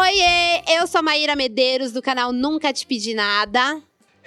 Oiê, eu sou a Maíra Medeiros, do canal Nunca Te Pedi Nada.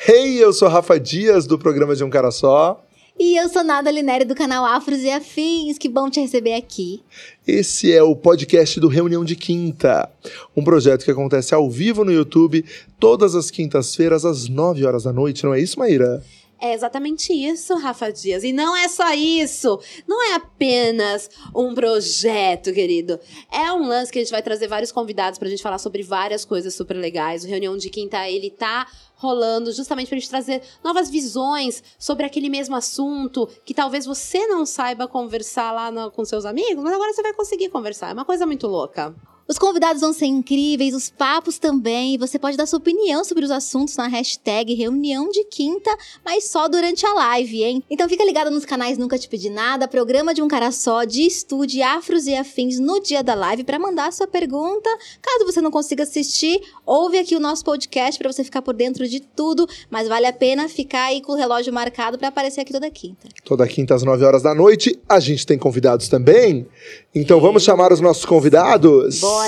Hey, eu sou Rafa Dias, do programa De Um Cara Só. E eu sou Nada Linério, do canal Afros e Afins. Que bom te receber aqui. Esse é o podcast do Reunião de Quinta, um projeto que acontece ao vivo no YouTube todas as quintas-feiras às 9 horas da noite, não é isso, Maíra? É exatamente isso, Rafa Dias. E não é só isso. Não é apenas um projeto, querido. É um lance que a gente vai trazer vários convidados pra gente falar sobre várias coisas super legais. O Reunião de Quinta, ele tá rolando justamente pra gente trazer novas visões sobre aquele mesmo assunto que talvez você não saiba conversar lá no, com seus amigos, mas agora você vai conseguir conversar. É uma coisa muito louca. Os convidados vão ser incríveis, os papos também. Você pode dar sua opinião sobre os assuntos na hashtag Reunião de Quinta, mas só durante a live, hein? Então fica ligado nos canais Nunca Te Pedi Nada, programa de um cara só, de estúdio, afros e afins no dia da live para mandar a sua pergunta. Caso você não consiga assistir, ouve aqui o nosso podcast para você ficar por dentro de tudo, mas vale a pena ficar aí com o relógio marcado para aparecer aqui toda quinta. Toda quinta às 9 horas da noite. A gente tem convidados também. Então vamos chamar os nossos convidados? Bora!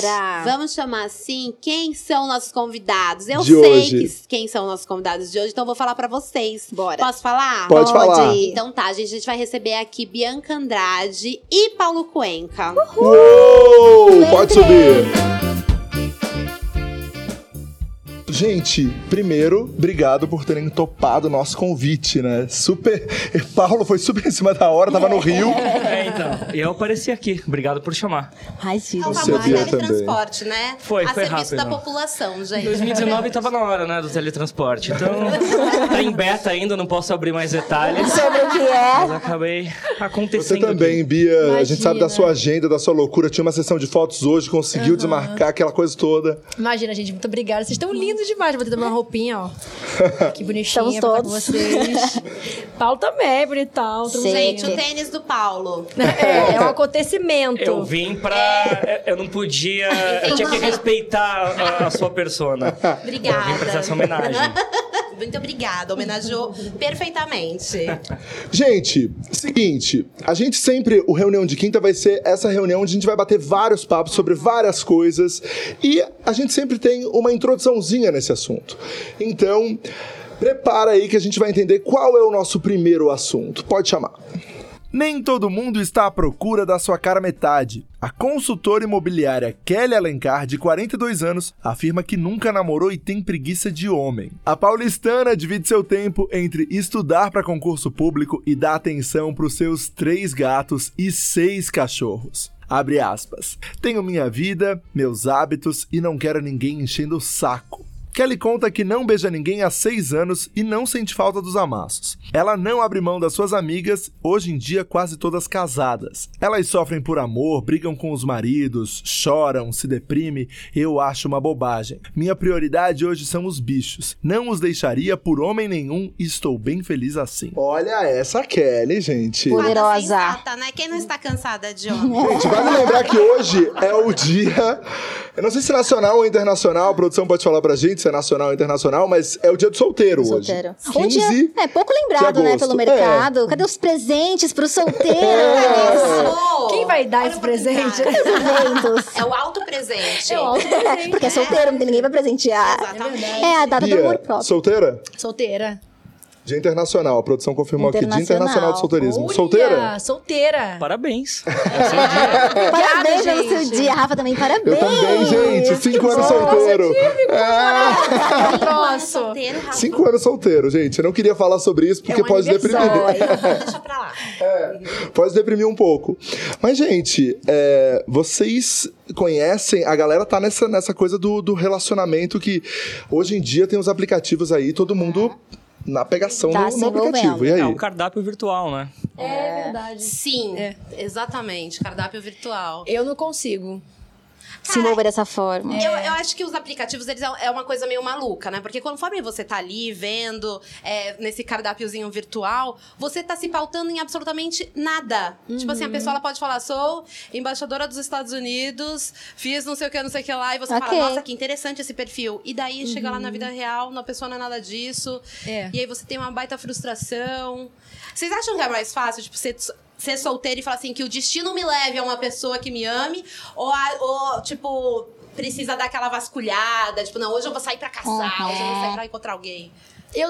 Vamos chamar assim quem são nossos convidados. Eu De sei hoje. que- quem são nossos convidados de hoje, então vou falar pra vocês. Bora. Posso falar? Pode falar. Então tá, gente, a gente vai receber aqui Bianca Andrade e Paulo Cuenca. Uou! Pode subir! Gente, primeiro, obrigado por terem topado o nosso convite, né? Super. Paulo foi super em cima da hora, tava no Rio. É, então. E eu apareci aqui. Obrigado por chamar. Ai, É o. Você famoso teletransporte, né? Foi, A foi serviço rápido. da população, gente. 2019 tava na hora, né, do teletransporte. Então, tá em beta ainda, não posso abrir mais detalhes. Sobre o que é? Mas acabei Você acontecendo. também, Bia. A gente Imagina. sabe da sua agenda, da sua loucura. Tinha uma sessão de fotos hoje, conseguiu desmarcar aquela coisa toda. Imagina, gente, muito obrigada. Vocês estão lindos demais. Vou ter uma roupinha, ó. Que bonitinha Estamos pra estar com todos. vocês. Paulo também, bonitão. todo mundo Gente, o lindo. tênis do Paulo. É, é um acontecimento. Eu vim pra. Eu não podia. Eu tinha que respeitar a, a sua persona. Eu vim prestar Obrigada. essa homenagem. Muito obrigada, homenageou perfeitamente. Gente, seguinte, a gente sempre, o Reunião de Quinta vai ser essa reunião onde a gente vai bater vários papos sobre várias coisas e a gente sempre tem uma introduçãozinha nesse assunto. Então, prepara aí que a gente vai entender qual é o nosso primeiro assunto. Pode chamar. Nem todo mundo está à procura da sua cara metade. A consultora imobiliária Kelly Alencar, de 42 anos, afirma que nunca namorou e tem preguiça de homem. A paulistana divide seu tempo entre estudar para concurso público e dar atenção para os seus três gatos e seis cachorros. Abre aspas. Tenho minha vida, meus hábitos e não quero ninguém enchendo o saco. Kelly conta que não beija ninguém há seis anos e não sente falta dos amassos. Ela não abre mão das suas amigas, hoje em dia quase todas casadas. Elas sofrem por amor, brigam com os maridos, choram, se deprimem. Eu acho uma bobagem. Minha prioridade hoje são os bichos. Não os deixaria por homem nenhum e estou bem feliz assim. Olha essa Kelly, gente. Poderosa. Sensata, né? Quem não está cansada de homem? Gente, vale lembrar que hoje é o dia. Eu não sei se nacional ou internacional, a produção pode falar pra gente se é nacional ou internacional, mas é o dia do solteiro, hoje. Solteiro. 15 Um dia, é pouco lembrado, né, pelo mercado. Cadê os presentes pros solteiros? Isso! Quem vai dar Olha esse presente? Eventos. É o alto presente. É o alto presente. Porque é solteiro, não tem ninguém pra presentear. Exatamente. É a data do amor Bia, próprio. solteira? Solteira. Dia internacional, a produção confirmou aqui. Dia Internacional. do solteirismo. Olha, Solteira? Solteira. Parabéns. É o seu dia. Parabéns pelo seu gente. dia, Rafa, também parabéns. Eu também, gente. Cinco anos solteiro. É, cinco anos solteiro, gente. Eu não queria falar sobre isso porque É um pode deprimir. Deixa pra lá. Pode deprimir um pouco. Mas, gente, é, vocês conhecem, a galera tá nessa, nessa coisa do, do relacionamento que hoje em dia tem os aplicativos aí, todo mundo na pegação Tá no, no aplicativo. E aí? É o cardápio virtual, né? É verdade. Sim, É. exatamente. Cardápio virtual. Eu não consigo. Se envolver dessa forma. Eu, eu acho que os aplicativos, eles é é uma coisa meio maluca, né? Porque conforme você tá ali vendo é, nesse cardápiozinho virtual, você tá se pautando em absolutamente nada. Tipo assim, a pessoa ela pode falar, sou embaixadora dos Estados Unidos, fiz não sei o que, não sei o que lá, e você Ok. fala, nossa, que interessante esse perfil. E daí chega lá na vida real, a pessoa não é nada disso. É. E aí você tem uma baita frustração. Vocês acham que é mais fácil, tipo, ser ser solteira e falar assim, que o destino me leve a uma pessoa que me ame, ou, a- ou, tipo, precisa dar aquela vasculhada, tipo, não, hoje eu vou sair pra caçar, Uhum. hoje eu vou sair pra encontrar alguém. Eu.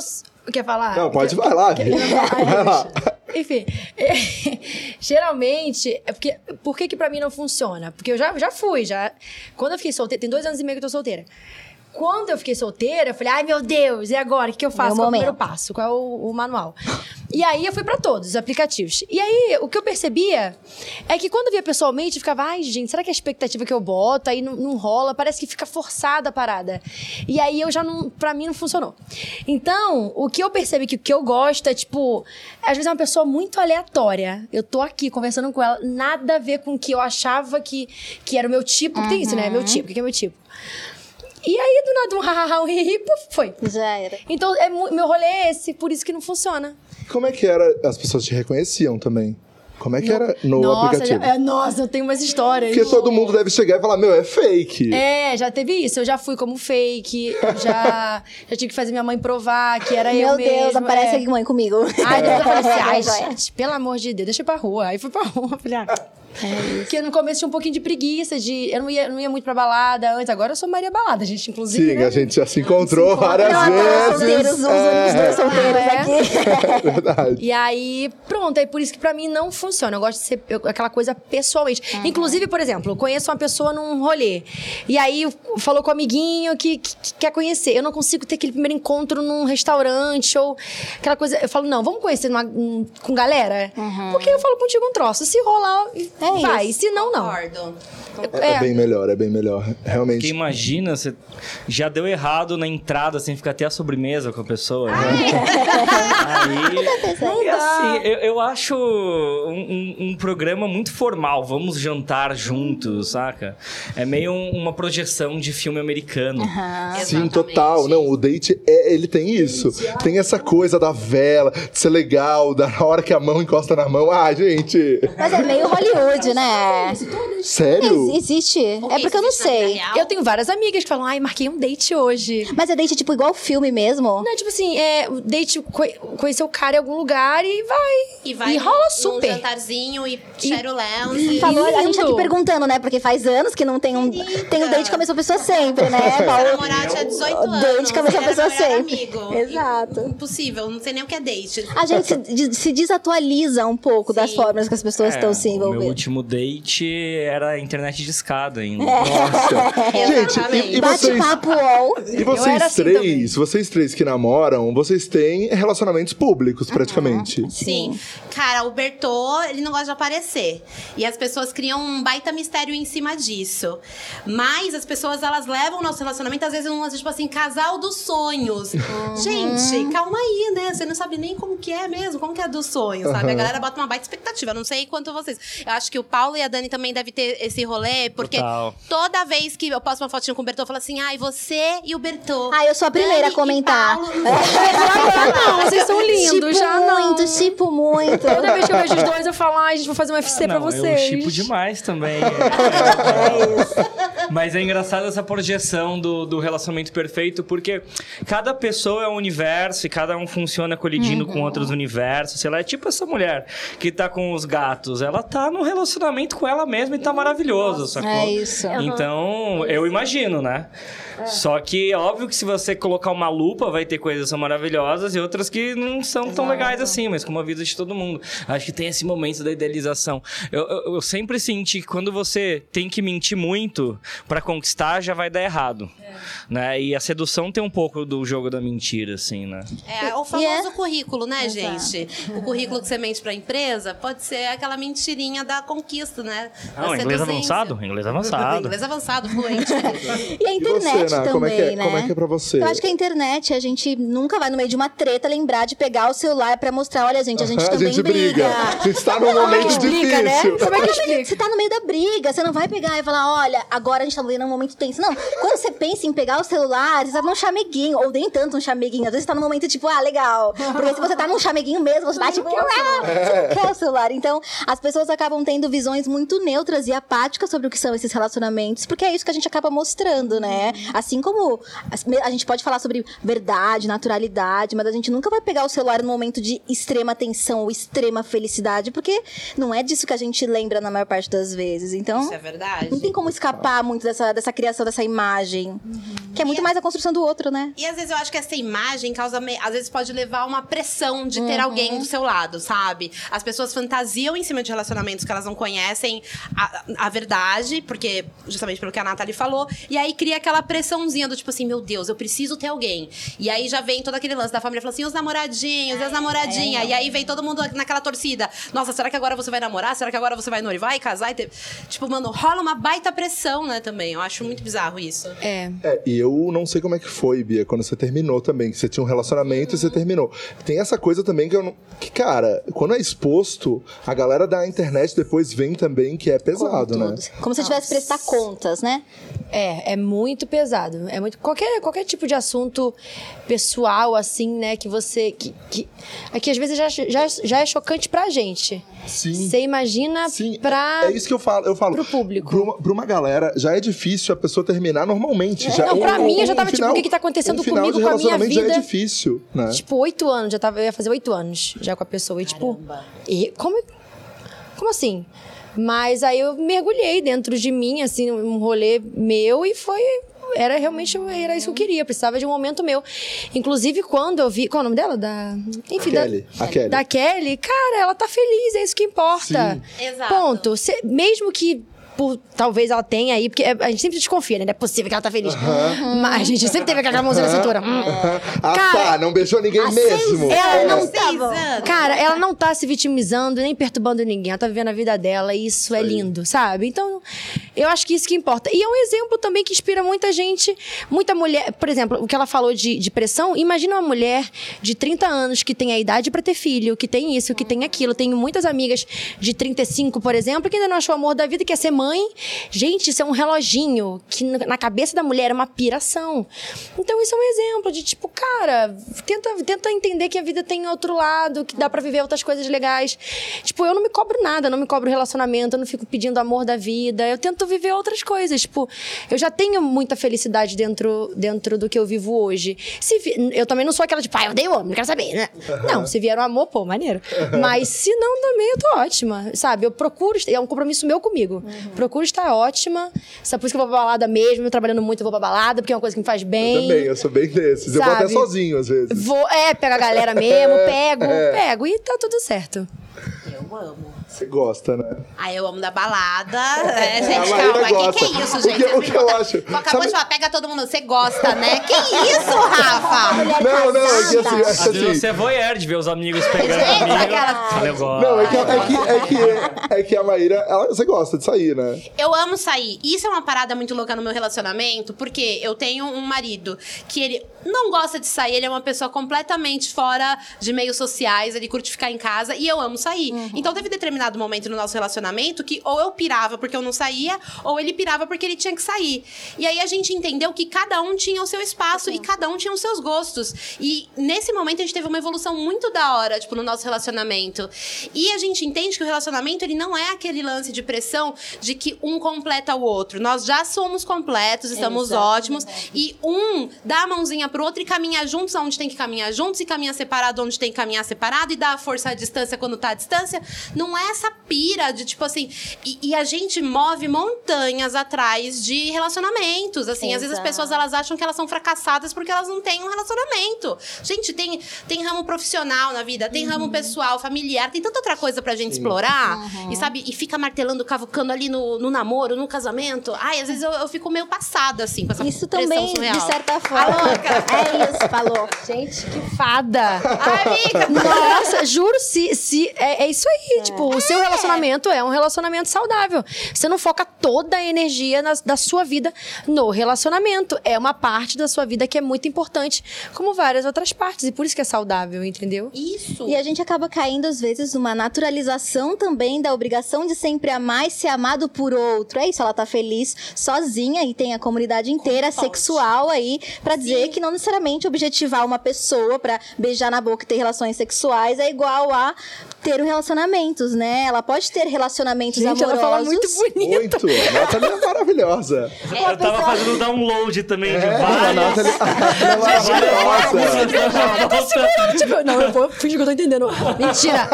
Quer falar? Não, pode, vai lá. Quer-. Vai lá. Enfim, é, geralmente, é porque, por que que pra mim não funciona? Porque eu já, já fui, já. Quando eu fiquei solteira, tem dois anos e meio que eu tô solteira. Quando eu fiquei solteira, eu falei, ai meu Deus, e agora? O que, eu faço? Meu Qual é o primeiro passo? Qual é o, o manual? E aí eu fui pra todos os aplicativos. E aí, o que eu percebia é que quando eu via pessoalmente, eu ficava, ai, gente, será que a expectativa que eu boto aí não, não rola? Parece que fica forçada a parada. E aí eu já não. Pra mim não funcionou. Então, o que eu percebi que o que eu gosto é, tipo, às vezes é uma pessoa muito aleatória. Eu tô aqui conversando com ela, nada a ver com o que eu achava que, que era o meu tipo. Porque tem isso, né? Meu tipo, o que é meu tipo? E aí, do nada, um hahaha, um hihi, puf, foi. Já era. Então, é, meu rolê é esse, por isso que não funciona. Como é que era? As pessoas te reconheciam também. Como é que era no nossa, aplicativo? já- é, nossa, eu tenho umas histórias. Porque todo mundo deve chegar e falar, meu, é fake. É, já teve isso. Eu já fui como fake, eu já, já tive que fazer minha mãe provar que era eu Meu mesma. Deus, aparece é. aqui mãe comigo. Ai, depois eu falei assim, ai, gente, pelo amor de Deus, deixa eu ir pra rua. Aí fui pra rua, falei, ah. Porque no começo tinha um pouquinho de preguiça, de. Eu não ia, não ia muito pra balada antes. Agora eu sou Maria Balada, gente, inclusive. Sim, né? a gente já se encontrou várias Não, agora vezes. solteiros usam os dois solteiros É. aqui. Verdade. E aí, pronto, é por isso que pra mim não funciona. Eu gosto de ser eu- aquela coisa pessoalmente. Inclusive, por exemplo, eu conheço uma pessoa num rolê. E aí falou com o amiguinho que, que- que quer conhecer. Eu não consigo ter aquele primeiro encontro num restaurante ou aquela coisa. Eu falo, não, vamos conhecer numa- um- com galera? Porque eu falo contigo um troço. Se rolar, É vai. isso. Se não, não. Concordo. É, É. bem melhor, é bem melhor. Porque Realmente. imagina, você já deu errado na entrada, sem ficar até a sobremesa com a pessoa. Né? Aí, e assim, eu, eu acho um, um- um programa muito formal. Vamos jantar juntos, saca? É meio um- uma projeção de filme americano. Sim, Exatamente. total. Não, o date, é, ele tem isso. Tem essa coisa da vela, de ser legal, da hora que a mão encosta na mão. Ah, gente, Mas é meio Hollywood, né? sério? Ex- Existe. É Porque eu não sei. Eu tenho várias amigas que falam, ai, marquei um date hoje. Mas é date, tipo, igual filme mesmo? Não, tipo assim, é, o date, co- conhecer o cara em algum lugar e vai. E vai E rola super. jantarzinho e share o lounge. Falou, a gente lindo. aqui perguntando, né? Porque faz anos que não tem um, tem um date com a mesma pessoa sempre, né? Paulo? namorar tinha 18 anos. Date com a mesma pessoa sempre. Amigo. Exato. Impossível, não sei nem o que é date. A gente se, se desatualiza um pouco das Sim. formas que as pessoas estão É, se o meu envolvendo. Último date era internet de escada ainda. Nossa. gente, e, e vocês. Bate-papo UOL. E vocês assim três, também. vocês três que namoram, vocês têm relacionamentos públicos, praticamente. Sim. Cara, o Bertô, ele não gosta de aparecer. E as pessoas criam um baita mistério em cima disso. Mas as pessoas, elas levam o nosso relacionamento, às vezes, um tipo assim, casal dos sonhos. Gente, calma aí, né? Você não sabe nem como que é mesmo, como que é dos sonhos, sabe? A galera bota uma baita expectativa. Eu não sei quanto vocês. Eu acho que o Paulo e a Dani também devem ter esse rolê, porque Total. toda vez que eu posto uma fotinha com o Bertô, eu falo assim, ai, você e o Bertô. Ah, eu sou a primeira a Dani e comentar. Paulo. não, vocês são lindos, Tipo já não. muito, tipo muito. Toda vez que eu vejo os dois, eu falo, ai, gente, vou fazer um UFC pra Não, vocês. Eu chipo demais também. É. Mas é engraçado essa projeção do, do relacionamento perfeito, porque cada pessoa é um universo e cada um funciona colidindo com outros universos. Sei lá, é tipo essa mulher que tá com os gatos. Ela tá num relacionamento com ela mesma e tá maravilhoso, sacou? É isso. Então, eu imagino, né? Só que, óbvio que se você colocar uma lupa, vai ter coisas que são maravilhosas e outras que não são tão legais assim, mas como a vida de todo mundo. Acho que tem esse momento da idealização. Eu, eu, eu sempre senti que quando você tem que mentir muito pra conquistar, já vai dar errado. Né? E a sedução tem um pouco do jogo da mentira, assim, né? É o famoso E é- currículo, né, Exato. gente? O currículo que você mente pra empresa pode ser aquela mentirinha da conquista, né? Da Não, inglês seduzência. avançado? Inglês avançado. inglês avançado, fluente. E a E internet também, como é, que é, né? como é que é pra você? Eu acho que a internet, a gente nunca vai no meio de uma treta lembrar de pegar o celular pra mostrar, olha, gente, a gente a também gente briga. A gente tá num momento explica, né? difícil. Como é que Quando explica? Você tá no meio da briga, você não vai pegar e falar, olha, agora a gente tá vivendo um momento tenso. Não, quando você pensa em pegar o celular, você tá num chameguinho, ou nem tanto um chameguinho. Às vezes você tá num momento tipo, ah, legal. Porque se você tá num chameguinho mesmo, você tá tipo, ah, você não quer o celular. Então, as pessoas acabam tendo visões muito neutras e apáticas sobre o que são esses relacionamentos, porque é isso que a gente acaba mostrando, né? Assim como a gente pode falar sobre verdade, naturalidade, mas a gente nunca vai pegar o celular no momento de extrema tensão ou extrema felicidade, porque não é disso que a gente lembra na maior parte das vezes. Então, Isso é verdade. não tem como escapar muito dessa, dessa criação, dessa imagem. Que é muito mais a construção do outro, né? E às vezes eu acho que essa imagem causa. Às vezes pode levar a uma pressão de ter alguém do seu lado, sabe? As pessoas fantasiam em cima de relacionamentos que elas não conhecem a, a verdade, porque, justamente pelo que a Nathalie falou, e aí cria aquela pressãozinha do tipo assim, meu Deus, eu preciso ter alguém. E aí já vem todo aquele lance da família falando assim, os namoradinhos, e as namoradinhas. E aí vem todo mundo naquela torcida. Nossa, será que agora você vai namorar? Será que agora você vai noivar e casar? E ter... Tipo, mano, rola uma baita pressão, né, também. Eu acho muito bizarro isso. É. É, e eu não sei como é que foi, Bia, quando você terminou também, que você tinha um relacionamento e você terminou. Tem essa coisa também que eu não. Que, cara, quando é exposto, a galera da internet depois vem também que é pesado, né? Como se tivesse que prestar contas, né? É, é muito pesado. É muito qualquer, qualquer tipo de assunto pessoal assim, né, que você que, que aqui às vezes já, já, já é chocante pra gente. Sim. Você imagina Sim, pra é isso que eu falo. Eu falo pro público. Pra uma, pra uma galera, já é difícil a pessoa terminar normalmente. já, não, pra mim, eu já tava tipo, o que que tá acontecendo um final comigo, de com a minha relacionamento já vida? é difícil, né? Tipo, oito anos, já tava, eu ia fazer oito anos já com a pessoa. E tipo. E, como, como assim? Mas aí eu mergulhei dentro de mim, assim, um rolê meu e foi. Era realmente era isso que eu queria, precisava de um momento meu. Inclusive, quando eu vi. Qual é o nome dela? Da. Enfim, A Kelly, da, a Kelly. Da Kelly, cara, ela tá feliz, é isso que importa. Sim. Exato. Ponto. Cê- mesmo que. Por, talvez ela tenha aí, porque a gente sempre desconfia, né? Não é possível que ela tá feliz. Mas a gente sempre teve aquela mãozinha na cintura. Ah, Cara, tá, não beijou ninguém mesmo. ela É. não tá. Cara, ela não tá se vitimizando nem perturbando ninguém. Ela tá vivendo a vida dela e isso é lindo, sabe? Então, eu acho que isso que importa. E é um exemplo também que inspira muita gente, muita mulher. Por exemplo, o que ela falou de, de pressão. Imagina uma mulher de 30 anos que tem a idade pra ter filho, que tem isso, que tem aquilo. Tenho muitas amigas de 35, por exemplo, que ainda não achou o amor da vida, quer ser mãe. Gente, isso é um reloginho que na cabeça da mulher é uma piração. Então, isso é um exemplo de tipo, cara, tenta, tenta entender que a vida tem outro lado, que dá pra viver outras coisas legais. Tipo, eu não me cobro nada, não me cobro relacionamento, eu não fico pedindo amor da vida. Eu tento viver outras coisas. Tipo, eu já tenho muita felicidade dentro, dentro do que eu vivo hoje. Se eu também não sou aquela de, pai, eu odeio homem, não quero saber, né? Não, se vier um amor, pô, maneiro. Mas se não, também eu tô ótima, sabe? Eu procuro, é um compromisso meu comigo. Procuro estar ótima. Sabe, por isso que eu vou pra balada mesmo, eu trabalhando muito, eu vou pra balada, porque é uma coisa que me faz Eu bem. também, eu sou bem desses. Eu vou até Sabe? sozinho, às vezes. Vou, é, pego a galera mesmo, pego, pego e tá tudo certo. Eu amo. Você gosta, né? Ah, eu amo da balada. É, gente, calma. O que, gosta. que é isso, O gente? que- Vocês o que eu acho? Acabou Sabe- de falar, pega todo mundo. Você gosta, né? Que isso, Rafa? Não, não, é que assim, é que Às vezes assim, você é voyeur de ver os amigos pegando Gente, amigo. aquela- eu gosto. Não, é que, é que, é que, é que a Maíra, ela, você gosta de sair, né? Eu amo sair. Isso é uma parada muito louca no meu relacionamento, porque eu tenho um marido que ele não gosta de sair, ele é uma pessoa completamente fora de meios sociais, ele curte ficar em casa e eu amo sair. Então teve determinado momento no nosso relacionamento que ou eu pirava porque eu não saía, ou ele pirava porque ele tinha que sair. E aí a gente entendeu que cada um tinha o seu espaço e cada um tinha os seus gostos. E nesse momento a gente teve uma evolução muito da hora, tipo, no nosso relacionamento. E a gente entende que o relacionamento ele não é aquele lance de pressão de que um completa o outro. Nós já somos completos, estamos Exato, ótimos e um dá a mãozinha pro outro e caminha juntos aonde tem que caminhar juntos e caminha separado onde tem que caminhar separado e dá a força à distância quando tá à distância. Não é essa pira de tipo assim, e, e a gente move montanhas atrás de relacionamentos, assim, às vezes as Exato. pessoas elas acham que elas são fracassadas porque elas não têm um relacionamento. Gente, tem tem ramo profissional na vida, tem Uhum. ramo pessoal, familiar, tem tanta outra coisa pra gente explorar. Uhum. E sabe, e fica martelando, cavucando ali no, no namoro, no casamento. Ai, às vezes eu, eu fico meio passada, assim, com essa Isso também, surreal. de certa forma. É isso, falou. Gente, que fada. Ai, amiga, Nossa, juro, se, se é, é isso aí. Tipo, seu relacionamento é um relacionamento saudável. Você não foca toda a energia na- da sua vida no relacionamento. É uma parte da sua vida que é muito importante, como várias outras partes. E por isso que é saudável, entendeu? Isso. E a gente acaba caindo, às vezes, numa naturalização também da obrigação de sempre amar e ser amado por outro. É isso, ela tá feliz sozinha e tem a comunidade inteira sexual aí pra dizer que não necessariamente objetivar uma pessoa pra beijar na boca e ter relações sexuais é igual a ter relacionamentos, né? Ela pode ter relacionamentos Gente, ela amorosos. fala muito bonito. Muito. A Nathalie é maravilhosa. Eu tava fazendo download também de É, a várias. Nathalie é maravilhosa. Tipo, não, eu vou fingir que eu tô entendendo. Mentira.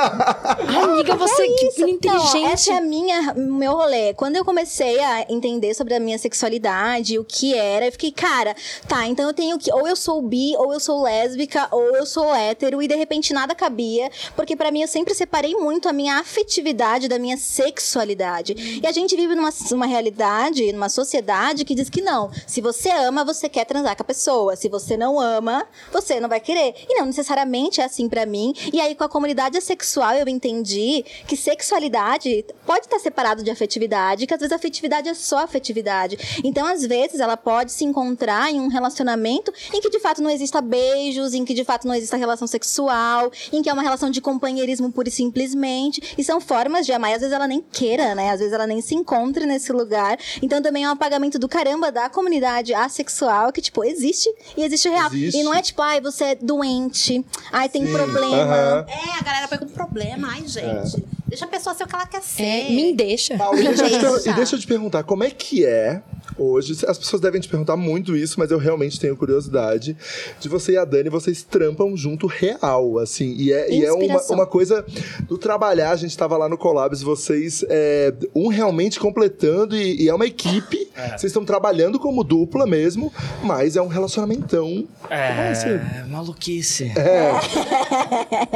Amiga, você que Isso. Não, inteligente. essa é a minha, meu rolê. Quando eu comecei a entender sobre a minha sexualidade, o que era, eu fiquei, cara, tá, então eu tenho que. Ou eu sou bi, ou eu sou lésbica, ou eu sou hétero, e de repente nada cabia. Porque pra mim eu sempre separei muito a minha afetividade da minha sexualidade. E a gente vive numa, numa realidade, numa sociedade que diz que não. Se você ama, você quer transar com a pessoa. Se você não ama, você não vai querer. E não necessariamente é assim pra mim. E aí, com a comunidade sexual, eu entendi que sexualidade pode estar separado de afetividade, que às vezes a afetividade é só afetividade. Então, às vezes, ela pode se encontrar em um relacionamento em que de fato não exista beijos, em que de fato não exista relação sexual, em que é uma relação de companheirismo pura e simplesmente. E são formas de amar. E às vezes ela nem queira, né? Às vezes ela nem se encontre nesse lugar. Então também é um apagamento do caramba da comunidade assexual que, tipo, existe e existe real. Existe. E não é tipo, ai, você é doente, ai, tem Sim, problema. É, a galera põe com problema. Ai, gente. Deixa a pessoa ser o que ela quer ser. É, me deixa. Paulo, per- Deixa. e deixa eu te perguntar, como é que é hoje? As pessoas devem te perguntar muito isso, mas eu realmente tenho curiosidade. De você e a Dani, vocês trampam junto real, assim. E é, e é uma, uma coisa do trabalhar. A gente tava lá no Collabs, vocês, é, um realmente completando, e, e é uma equipe. Vocês estão trabalhando como dupla mesmo, mas é um relacionamentão. É, maluquice. É,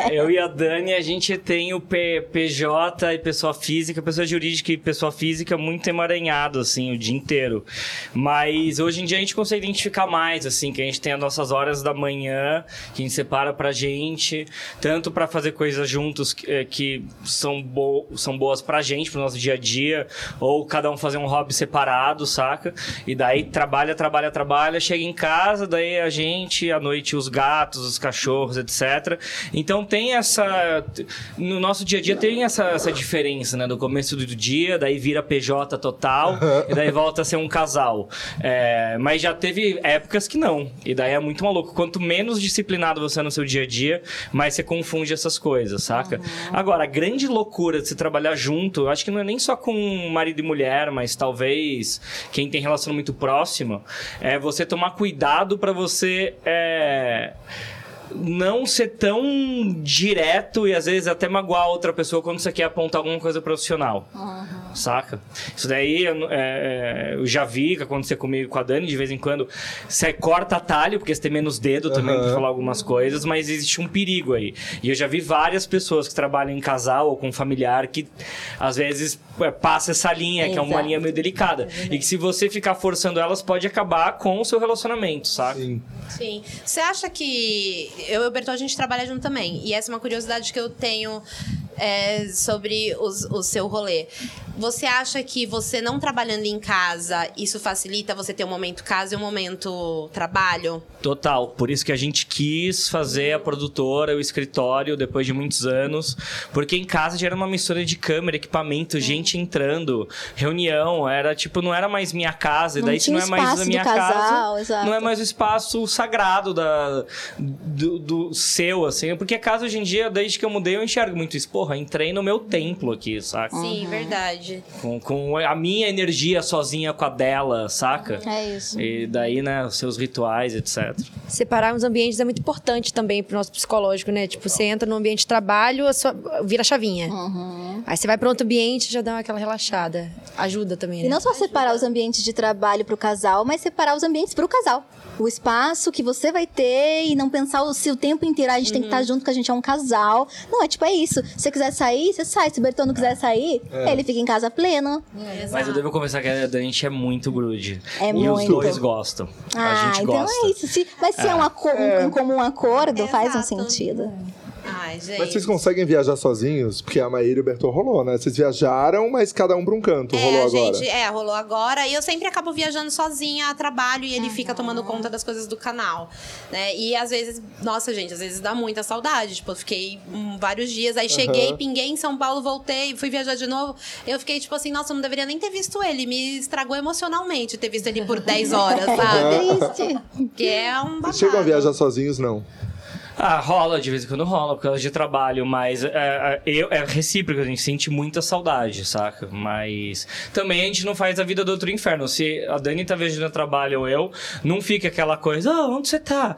Eu e a Dani, a gente tem o P- PJ e pessoa física, pessoa jurídica e pessoa física muito emaranhado, assim, o dia inteiro. Mas hoje em dia a gente consegue identificar mais, assim, que a gente tem as nossas horas da manhã, que a gente separa pra gente, tanto pra fazer coisas juntos que, eh, que são, bo são boas pra gente, pro nosso dia a dia, ou cada um fazer um hobby separado, saca? E daí trabalha, trabalha, trabalha, chega em casa, daí a gente, à noite, os gatos, os cachorros, etc. Então tem essa. No nosso dia a dia tem essa, essa diferença, né? Do começo do dia, daí vira PJ total, e daí volta a ser um casal. É, mas já teve épocas que não. E daí é muito maluco. Quanto menos disciplinado você é no seu dia a dia, mais você confunde essas coisas, saca? Agora, a grande loucura de se trabalhar junto, eu acho que não é nem só com marido e mulher, mas talvez quem tem relação muito próximo, é você tomar cuidado pra você. É, não ser tão direto e às vezes até magoar outra pessoa quando você quer apontar alguma coisa profissional. Saca? Isso daí eu, é, é, eu já vi que acontecer comigo e com a Dani de vez em quando. Você corta atalho, porque você tem menos dedo também pra Aham. falar algumas coisas, mas existe um perigo aí. E eu já vi várias pessoas que trabalham em casal ou com familiar que às vezes é, passa essa linha, que é uma Exato. linha meio delicada. E que se você ficar forçando elas, pode acabar com o seu relacionamento, saca? sim. Sim. Você acha que. Eu e o Bertol, a gente trabalha junto também. E essa é uma curiosidade que eu tenho é, sobre os- o seu rolê. Você acha que você não trabalhando em casa, isso facilita você ter um momento casa e um momento trabalho? Total. Por isso que a gente quis fazer a produtora, o escritório, depois de muitos anos. Porque em casa já era uma mistura de câmera, equipamento, gente entrando, reunião. Era tipo, não era mais minha casa. E Não daí se tinha não é mais espaço a minha casal, casa, exato. não é mais o espaço sagrado da, do, do seu, assim. Porque casa hoje em dia, desde que eu mudei, eu enxergo muito isso. Porra, entrei no meu templo aqui, saca? Sim, verdade. Com, com a minha energia sozinha com a dela, saca? É isso. E daí, né, os seus rituais, etc. Separar os ambientes é muito importante também pro nosso psicológico, né? Tipo, você entra no ambiente de trabalho, a sua- vira a chavinha. Aí você vai para outro ambiente já dá aquela relaxada. Ajuda também, né? E não só separar os ambientes de trabalho pro casal, mas separar os ambientes pro casal. O espaço que você vai ter e não pensar o seu tempo inteiro. "Ah, A gente tem que estar junto, que a gente é um casal. Não, é tipo, é isso. Se você quiser sair, você sai. Se o Bertão não quiser sair, ele fica em casa pleno. Mas eu devo confessar que a gente é muito grude. É e muito. os dois gostam. Ah, a gente então gosta. é isso. Se, mas se é, um, um- um comum acordo, faz um Exato. sentido. Ai, gente. Mas vocês conseguem viajar sozinhos? Porque a Maíra e o Bertô rolou, né? Vocês viajaram, mas cada um pra um canto. É, rolou a agora. gente, é, rolou agora. E eu sempre acabo viajando sozinha a trabalho e ele fica tomando conta das coisas do canal, né? E às vezes, nossa, gente, às vezes dá muita saudade. Tipo, eu fiquei hum, vários dias, aí cheguei, pinguei em São Paulo, voltei, fui viajar de novo. Eu fiquei tipo assim, nossa, eu não deveria nem ter visto ele. Me estragou emocionalmente ter visto ele por 10 horas, sabe? Triste. Que é um babado. Vocês chegam a viajar sozinhos, não? Ah, rola, de vez em quando rola, por causa de trabalho, mas é, é, eu, é recíproco, a gente sente muita saudade, saca? Mas também a gente não faz a vida do outro inferno. Se a Dani tá viajando trabalho ou eu, não fica aquela coisa, ah, onde você tá?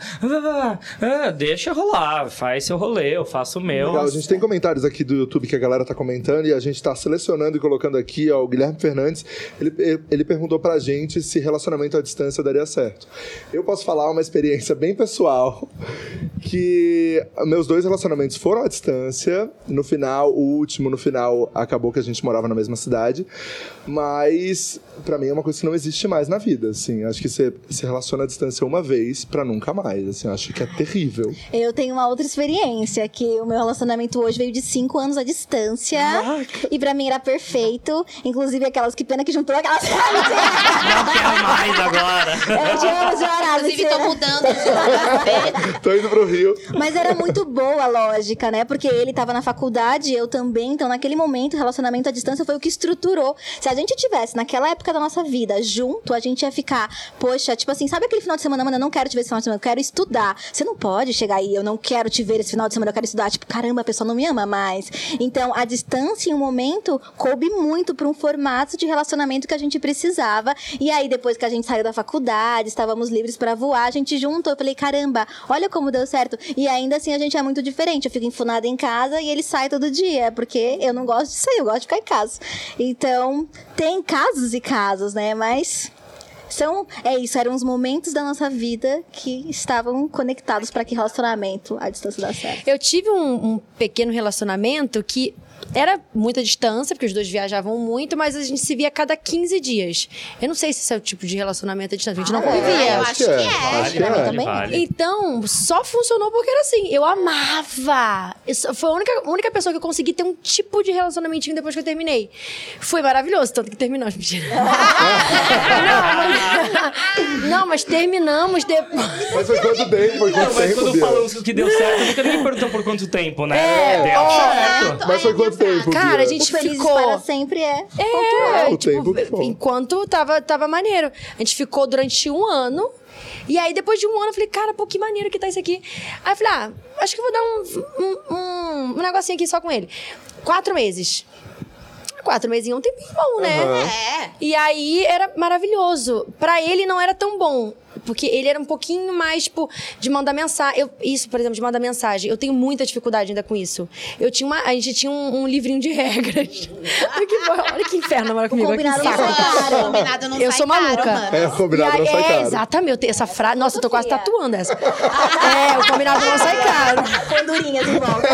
Ah, deixa rolar, faz seu rolê, eu faço o meu. Legal, a gente tem comentários aqui do YouTube que a galera tá comentando e a gente tá selecionando e colocando aqui, ó, o Guilherme Fernandes, ele, ele perguntou pra gente se relacionamento à distância daria certo. Eu posso falar uma experiência bem pessoal, que meus dois relacionamentos foram à distância, no final, o último, no final, acabou que a gente morava na mesma cidade, mas pra mim é uma coisa que não existe mais na vida, assim, acho que você se relaciona à distância uma vez pra nunca mais, assim, acho que é terrível. Eu tenho uma outra experiência, que o meu relacionamento hoje veio de cinco anos à distância. E pra mim era perfeito. Inclusive aquelas que pena que juntou aquelas. Não quero mais agora. Eu te amo, Jorá, Inclusive, tô mudando de Tô indo pro Rio. Mas era muito boa a lógica, né? Porque ele tava na faculdade, eu também. Então, naquele momento, o relacionamento à distância foi o que estruturou. Se a gente tivesse, naquela época da nossa vida, junto, a gente ia ficar, poxa, tipo assim, sabe aquele final de semana, mano, eu não quero te ver esse final de semana, eu quero estudar. Você não pode chegar aí, eu não quero te ver esse final de semana, eu quero estudar. Tipo, caramba, a pessoa não me ama mais. Então, a distância, em um momento, coube muito pra um formato de relacionamento que a gente precisava. E aí, depois que a gente saiu da faculdade, estávamos livres pra voar, a gente juntou. Eu falei, caramba, olha como deu certo. E ainda assim, a gente é muito diferente. Eu fico enfunada em casa e ele sai todo dia, porque eu não gosto de sair, eu gosto de ficar em casa. Então, tem casos e casos, né? Mas. São, é isso, eram os momentos da nossa vida que estavam conectados para que relacionamento à distância dá certo. Eu tive um, um pequeno relacionamento que era muita distância, porque os dois viajavam muito, mas a gente se via a cada 15 dias. Eu não sei se esse é o tipo de relacionamento à distância, a gente não É, convivia. eu acho que é. Acho que é. também. vale. Então, só funcionou porque era assim. Eu amava. Isso foi a única, única pessoa que eu consegui ter um tipo de relacionamentinho depois que eu terminei. Foi maravilhoso, tanto que terminamos. Mentira. não, mas, não, mas terminamos depois. Mas foi quanto tempo? Foi Não, quanto mas tempo, quando falamos que deu certo, nunca ninguém perguntou por quanto tempo, né? É, Deu ó. certo. Mas foi quanto tempo, Cara, a gente ficou. para sempre é, É, pontual. o tempo enquanto tava, tava maneiro. A gente ficou durante um ano. E aí, depois de um ano, eu falei, cara, pô, que maneiro que tá isso aqui. Aí eu falei, ah, acho que eu vou dar um, um, um, um negocinho aqui só com ele. Quatro meses. Quatro meses é um tempinho bom, né? Aham. É. E aí era maravilhoso. Pra ele não era tão bom. Porque ele era um pouquinho mais, tipo, de mandar mensagem. Eu, isso, por exemplo, de mandar mensagem. Eu tenho muita dificuldade ainda com isso. Eu tinha uma. A gente tinha um, um livrinho de regras. olha, que, olha que inferno namorar comigo. olha que combinado não sai caro. Combinado não Eu sai sou maluca. caro, mano. É, o combinado não sai é, caro. exatamente. Eu tenho essa frase. Nossa, eu tô quase tatuando essa. é, o combinado não sai caro. Pendurinhas em volta.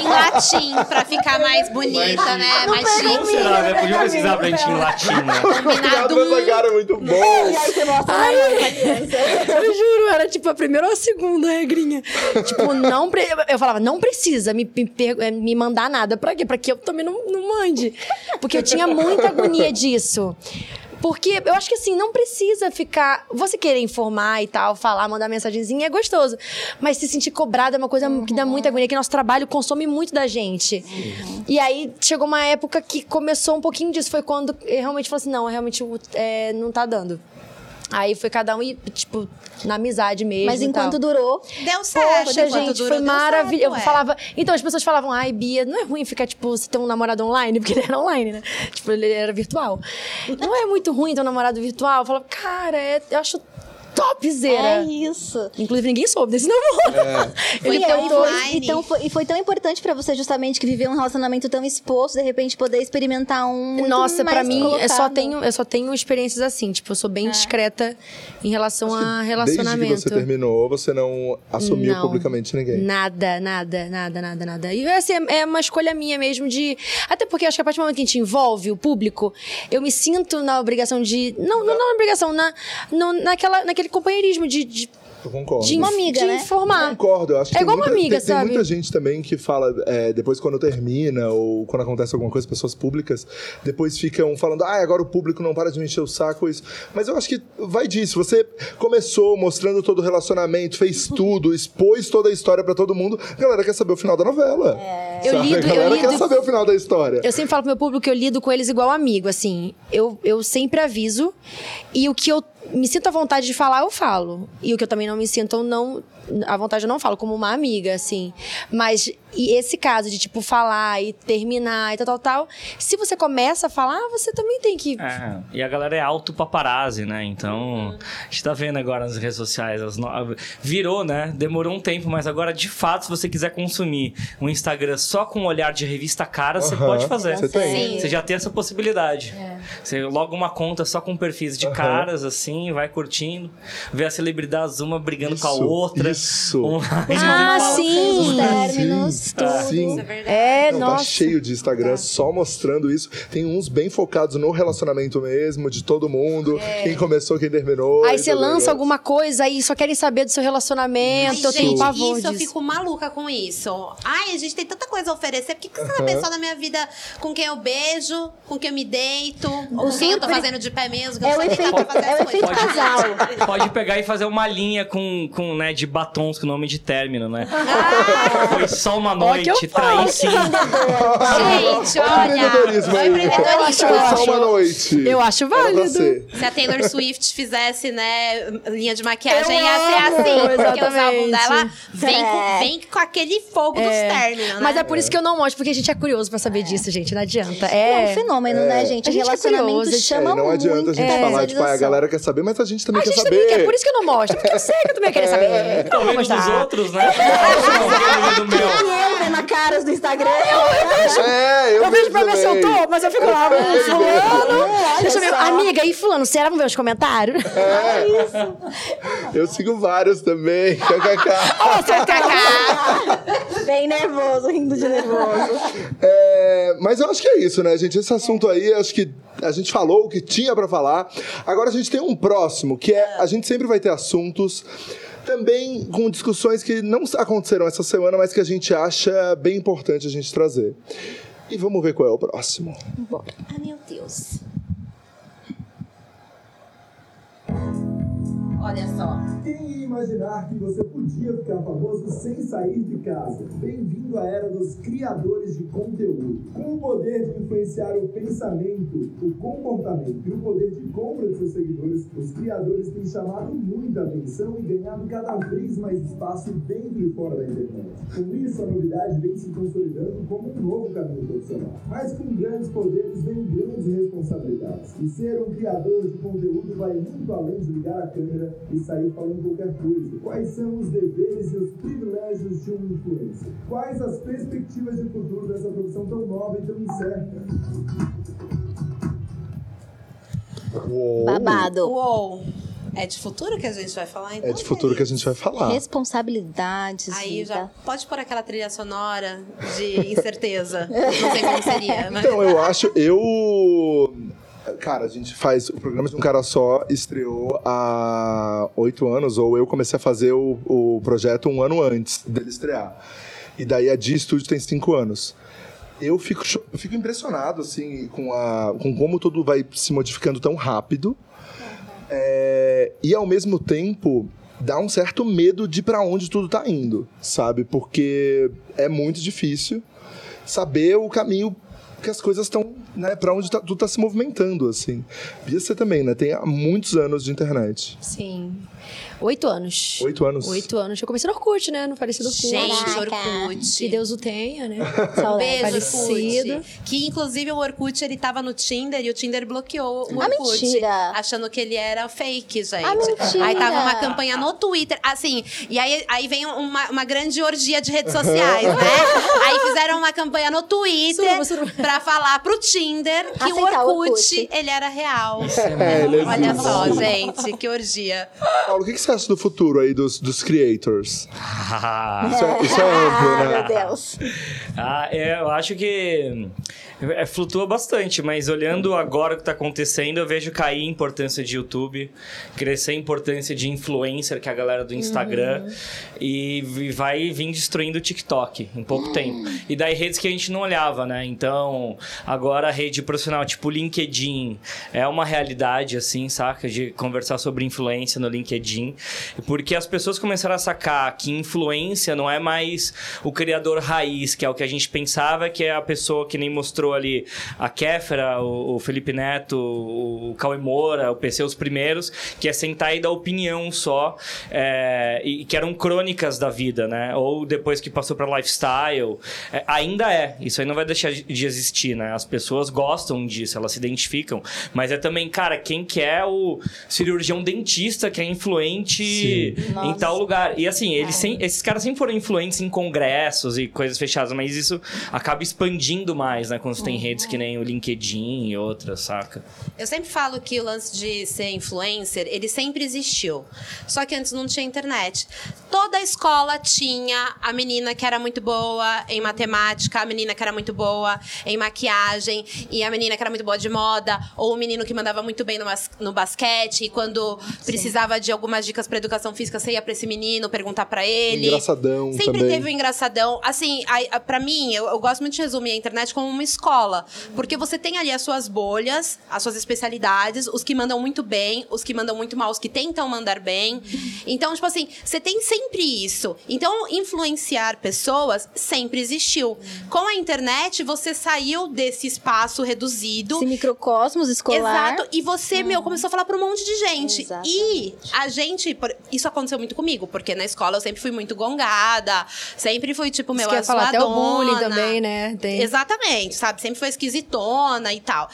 Em latim, pra ficar mais bonita, né? Mais Como chique. será, né? Podia pesquisar pra gente em latim, né? Combinado nessa cara é muito bom. E Eu juro, era tipo a primeira ou a segunda regrinha. tipo, não. Pre... Eu falava, não precisa me, me, eh, me mandar nada. Pra quê? Pra que eu também não, não mande. Porque eu tinha muita agonia disso. Porque eu acho que assim, não precisa ficar. Você querer informar e tal, falar, mandar mensagenzinha é gostoso. Mas se sentir cobrado é uma coisa que dá muita agonia, que nosso trabalho consome muito da gente. E aí chegou uma época que começou um pouquinho disso. Foi quando eu realmente falei assim: não, realmente é, não tá dando. Aí foi cada um, e, tipo, na amizade mesmo. Mas enquanto tal. durou, Deu certo. Poxa, gente, durou, foi maravilhoso. Eu é. falava. Então, as pessoas falavam, ai, Bia, não é ruim ficar, tipo, você ter um namorado online, porque ele era online, né? Tipo, ele era virtual. Não é muito ruim ter um namorado virtual? Eu falava, cara, é- eu acho topzera. é isso. Inclusive, ninguém soube desse namoro. Ele e, aí tentou. foi, então, foi, e foi tão importante pra você justamente que viveu um relacionamento tão exposto, de repente poder experimentar um muito Nossa, pra mais mim, eu só, tenho, eu só tenho experiências assim. Tipo, eu sou bem discreta em relação a relacionamento. Desde que você terminou, você não assumiu Não. publicamente ninguém. Nada, nada, nada, nada, nada. E assim, é é uma escolha minha mesmo de. Até porque acho que a partir do momento que a gente envolve o público, eu me sinto na obrigação de. Não, não, não na obrigação, na, no, naquela, naquele companheirismo de. de Eu concordo. De, Uma amiga, de né? informar. Concordo, eu acho que É tem igual uma muita, amiga, tem, tem sabe? muita gente também que fala, é, depois quando termina, ou quando acontece alguma coisa, pessoas públicas, depois ficam falando, ah, agora o público não para de me encher o saco, isso. Mas eu acho que vai disso, você começou mostrando todo o relacionamento, fez tudo, expôs toda a história pra todo mundo, a galera quer saber o final da novela. Eu sabe? lido- a eu galera quer lido- saber o final da história. Eu sempre falo pro meu público que eu lido com eles igual amigo, assim. Eu, eu sempre aviso. E o que eu me sinto à vontade de falar, eu falo. E o que eu também não me sinto, eu não. À vontade, eu não falo, como uma amiga, assim. Mas e esse caso de, tipo, falar e terminar e tal, tal, tal. Se você começa a falar, você também tem que. É, e a galera é alto paparazzi, né? Então, a gente tá vendo agora nas redes sociais. as no- Virou, né? Demorou um tempo, mas agora, de fato, se você quiser consumir um Instagram só com um olhar de revista cara, você Aham, pode fazer. Você tem. Você já tem essa possibilidade. Você loga uma conta só com perfis de Aham. caras, assim, vai curtindo, vê as celebridades uma brigando com a Isso, outra. Isso. Um- Ah, sim! Os términos, Sim, tudo. sim. é verdade. É, Não, tá nossa. cheio de Instagram só mostrando isso. Tem uns bem focados no relacionamento mesmo, de todo mundo. Quem começou, quem terminou. Aí você lança negócio. alguma coisa e só querem saber do seu Ai, relacionamento. eu tenho pavor isso eu disso. fico maluca com isso. Ai, a gente tem tanta coisa a oferecer. Por que, que você vai pensar na minha vida com quem eu beijo, com quem eu me deito, com quem eu tô fazendo de pé mesmo? que É eu o só efeito, é o efeito casal. Pode pegar e fazer uma linha com, com né, de batons com nome de término, né? Foi só uma noite, traí sim. Gente, Olha o empreendedorismo o aí. empreendedorismo. Foi só uma noite. eu acho válido. Se a Taylor Swift fizesse, né, linha de maquiagem, Eu ia ser assim. Porque os álbuns dela vem, É. com, vem com aquele fogo dos términos, né? Mas é por isso que eu não mostro, porque a gente é curioso pra saber disso, gente. Não adianta. É um É. fenômeno, né, gente? A gente é Relacionamento curioso, a gente- chama É, não muito adianta a gente falar, tipo, ah, a galera quer saber, mas a gente também A quer gente saber. também quer, por isso que eu não mostro. Porque eu sei que eu também quero saber. Eu não vou Talvez dos outros, né? Eu eu vendo caras do Instagram. É, eu, Eu vejo pra ver se eu tô, mas eu fico lá, hum, fulano. Deixa eu ver. Amiga, e fulano, será? Vamos ver os comentários? Eu sigo vários também. KKK. Seu cara. Bem nervoso, rindo de nervoso. É, mas eu acho que é isso, né, gente? Esse assunto aí, acho que a gente falou o que tinha pra falar. Agora a gente tem um próximo, que é a gente sempre vai ter assuntos também com discussões que não aconteceram essa semana, mas que a gente acha bem importante a gente trazer. E vamos ver qual é o próximo. Ai, meu Deus. Olha só. Quem ia imaginar que você podia ficar famoso sem sair de casa? Bem-vindo à era dos criadores de conteúdo. Com o poder de influenciar o pensamento, o comportamento e o poder de compra de seus seguidores, os criadores têm chamado muita atenção e ganhado cada vez mais espaço dentro e fora da internet. Com isso, a novidade vem se consolidando como um novo caminho profissional. Mas com grandes poderes vem grandes responsabilidades. E ser um criador de conteúdo vai muito além de ligar a câmera e sair falando qualquer coisa. Quais são os deveres e os privilégios de um influencer? Quais as perspectivas de futuro dessa profissão tão nova e tão incerta? Uou. Babado. Uou. É de futuro que a gente vai falar, então? É de futuro que a gente vai falar. Responsabilidades. Aí vida. já pode pôr aquela trilha sonora de incerteza. Não sei como seria, mas... Então, eu acho, eu. Cara, a gente faz o programa de um cara só, estreou há oito anos, ou eu comecei a fazer o, o projeto um ano antes dele estrear. E daí a Di Studio tem cinco anos. Eu fico, eu fico impressionado, assim, com, a, com como tudo vai se modificando tão rápido. É, e ao mesmo tempo dá um certo medo de pra onde tudo tá indo, sabe? Porque é muito difícil saber o caminho que as coisas estão, né, para onde tá- tudo tá se movimentando, assim. Bia, você também, né? Tem há muitos anos de internet. Sim. Oito anos. Oito anos. Oito anos. Eu comecei no Orkut, né? No falecido Orkut. Gente. Orkut. Que Deus o tenha, né? Um beijo, Falecido. Orkut. Que inclusive o Orkut ele tava no Tinder e o Tinder bloqueou o Ah, Orkut. mentira. Achando que ele era fake, gente. Ah, mentira. Aí tava uma campanha no Twitter, assim, e aí, aí vem uma, uma grande orgia de redes sociais, né? aí fizeram uma campanha no Twitter Suruba, suruba. pra falar pro Tinder que o Aceitar o Orkut, Orkut. ele era real. É, ele Olha só, gente, que orgia. Paulo, o que que você acha do futuro aí dos, dos creators? Isso é, isso é amplo, Ah, né? meu Deus. Ah, é, eu acho que É, flutua bastante, mas olhando agora o que tá acontecendo, eu vejo cair a importância de YouTube, crescer a importância de influencer, que é a galera do Instagram, e vi- vai vir destruindo o TikTok em pouco tempo. E daí redes que a gente não olhava, né? Então, agora a rede profissional, tipo LinkedIn, é uma realidade, assim, saca? De conversar sobre influência no LinkedIn. Porque as pessoas começaram a sacar que influência não é mais o criador raiz, que é o que a gente pensava que é a pessoa que nem mostrou ali a Kéfera, o, o Felipe Neto, o, o Cauê Moura, o PC, os primeiros, que é sentar e dar opinião só, é, e que eram crônicas da vida, né? Ou depois que passou para lifestyle. É, ainda é, isso aí não vai deixar de existir, né? As pessoas gostam disso, elas se identificam. Mas é também, cara, quem que é o cirurgião dentista que é influente em tal lugar? E assim, eles sem- esses caras sempre foram influentes em congressos e coisas fechadas, mas isso acaba expandindo mais, né? Quando tem redes que nem o LinkedIn e outras, saca? Eu sempre falo que o lance de ser influencer, ele sempre existiu. Só que antes não tinha internet. Toda escola tinha a menina que era muito boa em matemática, a menina que era muito boa em maquiagem, e a menina que era muito boa de moda, ou o menino que mandava muito bem no, bas- no basquete, e quando precisava de algumas dicas para educação física, você ia para esse menino perguntar para ele. Engraçadão Sempre também. teve o engraçadão. Assim, a, a, pra mim, eu, eu gosto muito de resumir a internet como uma escola. Porque você tem ali as suas bolhas, as suas especialidades, os que mandam muito bem, os que mandam muito mal, os que tentam mandar bem. Então, tipo assim, você tem sempre isso. Então, influenciar pessoas sempre existiu. Com a internet, você saiu desse espaço reduzido. Esse microcosmos escolar. Exato. E você, meu, começou a falar pra um monte de gente. Exatamente. E a gente. Isso aconteceu muito comigo, porque na escola eu sempre fui muito gongada. Sempre fui, tipo, meu, Isso que eu ia falar, até o bullying também, né? Tem. Exatamente, sabe? Sempre foi esquisitona e tal.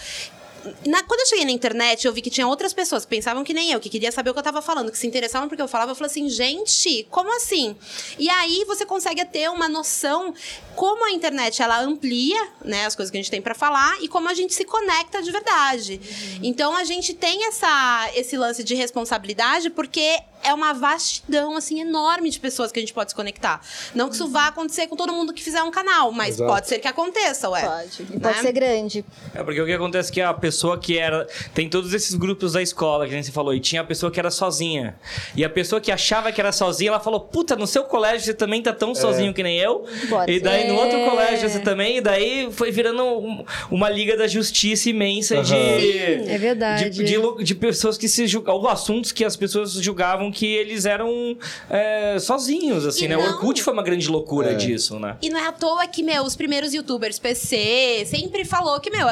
Na- quando eu cheguei na internet, eu vi que tinha outras pessoas que pensavam que nem eu, que queria saber o que eu tava falando, que se interessavam porque eu falava. Eu falei assim, gente, como assim? E aí você consegue ter uma noção como a internet ela amplia, né, as coisas que a gente tem pra falar e como a gente se conecta de verdade. Então a gente tem essa esse lance de responsabilidade porque é uma vastidão assim enorme de pessoas que a gente pode se conectar. Não que isso vá acontecer com todo mundo que fizer um canal, mas Exato. pode ser que aconteça, ué. Pode. E Né? pode ser grande. É porque o que acontece é que a pessoa que era. Tem todos esses grupos da escola que a gente falou, e tinha a pessoa que era sozinha. E a pessoa que achava que era sozinha, ela falou: Puta, no seu colégio você também tá tão sozinho que nem eu. Pode e daí no outro colégio você também. E daí foi virando um- uma liga da justiça imensa de. É verdade. De, de lu- de pessoas que se julgavam. Ou assuntos que as pessoas julgavam que eles eram é, sozinhos, assim, E né? O não- Orkut foi uma grande loucura É. disso, né? E não é à toa que, meu, os primeiros youtubers PC sempre falou que, meu,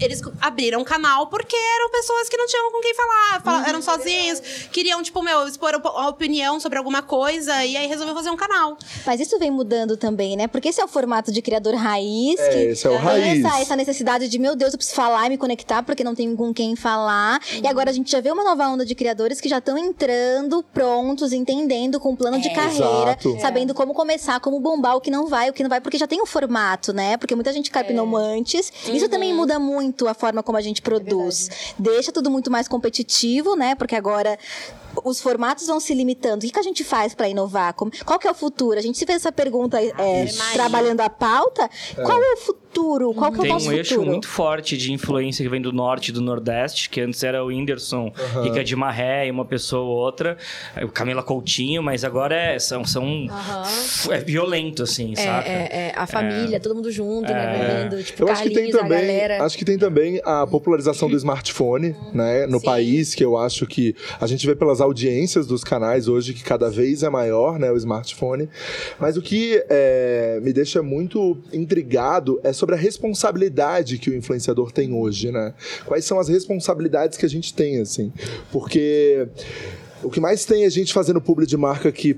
eles abriram um canal porque eram pessoas que não tinham com quem falar, fala- eram sozinhos, queriam, tipo, meu, expor op- a opinião sobre alguma coisa e aí resolveu fazer um canal. Mas isso vem mudando também, né? Porque esse é o formato de criador raiz. É, que esse é o raiz. Essa, essa necessidade de, meu Deus, eu preciso falar e me conectar porque não tenho com quem falar. E agora a gente já vê uma nova onda de criadores que já estão entrando prontos, entendendo, com um plano de carreira, Exato. sabendo como começar, como bombar o que não vai, o que não vai, porque já tem um formato, né? Porque muita gente carpinou antes. Isso também muda muito a forma como a gente produz. Deixa tudo muito mais competitivo, né? Porque agora os formatos vão se limitando. O que, que a gente faz para inovar? Como- qual que é o futuro? A gente se fez essa pergunta é, trabalhando a pauta. Qual é o futuro? Qual que é o Tem nosso um eixo futuro? muito forte de influência que vem do norte e do nordeste, que antes era o Whindersson, Rica de Marré e uma pessoa ou outra, o Camila Coutinho, mas agora é, são, são é violento, assim, É, saca? é, é, a família, todo mundo junto, É. né? Bebendo, tipo, Eu acho que tem também, galera. acho que tem também a popularização do smartphone, né, no país, que eu acho que a gente vê pelas audiências dos canais hoje que cada vez é maior, né, o smartphone. Mas o que é, me deixa muito intrigado é sobre a responsabilidade que o influenciador tem hoje, né? Quais são as responsabilidades que a gente tem, assim? Porque o que mais tem é gente fazendo publi de marca que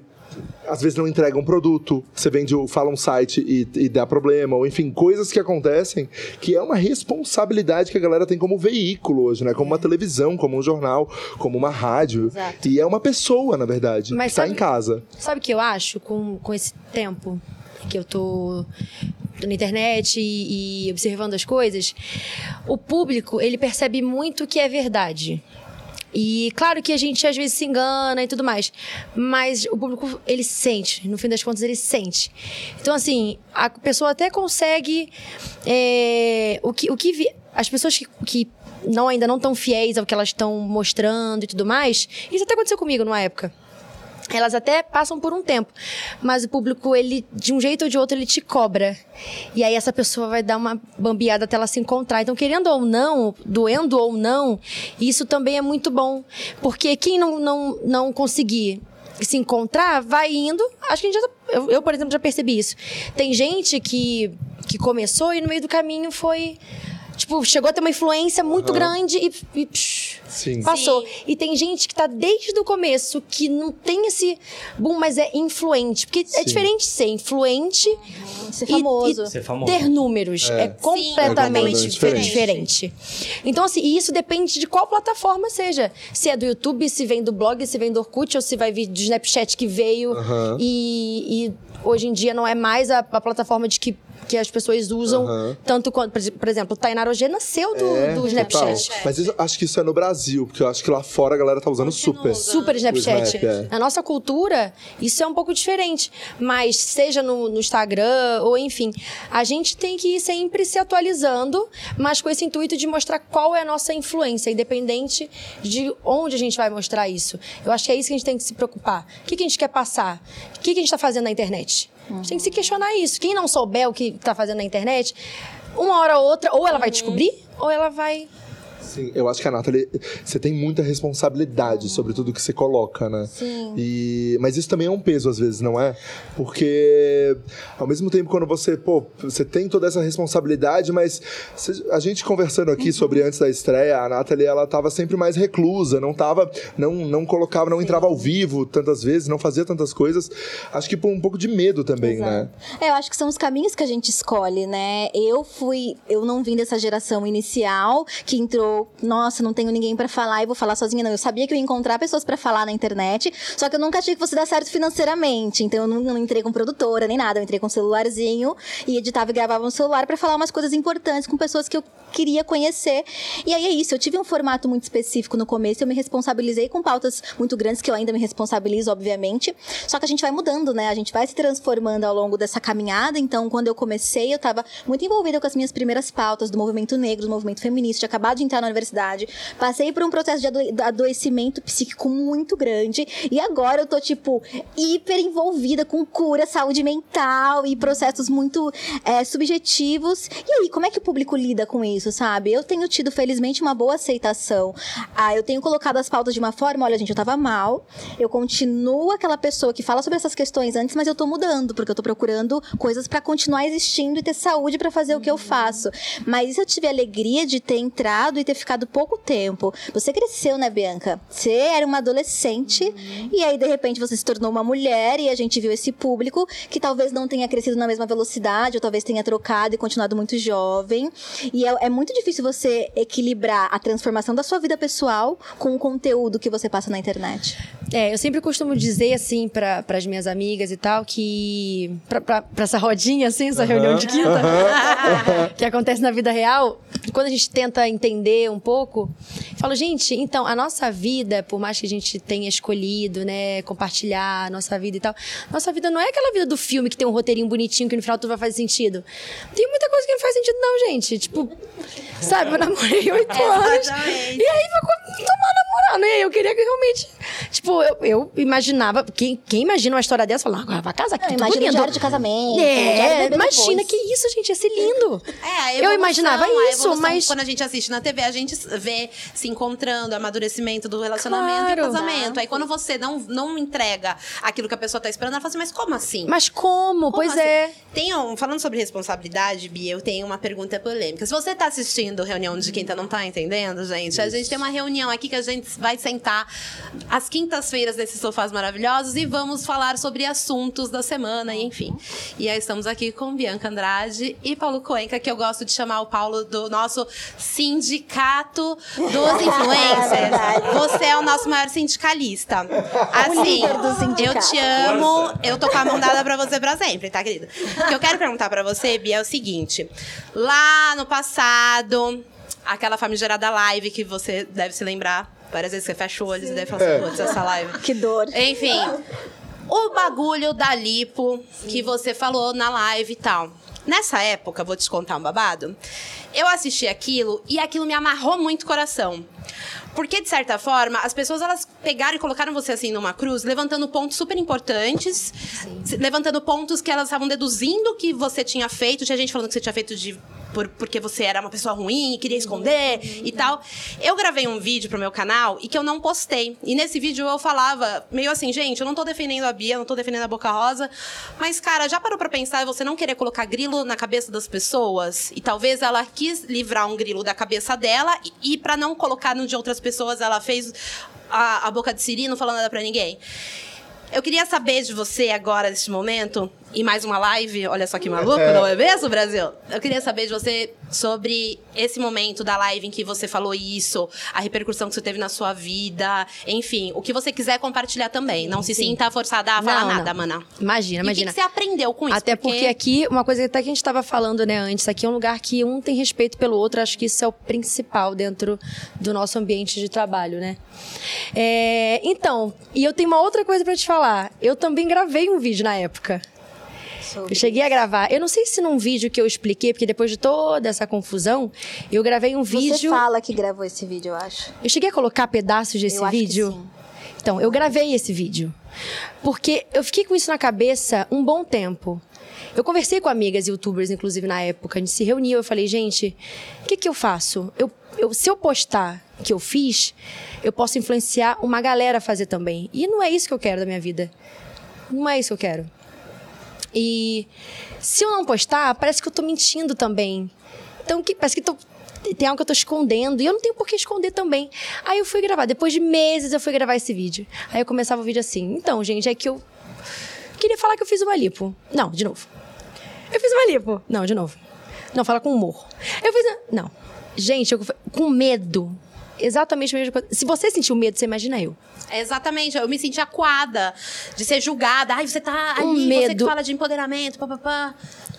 às vezes não entrega um produto, você vende, fala um site e, e dá problema, ou enfim, coisas que acontecem que é uma responsabilidade que a galera tem como veículo hoje, né? Como uma televisão, como um jornal, como uma rádio. Exato. E é uma pessoa, na verdade, Mas que tá sabe- em casa. Sabe o que eu acho com, com esse tempo que eu tô na internet e, e observando as coisas? O público, ele percebe muito o que é verdade. E claro que a gente às vezes se engana e tudo mais. Mas o público, ele sente. No fim das contas, ele sente. Então, assim, a pessoa até consegue. é, o que. O que vi- as pessoas que. que não, ainda não estão fiéis ao que elas estão mostrando e tudo mais. Isso até aconteceu comigo numa época. Elas até passam por um tempo, mas o público, ele, de um jeito ou de outro, ele te cobra. E aí essa pessoa vai dar uma bambeada até ela se encontrar. Então, querendo ou não, doendo ou não, isso também é muito bom. Porque quem não, não, não conseguir se encontrar, vai indo. Acho que a gente já. Eu, eu, por exemplo, já percebi isso. Tem gente que, que começou e no meio do caminho foi. Tipo, chegou a ter uma influência muito grande e, e psh, Sim. passou. Sim. E tem gente que tá desde o começo que não tem esse boom, mas é influente. Porque é Sim. diferente ser influente Ser e- famoso. e Ser famoso. ter números. É, É. completamente é diferente. Então, assim, e isso depende de qual plataforma seja. Se é do YouTube, se vem do blog, se vem do Orkut, ou se vai vir do Snapchat que veio. Aham. E, e hoje em dia não é mais a, a plataforma de que, que as pessoas usam tanto quanto. por exemplo, Por exemplo, Ogê nasceu do, É, do total. Snapchat. Mas isso- acho que isso é no Brasil, porque eu acho que lá fora a galera tá usando super. Super Snapchat. Snap, é. Na nossa cultura, isso é um pouco diferente. Mas seja no, no Instagram ou enfim, a gente tem que ir sempre se atualizando, mas com esse intuito de mostrar qual é a nossa influência, independente de onde a gente vai mostrar isso. Eu acho que é isso que a gente tem que se preocupar. O que, que a gente quer passar? O que, que a gente está fazendo na internet? A gente tem que se questionar isso. Quem não souber o que está fazendo na internet, uma hora ou outra, ou ela vai descobrir, ou ela vai Sim, eu acho que a Nathalie, você tem muita responsabilidade sobre tudo que você coloca, né? Sim. E, mas isso também é um peso às vezes, não é? Porque ao mesmo tempo quando você, pô, você tem toda essa responsabilidade, mas a gente conversando aqui sobre antes da estreia, a Nathalie, ela tava sempre mais reclusa, não tava, não, não colocava, não entrava ao vivo tantas vezes, não fazia tantas coisas. Acho que por um pouco de medo também, né? É, eu acho que são os caminhos que a gente escolhe, né? Eu fui, eu não vim dessa geração inicial que entrou, nossa, não tenho ninguém pra falar e vou falar sozinha, não. Eu sabia que eu ia encontrar pessoas pra falar na internet, só que eu nunca achei que fosse dar certo financeiramente. Então eu não, não entrei com produtora nem nada, eu entrei com um celularzinho e editava e gravava no celular pra falar umas coisas importantes com pessoas que eu queria conhecer. E aí é isso, eu tive um formato muito específico no começo, eu me responsabilizei com pautas muito grandes que eu ainda me responsabilizo, obviamente. Só que a gente vai mudando, né? A gente vai se transformando ao longo dessa caminhada. Então, quando eu comecei, eu tava muito envolvida com as minhas primeiras pautas do movimento negro, do movimento feminista, tinha acabado de entrar na universidade, passei por um processo de ado- adoecimento psíquico muito grande e agora eu tô tipo hiper envolvida com cura, saúde mental e processos muito é, subjetivos. E aí, como é que o público lida com isso, sabe? Eu tenho tido, felizmente, uma boa aceitação. Ah, eu tenho colocado as pautas de uma forma, olha, gente, eu tava mal, eu continuo aquela pessoa que fala sobre essas questões antes, mas eu tô mudando, porque eu tô procurando coisas pra continuar existindo e ter saúde pra fazer o que eu faço. Mas isso eu tive alegria de ter entrado e ter ficado pouco tempo. Você cresceu, né, Bianca? Você era uma adolescente e aí, de repente, você se tornou uma mulher e a gente viu esse público que talvez não tenha crescido na mesma velocidade ou talvez tenha trocado e continuado muito jovem. E é, é muito difícil você equilibrar a transformação da sua vida pessoal com o conteúdo que você passa na internet. É, eu sempre costumo dizer assim para as minhas amigas e tal que pra essa rodinha assim, essa reunião de quinta que acontece na vida real, quando a gente tenta entender um pouco, eu falo, gente, então a nossa vida, por mais que a gente tenha escolhido, né, compartilhar a nossa vida e tal, nossa vida não é aquela vida do filme que tem um roteirinho bonitinho que no final tudo vai fazer sentido. Tem muita coisa que não faz sentido não, gente. Tipo, sabe, eu namorei oito anos. Exatamente. E aí ficou tomar namorar, né? Eu queria que realmente. Tipo, eu, eu imaginava. Quem, quem imagina uma história dessa fala, agora vai casar, que Não, tudo imagina lindo. diário de casamento. É, imagina depois. que isso, gente, ia ser lindo. É, eu imaginava a isso, evolução, mas. Quando a gente assiste na TV, a gente vê se encontrando, amadurecimento do relacionamento Claro. e o casamento. Aí quando você não, não entrega aquilo que a pessoa tá esperando, ela fala assim, mas como assim? Mas como? Como pois assim? é. Tem um, falando sobre responsabilidade, Bia, eu tenho uma pergunta polêmica. Se você tá assistindo reunião de quinta não tá entendendo, gente, a gente tem uma reunião aqui que a gente vai sentar às quintas-feiras nesses sofás maravilhosos e vamos falar sobre assuntos da semana, e enfim. E aí estamos aqui com Bianca Andrade e Paulo Coenca, que eu gosto de chamar o Paulo do nosso sindicato dos influencers. Você é o nosso maior sindicalista. Assim, eu te amo, eu tô com a mão dada pra você pra sempre, tá, querida? O que eu quero perguntar pra você, Bia, é o seguinte. Lá no passado, aquela famigerada live que você deve se lembrar, Várias vezes você fecha o olho e deve falar, putz, essa live. Que dor. Enfim, o bagulho da lipo que você falou na live e tal. Nessa época, vou te contar um babado. Eu assisti aquilo e aquilo me amarrou muito o coração. Porque, de certa forma, as pessoas elas pegaram e colocaram você assim numa cruz, levantando pontos super importantes, se- levantando pontos que elas estavam deduzindo que você tinha feito, tinha gente falando que você tinha feito de por- porque você era uma pessoa ruim e queria esconder e tal. Eu gravei um vídeo pro meu canal e que eu não postei. E nesse vídeo eu falava meio assim, gente, eu não tô defendendo a Bia, não tô defendendo a Boca Rosa, mas cara, já parou pra pensar você não querer colocar grilo na cabeça das pessoas? E talvez ela quis livrar um grilo da cabeça dela e, e para não colocar no de outras pessoas, ela fez a, a boca de siri, não falando nada pra ninguém. Eu queria saber de você agora, neste momento, e mais uma live, olha só que maluco, não é mesmo, Brasil? Eu queria saber de você sobre esse momento da live em que você falou isso, a repercussão que isso teve na sua vida, enfim, o que você quiser compartilhar também. Não se sinta forçada a falar Não, nada, não. mana. Imagina, E o que imagina. que você aprendeu com isso? Até porque... aqui, uma coisa até que a gente estava falando, né, antes, aqui é um lugar que um tem respeito pelo outro, acho que isso é o principal dentro do nosso ambiente de trabalho, né? É, então, e eu tenho uma outra coisa para te falar. Eu também gravei um vídeo na época. Eu cheguei a gravar. Eu não sei se num vídeo que eu expliquei, porque depois de toda essa confusão, eu gravei um Você vídeo. fala que gravou esse vídeo, eu acho. Eu cheguei a colocar pedaços desse Eu vídeo. sim. Então, eu gravei esse vídeo. Porque eu fiquei com isso na cabeça um bom tempo. Eu conversei com amigas youtubers, inclusive na época, a gente se reuniu. Eu falei, gente, o que, que eu faço? Eu, eu- se eu postar que eu fiz, eu posso influenciar uma galera a fazer também. E não é isso que eu quero da minha vida. Não é isso que eu quero. E se eu não postar, parece que eu tô mentindo também. Então, que, parece que tô- tem algo que eu tô escondendo. E eu não tenho por que esconder também. Aí eu fui gravar. Depois de meses, eu fui gravar esse vídeo. Aí eu começava o vídeo assim. Então, gente, é que eu queria falar que eu fiz uma lipo. Não, de novo. Eu fiz uma lipo. Não, de novo. Não, fala com humor. Eu fiz. Não. Gente, eu, com medo. Exatamente a mesma coisa. Se você sentiu medo, você imagina eu. Exatamente, eu me senti acuada de ser julgada. Ai, você tá ali, Um você que medo. fala de empoderamento, papapá.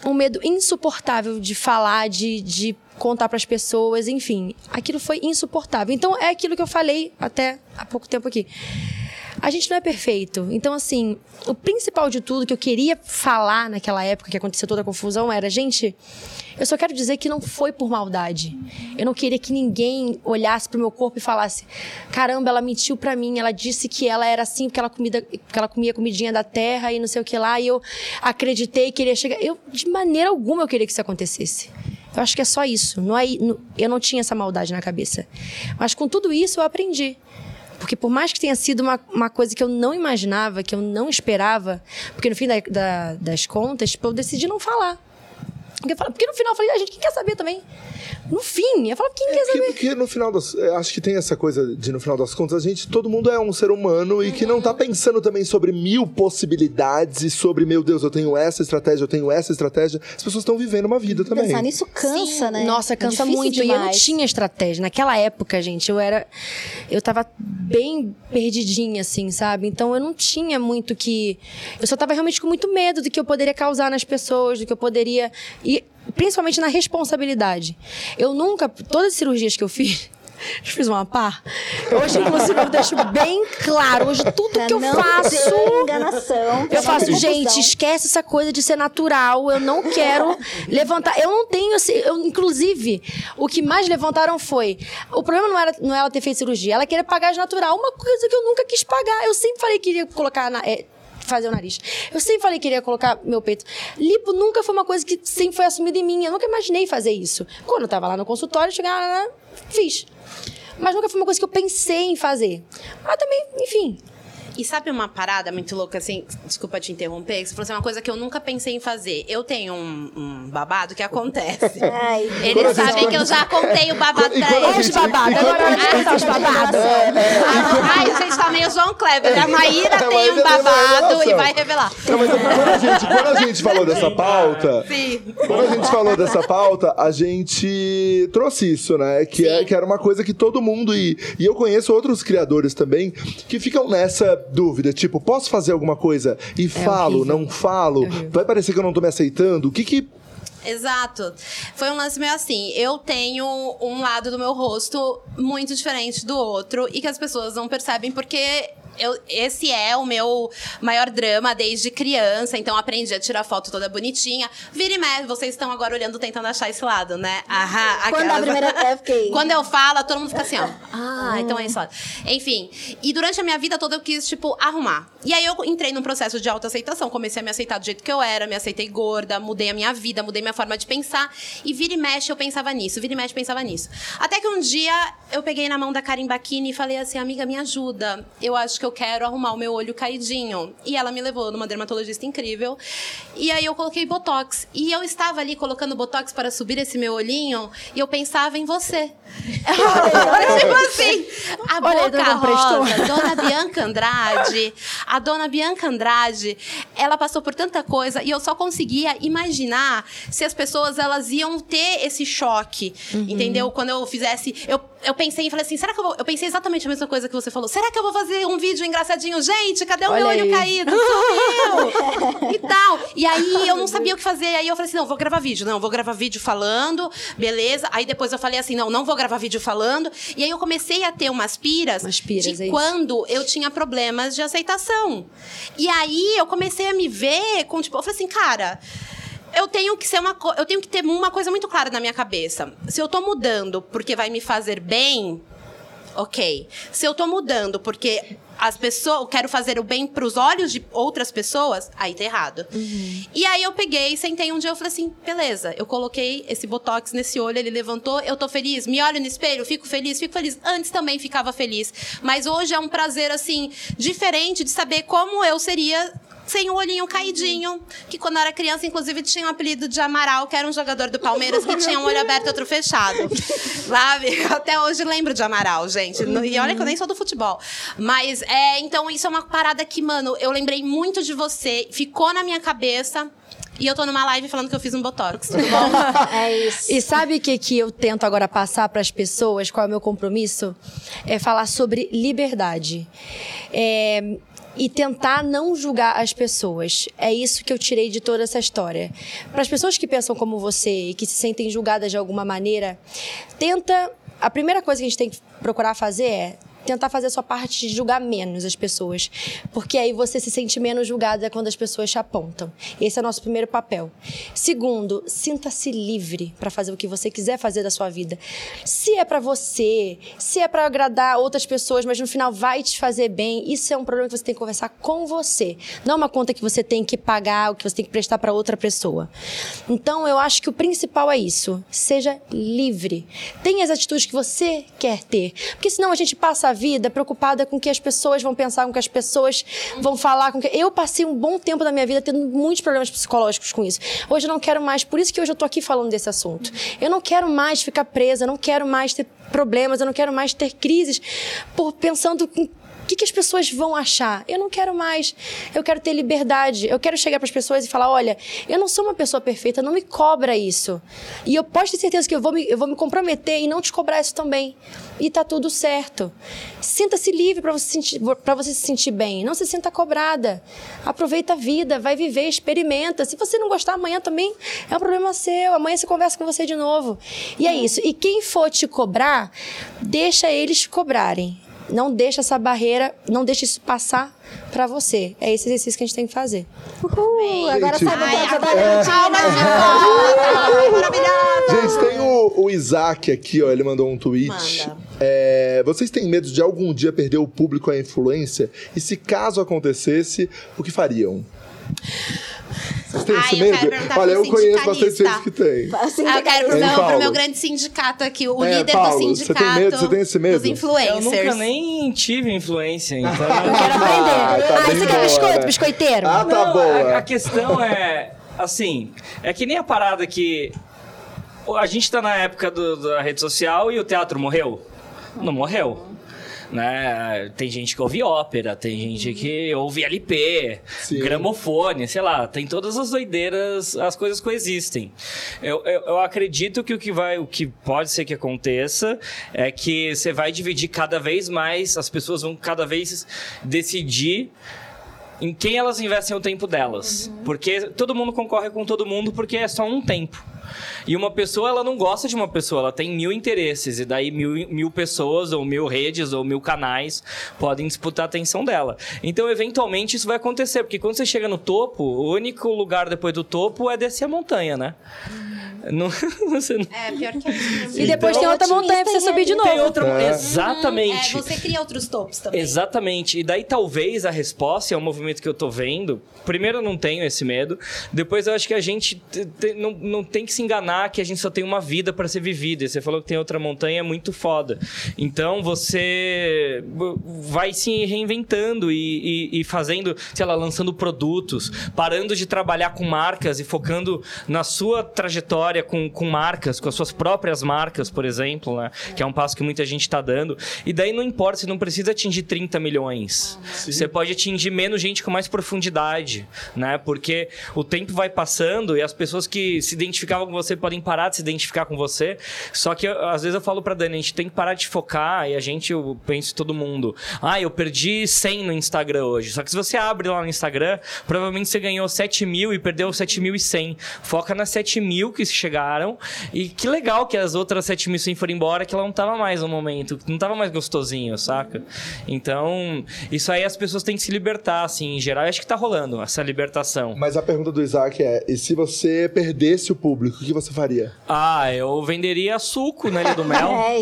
um medo insuportável de falar, de, de contar para as pessoas, enfim. Aquilo foi insuportável. Então é aquilo que eu falei até há pouco tempo aqui. A gente não é perfeito. Então, assim, o principal de tudo que eu queria falar naquela época que aconteceu toda a confusão era, gente, eu só quero dizer que não foi por maldade. Eu não queria que ninguém olhasse pro meu corpo e falasse: caramba, ela mentiu pra mim, ela disse que ela era assim porque ela, comida, porque ela comia comidinha da terra e não sei o que lá, e eu acreditei que queria chegar. Eu, de maneira alguma, eu queria que isso acontecesse. Eu acho que é só isso. Não é, eu não tinha essa maldade na cabeça. Mas com tudo isso eu aprendi. Porque por mais que tenha sido uma, uma coisa que eu não imaginava, que eu não esperava, porque no fim da- da- das contas, tipo, eu decidi não falar. Porque, porque no final eu falei, a gente, quem quer saber também? No fim, eu falo, quem quer Porque, saber? porque no final das. eu Acho que tem essa coisa de no final das contas, a gente, todo mundo é um ser humano e que não tá pensando também sobre mil possibilidades e sobre, meu Deus, eu tenho essa estratégia, eu tenho essa estratégia. As pessoas estão vivendo uma vida também. Pensar nisso cansa, né? Nossa, É cansa difícil muito. E eu não demais. tinha estratégia. Naquela época, gente, eu era. Eu tava bem perdidinha, assim, sabe? Então eu não tinha muito que. Eu só tava realmente com muito medo do que eu poderia causar nas pessoas, do que eu poderia. E principalmente na responsabilidade. Eu nunca. Todas as cirurgias que eu fiz. Eu fiz uma par. Hoje, inclusive, eu deixo bem claro. Hoje, tudo Pra que eu faço. enganação. Eu faço, gente, esquece essa coisa de ser natural. Eu não quero levantar. Eu não tenho. assim, Eu, inclusive, o que mais levantaram foi. O problema não era, não é ela ter feito cirurgia, ela queria pagar de natural. Uma coisa que eu nunca quis pagar. Eu sempre falei que iria colocar. Na, é, fazer o nariz. Eu sempre falei que iria colocar meu peito. Lipo nunca foi uma coisa que sempre foi assumida em mim. Eu nunca imaginei fazer isso. Quando eu tava lá no consultório, chegava, fiz. Mas nunca foi uma coisa que eu pensei em fazer. Mas também, enfim, E sabe uma parada muito louca, assim? Desculpa te interromper, que você falou assim, uma coisa que eu nunca pensei em fazer. Eu tenho um, um babado que acontece. Ai, Eles sabem que eu já contei o babado pra eles. gente- babado. e quando Agora gente- contar os babados. Ai, a gente tá meio João Kleber. A Maíra A tem Maíra um tem uma babado e vai revelar. Não, mas é quando a gente, quando a gente falou dessa pauta. Sim. Quando a gente falou dessa pauta, a gente trouxe isso, né? Que, é, que era uma coisa que todo mundo. E, e eu conheço outros criadores também que ficam nessa dúvida: tipo, posso fazer alguma coisa e falo, horrível. não falo? horrível. Vai parecer que eu não tô me aceitando? O que que. Exato. Foi um lance meio assim. Eu tenho um lado do meu rosto muito diferente do outro e que as pessoas não percebem porque eu, esse é o meu maior drama desde criança, então aprendi a tirar foto toda bonitinha. Vira e mexe, vocês estão agora olhando, tentando achar esse lado, né? Aham, Quando a aquelas- primeira fiquei. Quando eu falo, todo mundo fica assim, ó. Ah, então é isso. Enfim. E durante a minha vida toda eu quis, tipo, arrumar. E aí eu entrei num processo de autoaceitação. Comecei a me aceitar do jeito que eu era, me aceitei gorda, mudei a minha vida, mudei minha forma de pensar. E vira e mexe, eu pensava nisso. Vira e mexe, eu pensava nisso. Até que um dia eu peguei na mão da Karen Bakini e falei assim, amiga, me ajuda. Eu acho que eu quero arrumar o meu olho caidinho. E ela me levou numa dermatologista incrível. E aí eu coloquei Botox. E eu estava ali colocando Botox para subir esse meu olhinho e eu pensava em você. tipo assim, a Olha boca rosa, Dona Bianca Andrade, a Dona Bianca Andrade, ela passou por tanta coisa e eu só conseguia imaginar se as pessoas elas iam ter esse choque, Uhum. entendeu? Quando eu fizesse, eu, eu pensei e falei assim, será que eu vou, eu pensei exatamente a mesma coisa que você falou. Será que eu vou fazer um vídeo engraçadinho, gente? Cadê o meu Olha olho aí. caído? Eu! e tal. E aí eu não sabia o que fazer. Aí eu falei assim: não, vou gravar vídeo. Não, vou gravar vídeo falando, beleza. Aí depois eu falei assim: não, não vou gravar vídeo falando. E aí eu comecei a ter umas piras, Umas piras, de é quando eu tinha problemas de aceitação. E aí eu comecei a me ver com, tipo, eu falei assim, cara. Eu tenho que ser uma eu tenho que ter uma coisa muito clara na minha cabeça. Se eu tô mudando porque vai me fazer bem, ok. Se eu tô mudando porque as pessoas, eu quero fazer o bem pros olhos de outras pessoas, aí tá errado. E aí eu peguei, sentei um dia, eu falei assim, beleza, eu coloquei esse botox nesse olho, ele levantou, eu tô feliz, me olho no espelho, fico feliz, fico feliz. Antes também ficava feliz, mas hoje é um prazer assim diferente de saber como eu seria sem o olhinho caidinho, que quando eu era criança, inclusive, tinha um apelido de Amaral, que era um jogador do Palmeiras que tinha um olho aberto e outro fechado. Sabe? Até hoje lembro de Amaral, gente. E olha que eu nem sou do futebol. Mas, é, então, isso é uma parada que, mano, eu lembrei muito de você, ficou na minha cabeça. E eu tô numa live falando que eu fiz um botox, tudo bom? É isso. E sabe o que, que eu tento agora passar para as pessoas? Qual é o meu compromisso? É falar sobre liberdade. É, e tentar não julgar as pessoas. É isso que eu tirei de toda essa história. Para as pessoas que pensam como você e que se sentem julgadas de alguma maneira, tenta. A primeira coisa que a gente tem que procurar fazer é tentar fazer a sua parte de julgar menos as pessoas. Porque aí você se sente menos julgada quando as pessoas te apontam. Esse é o nosso primeiro papel. Segundo, sinta-se livre para fazer o que você quiser fazer da sua vida. Se é para você, se é para agradar outras pessoas, mas no final vai te fazer bem, isso é um problema que você tem que conversar com você. Não é uma conta que você tem que pagar, o que você tem que prestar para outra pessoa. Então, eu acho que o principal é isso. Seja livre. Tenha as atitudes que você quer ter. Porque senão a gente passa a vida preocupada com o que as pessoas vão pensar, com o que as pessoas vão falar. Com que... Eu passei um bom tempo da minha vida tendo muitos problemas psicológicos com isso. Hoje eu não quero mais, por isso que hoje eu tô aqui falando desse assunto. Eu não quero mais ficar presa, eu não quero mais ter problemas, eu não quero mais ter crises por pensando com que, que as pessoas vão achar? Eu não quero mais. Eu quero ter liberdade. Eu quero chegar para as pessoas e falar: olha, eu não sou uma pessoa perfeita, não me cobra isso. E eu posso ter certeza que eu vou me, eu vou me comprometer em não te cobrar isso também. E tá tudo certo. Sinta-se livre para você, sentir- você se sentir bem. Não se sinta cobrada. Aproveita a vida, vai viver, experimenta. Se você não gostar amanhã também, é um problema seu. Amanhã você conversa com você de novo. E é isso. E quem for te cobrar, deixa eles cobrarem. Não deixa essa barreira, não deixa isso passar pra você. É esse exercício que a gente tem que fazer. Uhul, agora Gente, sabe o Ai, que é de volta! Maravilhosa! Gente, tem o, o Isaac aqui, ó. Ele mandou um tweet. É, vocês têm medo de algum dia perder o público à influência? E se caso acontecesse, o que fariam? Vocês têm medo? quero perguntar Olha, pro eu conheço bastante sindicalista. gente que tem. Assim, Ah, eu quero meu, pro Paulo? meu grande sindicato aqui, o É, líder Paulo, do você sindicato. tem medo? Você tem esse medo? Dos influencers. Eu nunca nem tive influência, então. Eu quero aprender. Ah, tá Ah, você quer boa, biscoito, né? biscoiteiro? Ah, tá boa. A, a questão é, assim, é que nem a parada que a gente tá na época do- da rede social e o teatro morreu. Não morreu. Né? Tem gente que ouve ópera, tem gente que ouve LP, Sim. gramofone, sei lá, tem todas as doideiras, as coisas coexistem. Eu, eu, eu acredito que o que vai, o que pode ser que aconteça é que você vai dividir cada vez mais, as pessoas vão cada vez decidir em quem elas investem o tempo delas. Porque todo mundo concorre com todo mundo porque é só um tempo. E uma pessoa, ela não gosta de uma pessoa, ela tem mil interesses. E daí mil, mil pessoas, ou mil redes, ou mil canais podem disputar a atenção dela. Então, eventualmente, isso vai acontecer. Porque quando você chega no topo, o único lugar depois do topo é descer a montanha, né? Não, você não... É, pior que é isso mesmo. E depois tem outra montanha pra você subir de novo. Tem outra... É. Exatamente. É, você cria outros topos também. Exatamente. E daí talvez a resposta é um movimento que eu tô vendo. Primeiro, eu não tenho esse medo. Depois, eu acho que a gente te- te- não, não tem que se enganar que a gente só tem uma vida para ser vivida. E você falou que tem outra montanha, é muito foda. Então, você vai se reinventando e, e- e fazendo, sei lá, lançando produtos, parando de trabalhar com marcas e focando na sua trajetória com, com marcas, com as suas próprias marcas, por exemplo, né? Que é um passo que muita gente está dando. E daí não importa, você não precisa atingir 30 milhões. Você pode atingir menos gente com mais profundidade, né? Porque o tempo vai passando e as pessoas que se identificavam com você podem parar de se identificar com você. Só que às vezes eu falo pra Dani, a gente tem que parar de focar e a gente, eu penso todo mundo, ah, eu perdi 100 no Instagram hoje. Só que se você abre lá no Instagram, provavelmente você ganhou 7 mil e perdeu 7.100. Foca nas 7 mil que chegaram e que legal que as outras 7.100 foram embora, que ela não tava mais no momento, não tava mais gostosinho, saca? Então, isso aí as pessoas têm que se libertar, assim, em geral. Eu acho que tá rolando essa libertação. Mas a pergunta do Isaac é: e se você perdesse o público, o que você faria? Ah, eu venderia suco na Ilha do Mel. É.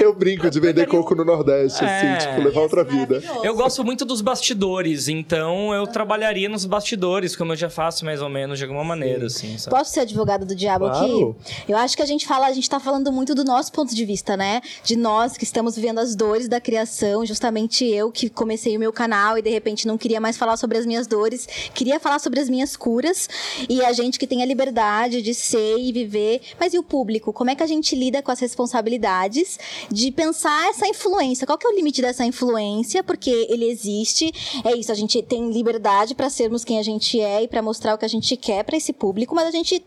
Eu brinco de vender coco no Nordeste, É. assim, tipo, levar outra vida. Eu gosto muito dos bastidores, então eu trabalharia nos bastidores, como eu já faço mais ou menos de alguma maneira, assim, sabe? Posso ser advogado do diabo Claro. aqui? Eu acho que a gente fala, a gente tá falando muito do nosso ponto de vista, né? De nós que estamos vivendo as dores da criação, justamente eu que comecei o meu canal e de repente não queria mais falar sobre as minhas dores, queria falar sobre as minhas curas e a gente que tem a liberdade de ser e viver. Mas e o público? Como é que a gente lida com as responsabilidades de pensar essa influência? Qual que é o limite dessa influência? Porque ele existe. É isso, a gente tem liberdade para sermos quem a gente é e para mostrar o que a gente quer para esse público, mas a gente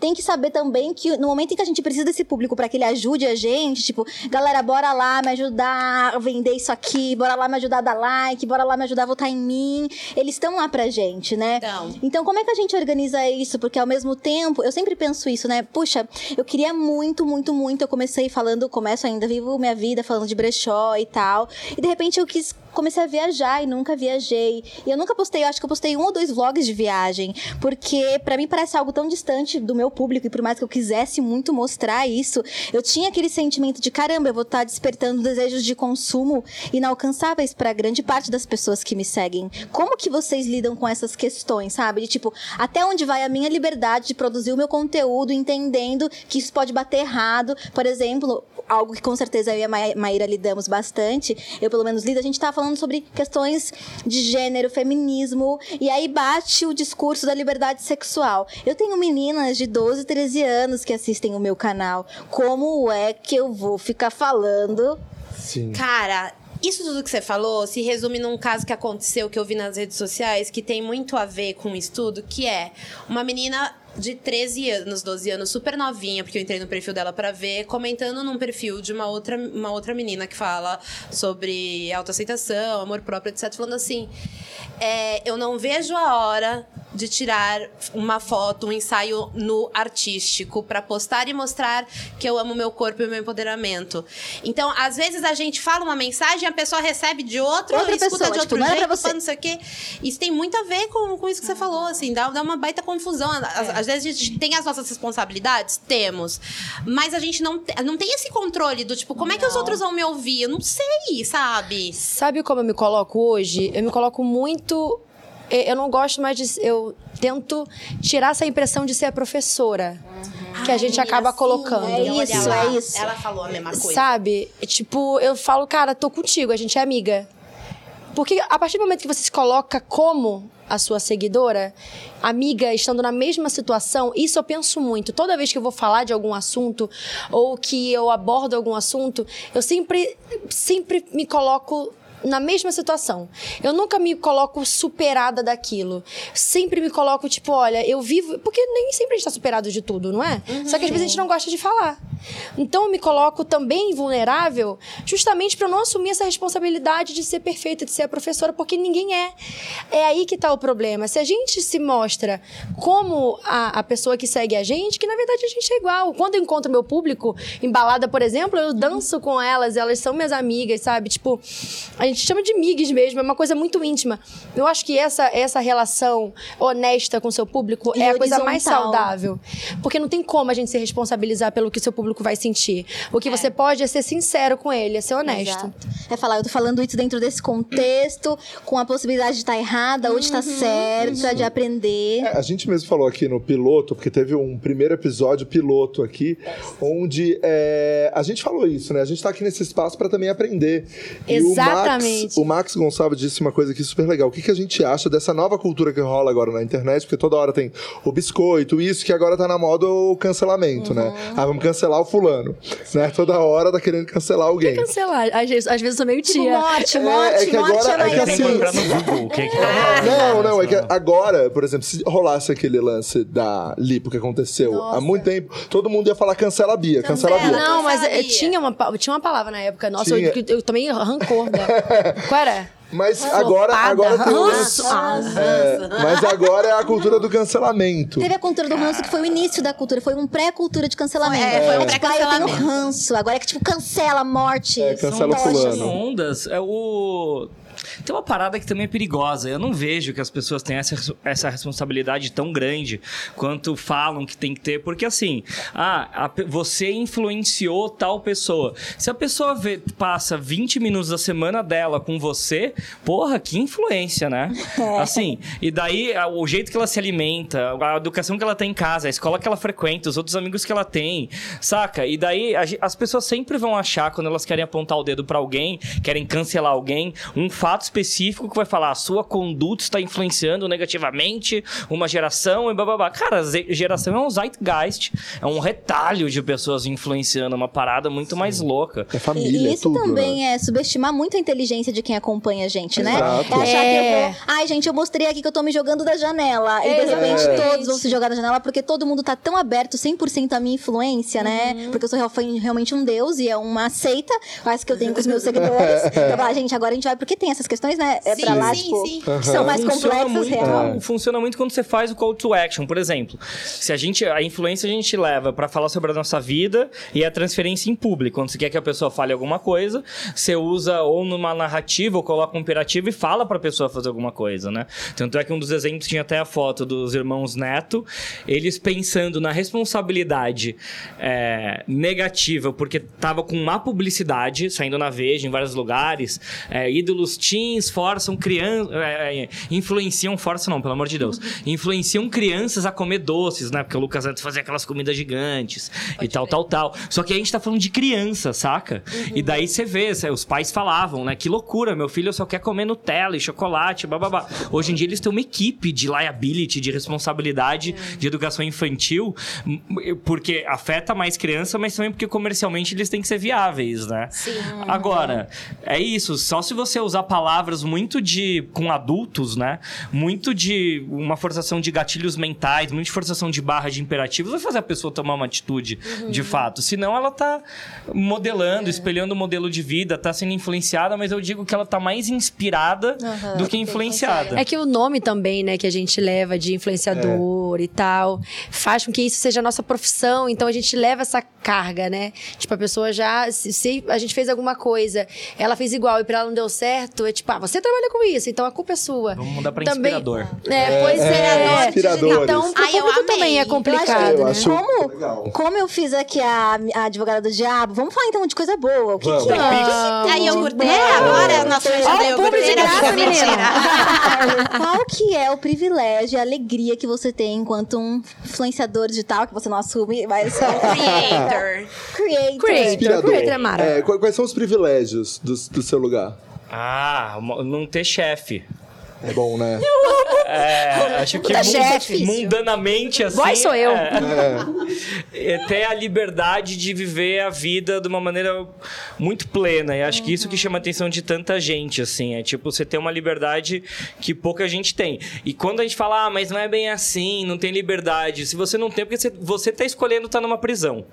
tem que saber também que no momento em que a gente precisa desse público para que ele ajude a gente, tipo, galera, bora lá me ajudar a vender isso aqui, bora lá me ajudar a dar like, bora lá me ajudar a votar em mim. Eles estão lá pra gente, né? Então. Então, como é que a gente organiza isso? Porque ao mesmo tempo, eu sempre penso isso, né? Puxa, eu queria muito, muito, muito. Eu comecei falando, começo ainda, vivo minha vida falando de brechó e tal. E de repente eu quis. Comecei a viajar e nunca viajei. E eu nunca postei, eu acho que eu postei um ou dois vlogs de viagem. Porque pra mim parece algo tão distante do meu público. E por mais que eu quisesse muito mostrar isso, eu tinha aquele sentimento de caramba, eu vou estar despertando desejos de consumo inalcançáveis pra grande parte das pessoas que me seguem. Como que vocês lidam com essas questões, sabe? De tipo, até onde vai a minha liberdade de produzir o meu conteúdo, entendendo que isso pode bater errado. Por exemplo, algo que com certeza eu e a Ma- Maíra lidamos bastante, eu pelo menos lido, a gente tá falando sobre questões de gênero, feminismo, e aí bate o discurso da liberdade sexual. Eu tenho meninas de 12, 13 anos que assistem o meu canal. Como é que eu vou ficar falando Sim. Cara, isso tudo que você falou se resume num caso que aconteceu que eu vi nas redes sociais que tem muito a ver com um estudo, que é uma menina de 13 anos, 12 anos, super novinha, porque eu entrei no perfil dela pra ver, comentando num perfil de uma outra, uma outra menina que fala sobre autoaceitação, amor próprio, etc. Falando assim: é, eu não vejo a hora de tirar uma foto, um ensaio no artístico pra postar e mostrar que eu amo meu corpo e meu empoderamento. Então, às vezes a gente fala uma mensagem e a pessoa recebe de outro, Outra escuta pessoa, de tipo, outro não era jeito, fala não sei o quê. Isso tem muito a ver com, com isso que você falou, assim, dá, dá uma baita confusão. Às, às vezes a gente tem as nossas responsabilidades? Temos. Mas a gente não, não tem esse controle do tipo, como é que os outros vão me ouvir? Eu não sei, sabe? Sabe como eu me coloco hoje? Eu me coloco muito. Eu não gosto mais de. Eu tento tirar essa impressão de ser a professora. Que a gente Ai, acaba assim, colocando. É isso, é isso. Ela falou a mesma coisa. Sabe? Tipo, eu falo, cara, tô contigo, a gente é amiga. Porque a partir do momento que você se coloca como a sua seguidora, amiga, estando na mesma situação, isso eu penso muito. Toda vez que eu vou falar de algum assunto ou que eu abordo algum assunto, eu sempre, sempre me coloco na mesma situação. Eu nunca me coloco superada daquilo. Sempre me coloco, tipo, olha, eu vivo. Porque nem sempre a gente tá superado de tudo, não é? Só que às vezes a gente não gosta de falar. Então eu me coloco também vulnerável, justamente para não assumir essa responsabilidade de ser perfeita, de ser a professora, porque ninguém é. É aí que tá o problema. Se a gente se mostra como a, a pessoa que segue a gente, que na verdade a gente é igual. Quando eu encontro meu público em balada, por exemplo, eu danço com elas, elas são minhas amigas, sabe? Tipo, a gente chama de migas mesmo, é uma coisa muito íntima. Eu acho que essa, essa relação honesta com o seu público E é a coisa mais saudável. Porque não tem como a gente se responsabilizar pelo que o seu público vai sentir. O que você pode é ser sincero com ele, é ser honesto. Exato. É falar, eu tô falando isso dentro desse contexto, com a possibilidade de estar errada ou de estar certa, de aprender. É, a gente mesmo falou aqui no piloto, porque teve um primeiro episódio piloto aqui, onde é, a gente falou isso, né? A gente tá aqui nesse espaço para também aprender. E o Max, o Max Gonçalves disse uma coisa aqui super legal. O que, que a gente acha dessa nova cultura que rola agora na internet? Porque toda hora tem o biscoito, isso, que agora tá na moda o cancelamento, né? Ah, vamos cancelar o fulano. Né? Toda hora tá querendo cancelar alguém. Cancelar. Às vezes, às vezes eu sou meio Tipo, tia. morte, É, morte, é que morte, agora- é que. Tem que assim- procurar no Google o que que tá Não, não, é que agora, por exemplo, se rolasse aquele lance da Lipo que aconteceu há muito tempo, todo mundo ia falar cancela a Bia, cancela a Bia. Não, mas eh, tinha uma, tinha uma palavra na época. Nossa, Tinha. eu, eu tomei rancor. Da... Qual era? Mas agora, agora tem o Ranço. lance- é, Mas agora é a cultura do cancelamento. Teve a cultura do ranço que foi o início da cultura, foi um pré-cultura de cancelamento. Foi, é, foi um Tipo, ah, eu tenho pré-cancelamento. ranço. Agora é que, tipo, cancela, morte. É, cancela Tocha. fulano. São ondas. É o. Tem uma parada que também é perigosa. Eu não vejo que as pessoas têm essa, essa responsabilidade tão grande quanto falam que tem que ter, porque assim, ah, a você influenciou tal pessoa. Se a pessoa vê- passa 20 minutos da semana dela com você, porra, que influência, né? Assim, e daí o jeito que ela se alimenta, a educação que ela tem em casa, a escola que ela frequenta, os outros amigos que ela tem, saca? E daí a as pessoas sempre vão achar, quando elas querem apontar o dedo pra alguém, querem cancelar alguém, um fato específico que vai falar a sua conduta está influenciando negativamente uma geração e bababá. Cara, geração é um zeitgeist, é um retalho de pessoas influenciando uma parada muito mais louca. É família, e é isso tudo, também né? é subestimar muito a inteligência de quem acompanha a gente, né? Exato. É achar É. que eu vou. Ai, gente, eu mostrei aqui que eu tô me jogando da janela. E de repente Exatamente. todos vão se jogar da janela porque todo mundo tá tão aberto 100% à minha influência, né? Porque eu sou realmente um deus e é uma seita, quase que eu tenho com os meus seguidores. Então, eu falo, gente, agora a gente vai. Porque tem essas questões, né? É Sim, pra lá, sim, tipo, sim. que são mais funciona complexas, muito, real. funciona muito quando você faz o call to action, por exemplo. Se a gente a influência a gente leva pra falar sobre a nossa vida e a transferência em público, quando você quer que a pessoa fale alguma coisa, você usa ou numa narrativa ou coloca um imperativo e fala pra pessoa fazer alguma coisa, né? Tanto é que um dos exemplos tinha até a foto dos irmãos Neto, eles pensando na responsabilidade é, negativa, porque tava com má publicidade saindo na Veja em vários lugares, é, ídolos teens forçam crianças, influenciam, forçam não, pelo amor de Deus, influenciam crianças a comer doces, né? Porque o Lucas Neto fazia aquelas comidas gigantes e tal, tal, tal. Só que a gente tá falando de criança, saca? E daí você vê, os pais falavam, né? Que loucura, meu filho só quer comer Nutella e chocolate, bababá. Hoje em dia eles têm uma equipe de liability, de responsabilidade de educação infantil, porque afeta mais criança, mas também porque comercialmente eles têm que ser viáveis, né? Sim. Agora, é isso, só se você usar palavras muito de com adultos, né? Muito de uma forçação de gatilhos mentais, muito de forçação de barra de imperativos, vai fazer a pessoa tomar uma atitude de fato. Senão ela tá modelando, espelhando o modelo de vida, tá sendo influenciada, mas eu digo que ela tá mais inspirada Aham, do que influenciada. É que o nome também, né, que a gente leva de influenciador e tal, faz com que isso seja a nossa profissão. Então a gente leva essa carga, né? Tipo, a pessoa já. Se, se a gente fez alguma coisa, ela fez igual e pra ela não deu certo, é tipo, ah, você trabalha com isso, então a culpa é sua. Vamos mudar pra Também- inspirador. É, pois é, é. inspiradores. Então, pro Ai, eu público amei. também é complicado, Eu né? acho Como, legal. como eu fiz aqui a, a advogada do diabo, vamos falar então de coisa boa. O que, Vamos. que é? A iogurteira agora, a nossa Ó, o público de graça, Mentira. Qual que é o privilégio e a alegria que você tem enquanto um influenciador digital, que você não assume, mas... Creator. Creator. Creator. Inspirador. Creator é mara. É, qu- quais são os privilégios do, do seu lugar? Ah, não ter chefe. É bom, né? É, acho que chefe. mundanamente assim. Boy sou eu. é, É. é ter a liberdade de viver a vida de uma maneira muito plena. E acho que isso que chama a atenção de tanta gente, assim. É tipo, você ter uma liberdade que pouca gente tem. E quando a gente fala, ah, mas não é bem assim, não tem liberdade. Se você não tem, porque você, você tá escolhendo estar numa prisão.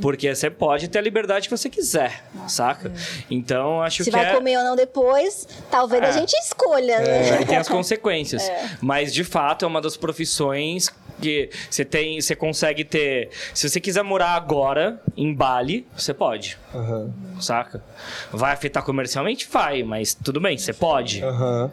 Porque você pode ter a liberdade que você quiser, saca? Então, acho Se que vai é... comer ou não depois, talvez a É. gente escolha, né? Tem as consequências. Mas, de fato, é uma das profissões que você tem, você consegue ter. Se você quiser morar agora em Bali, você pode. Aham. Saca? Vai afetar comercialmente? Vai, mas tudo bem, você pode. Aham.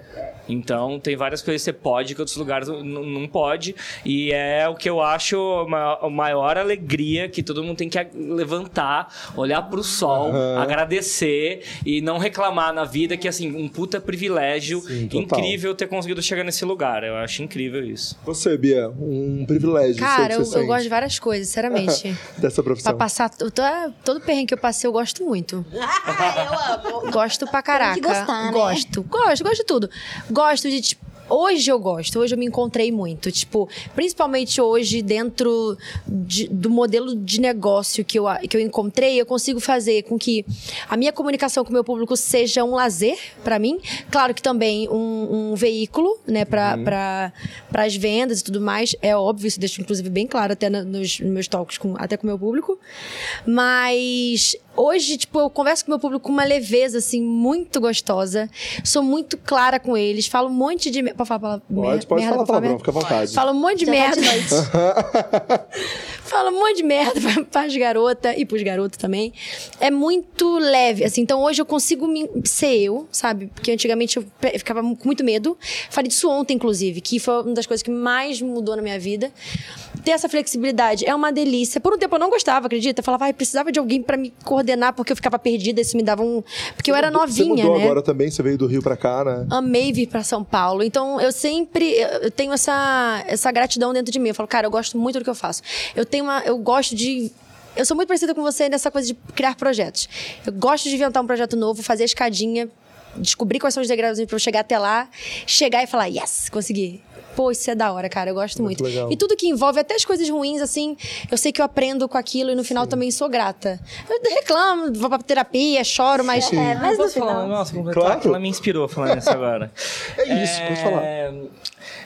Então, tem várias coisas que você pode que outros lugares não pode. E é o que eu acho uma- a maior alegria que todo mundo tem que levantar, olhar pro sol, Aham. agradecer e não reclamar na vida que, assim, um puta privilégio Sim, incrível ter conseguido chegar nesse lugar. Eu acho incrível isso. Você, Bia, um privilégio. Cara, eu, eu gosto de várias coisas, sinceramente. Dessa pra profissão. passar. to- to- Todo perrengue que eu passei, eu gosto muito. Ah, eu amo. Gosto pra caraca. Tem que gostar, né? Gosto, gosto, gosto de tudo. Gosto de, tipo, Hoje eu gosto, hoje eu me encontrei muito. Tipo, principalmente hoje, dentro de- do modelo de negócio que eu, que eu encontrei, eu consigo fazer com que a minha comunicação com o meu público seja um lazer pra mim. Claro que também um, um veículo, né, pra, pra, pras vendas e tudo mais. É óbvio, isso deixo inclusive bem claro até na- nos meus talks, com, até com o meu público. Mas hoje, tipo, eu converso com o meu público com uma leveza, assim, muito gostosa. Sou muito clara com eles. Falo um monte de. Pode falar palavra? Pode, pode merda, falar palavrão, fica à vontade. Fala um monte de Já tá merda. Fala um monte de merda pra- pras garotas e pros garotos também. É muito leve, assim. Então hoje eu consigo me- ser eu, sabe? Porque antigamente eu ficava com muito medo. Falei disso ontem, inclusive, que foi uma das coisas que mais mudou na minha vida. Ter essa flexibilidade é uma delícia. Por um tempo eu não gostava, acredita? Eu falava, ai, precisava de alguém pra me coordenar porque eu ficava perdida. Isso me dava um. Porque eu era Você novinha, mudou né? agora também, você veio do Rio pra cá, né? amei vir pra São Paulo. Então, eu sempre eu tenho essa, essa gratidão dentro de mim. Eu falo, cara, eu gosto muito do que eu faço. Eu tenho uma. Eu gosto de. Eu sou muito parecida com você nessa coisa de criar projetos. Eu gosto de inventar um projeto novo, fazer a escadinha, descobrir quais são os degraus pra eu chegar até lá, chegar e falar, yes, consegui. Pô, isso é da hora, cara. Eu gosto Muito muito. legal. E tudo que envolve, até as coisas ruins, assim, eu sei que eu aprendo com aquilo e no final também sou grata. Eu reclamo, vou pra terapia, choro, mas. É, mas no falar final. negócio? Completar? Claro. Que ela me inspirou falando isso agora. É isso, pode falar.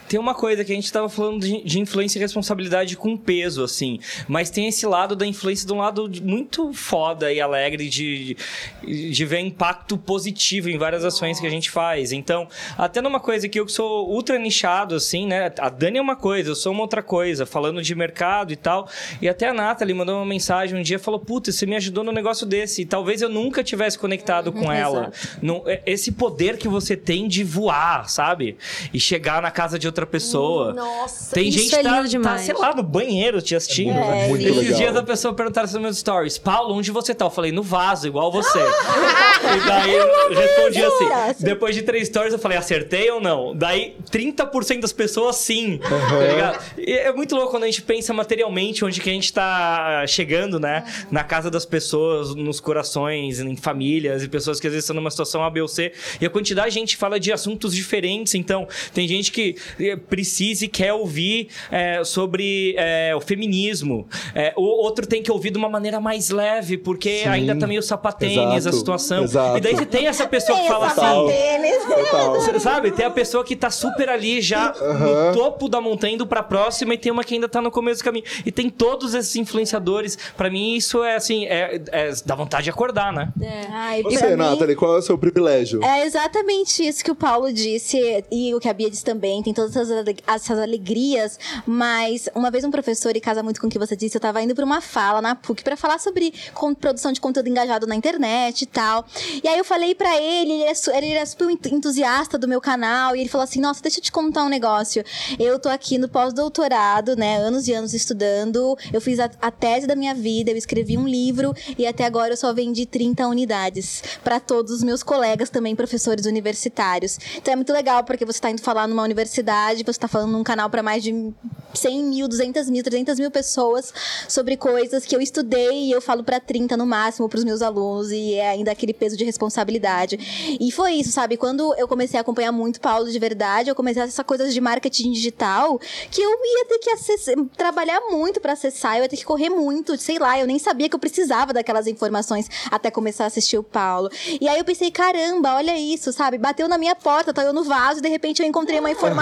Tem uma coisa que a gente tava falando de, de influência e responsabilidade com peso, assim. Mas tem esse lado da influência de um lado muito foda e alegre de, de ver impacto positivo em várias ações que a gente faz. Então, até numa coisa que eu sou ultra nichado, assim, né? A Dani é uma coisa, eu sou uma outra coisa, falando de mercado e tal. E até a Nathalie mandou uma mensagem um dia e falou: Puta, você me ajudou num negócio desse. E talvez eu nunca tivesse conectado com ela. Não- é- esse poder que você tem de voar, sabe? E chegar na casa de outra pessoa. Nossa, Tem isso gente é tá, tá, demais. sei lá, no banheiro te assistindo. É, muito Esses legal. dias a pessoa perguntaram nos meus stories: Paulo, onde você tá? Eu falei: no vaso, igual você. e daí eu respondi assim: depois de três stories, eu falei: acertei ou não? Daí 30% das pessoas sim. Tá ligado? E é muito louco quando a gente pensa materialmente onde que a gente tá chegando, né? Na casa das pessoas, nos corações, em famílias e pessoas que às vezes estão numa situação A, B ou C. E a quantidade de gente fala de assuntos diferentes. Então, tem gente que precisa e quer ouvir eh, sobre eh, o feminismo. Eh, o outro tem que ouvir de uma maneira mais leve, porque Sim. ainda tá meio sapatênis a situação. Exato. E daí você tem essa pessoa que fala assim. Sabe, tem a pessoa que tá super ali já no topo da montanha indo pra próxima e tem uma que ainda tá no começo do caminho. E tem todos esses influenciadores. Pra mim, isso é assim, é, é- dá vontade de acordar, né? Ai, Você, pra mim- Nathalie, qual é o seu privilégio? É exatamente isso que o Paulo disse e o que a Bia disse também. Tem todas essas, ale- essas alegrias, mas uma vez um professor, e casa muito com o que você disse, eu tava indo pra uma fala na PUC pra falar sobre produção de conteúdo engajado na internet e tal. E aí eu falei pra ele, ele era, su- ele era super ent- entusiasta do meu canal, e ele falou assim: Nossa, deixa eu te contar um negócio. Eu tô aqui no pós-doutorado, né? Anos e anos estudando. Eu fiz a, a tese da minha vida, eu escrevi um livro e até agora eu só vendi 30 unidades para todos os meus colegas também, professores universitários. Então é muito legal porque você tá indo falar numa universidade necessidade, você tá falando num canal para mais de 100 mil, 200 mil, 300 mil pessoas sobre coisas que eu estudei e eu falo para 30 no máximo pros meus alunos e é ainda aquele peso de responsabilidade. E foi isso, sabe? Quando eu comecei a acompanhar muito Paulo de verdade, eu comecei a acessar coisas de marketing digital que eu ia ter que acessar, trabalhar muito para acessar, eu ia ter que correr muito, sei lá, eu nem sabia que eu precisava daquelas informações até começar a assistir o Paulo. E aí eu pensei, caramba, olha isso, sabe? Bateu na minha porta, tá eu no vaso e de repente eu encontrei uma informação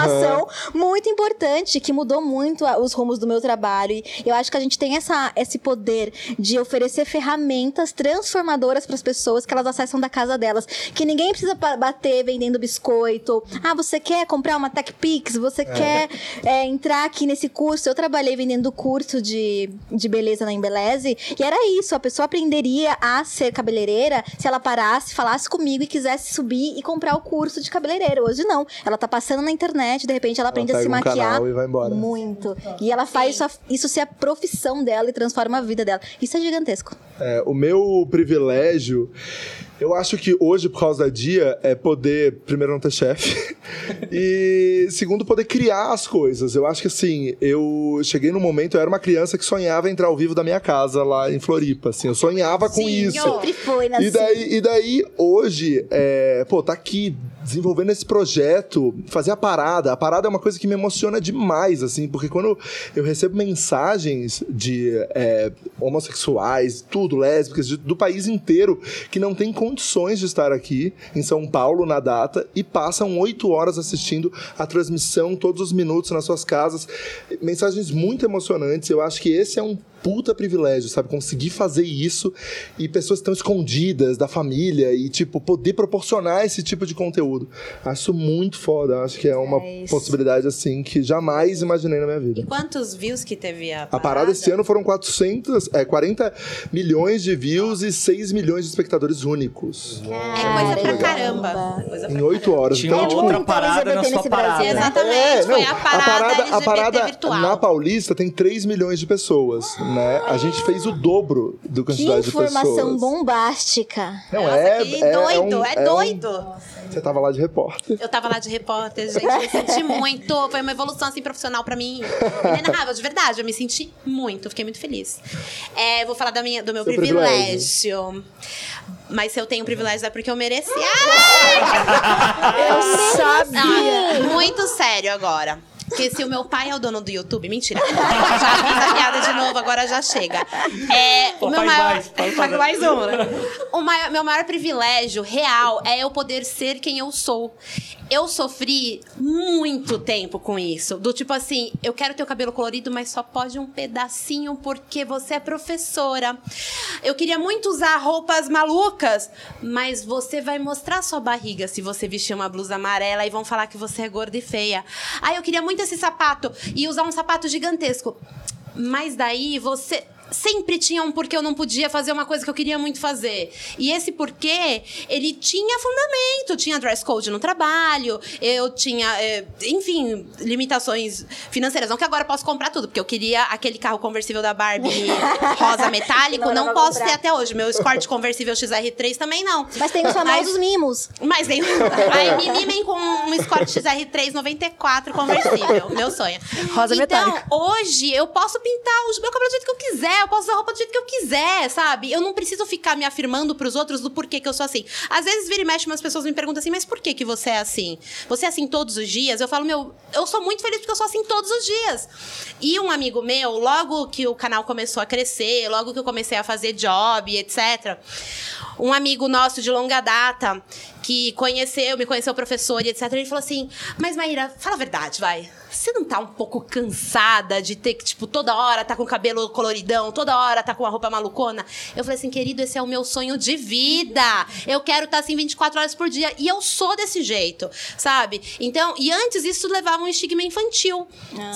muito importante que mudou muito os rumos do meu trabalho. E eu acho que a gente tem essa, esse poder de oferecer ferramentas transformadoras para as pessoas que elas acessam da casa delas. Que ninguém precisa bater vendendo biscoito. Ah, você quer comprar uma TechPix? Você quer é, entrar aqui nesse curso? Eu trabalhei vendendo curso de, de beleza na Embeleze e era isso. A pessoa aprenderia a ser cabeleireira se ela parasse, falasse comigo e quisesse subir e comprar o curso de cabeleireira. Hoje não. Ela tá passando na internet, de repente ela aprende a se um maquiar canal e vai embora. muito. E ela faz isso, isso ser a profissão dela e transforma a vida dela. Isso é gigantesco. É, o meu privilégio, eu acho que hoje, por causa da dia, é poder, primeiro, não ter chefe, e segundo, poder criar as coisas. Eu acho que assim, eu cheguei num momento, eu era uma criança que sonhava entrar ao vivo da minha casa lá em Floripa, assim, eu sonhava com Sim, isso. Sempre foi, né? E daí, e daí hoje, é, pô, tá aqui desenvolvendo esse projeto, fazer a parada. A parada é uma coisa que me emociona demais, assim, porque quando eu recebo mensagens de é, homossexuais, tudo, lésbicas, de- do país inteiro, que não tem condições de estar aqui em São Paulo na data e passam oito horas assistindo a transmissão todos os minutos nas suas casas. Mensagens muito emocionantes. Eu acho que esse é um puta privilégio, sabe? Conseguir fazer isso e pessoas estão escondidas da família e, tipo, poder proporcionar esse tipo de conteúdo. Acho muito foda. Acho que é uma É possibilidade, assim, que jamais imaginei na minha vida. E quantos views que teve a parada? A parada esse ano foram 400, é, 40 milhões de views e 6 milhões de espectadores únicos. É coisa pra Caramba. caramba. Coisa pra Em 8 horas. Tinha Então, tipo, outra parada na sua parada. Brasil, né? Exatamente, É, foi não, a parada, a parada virtual. na Paulista tem 3 milhões de pessoas, né? A gente fez o dobro do Que quantidade de pessoas. informação bombástica. Não, Nossa, é, que é, doido, um- é, um- doido. Você tava lá de repórter. Eu tava lá de repórter, gente, eu me senti muito. Foi uma evolução, assim, profissional pra mim. Inenarrável, de verdade. Eu me senti muito, fiquei muito feliz. É, vou falar da minha, do meu Seu privilégio. Mas se eu tenho privilégio é porque eu mereci. Eu sabia. Ah, muito sério agora. Porque se o meu pai é o dono do YouTube, mentira. Já fiz a piada de novo, agora já chega. É, Pô, o meu maior, mais, faz faz mais. mais um, né? O maior- meu maior privilégio real é eu poder ser quem eu sou. Eu sofri muito tempo com isso. Do tipo assim, eu quero ter o cabelo colorido, mas só pode um pedacinho porque você é professora. Eu queria muito usar roupas malucas, mas você vai mostrar sua barriga se você vestir uma blusa amarela e vão falar que você é gorda e feia. Ah, eu queria muito esse sapato e usar um sapato gigantesco. Mas daí você sempre tinha um porquê eu não podia fazer uma coisa que eu queria muito fazer. E esse porquê, ele tinha fundamento. Tinha dress code no trabalho, eu tinha, é, enfim, limitações financeiras. Não que agora eu posso comprar tudo, porque eu queria aquele carro conversível da Barbie rosa metálico. Não Não, posso comprar. ter até hoje. Meu Escort conversível XR3 também não. Mas tem os famosos mimos. Mas tem. Aí me mimem com um Escort XR3 94 conversível. Meu sonho. Rosa então, metálica. hoje eu posso pintar o meu cabelo do jeito que eu quiser, eu posso usar roupa do jeito que eu quiser, sabe? Eu não preciso ficar me afirmando pros outros do porquê que eu sou assim. Às vezes vira e mexe, umas pessoas me perguntam assim, mas por que que você é assim? Você é assim todos os dias? Eu falo, meu, eu sou muito feliz porque eu sou assim todos os dias. E um amigo meu, logo que o canal começou a crescer, logo que eu comecei a fazer job, etc. Um amigo nosso de longa data que conheceu, me conheceu professor e etc. Ele falou assim: Mas Maíra, fala a verdade, vai. Você não tá um pouco cansada de ter que, tipo, toda hora tá com o cabelo coloridão, toda hora tá com a roupa malucona? Eu falei assim, querido, esse é o meu sonho de vida. Eu quero estar assim 24 horas por dia. E eu sou desse jeito, sabe? Então, e antes isso levava um estigma infantil,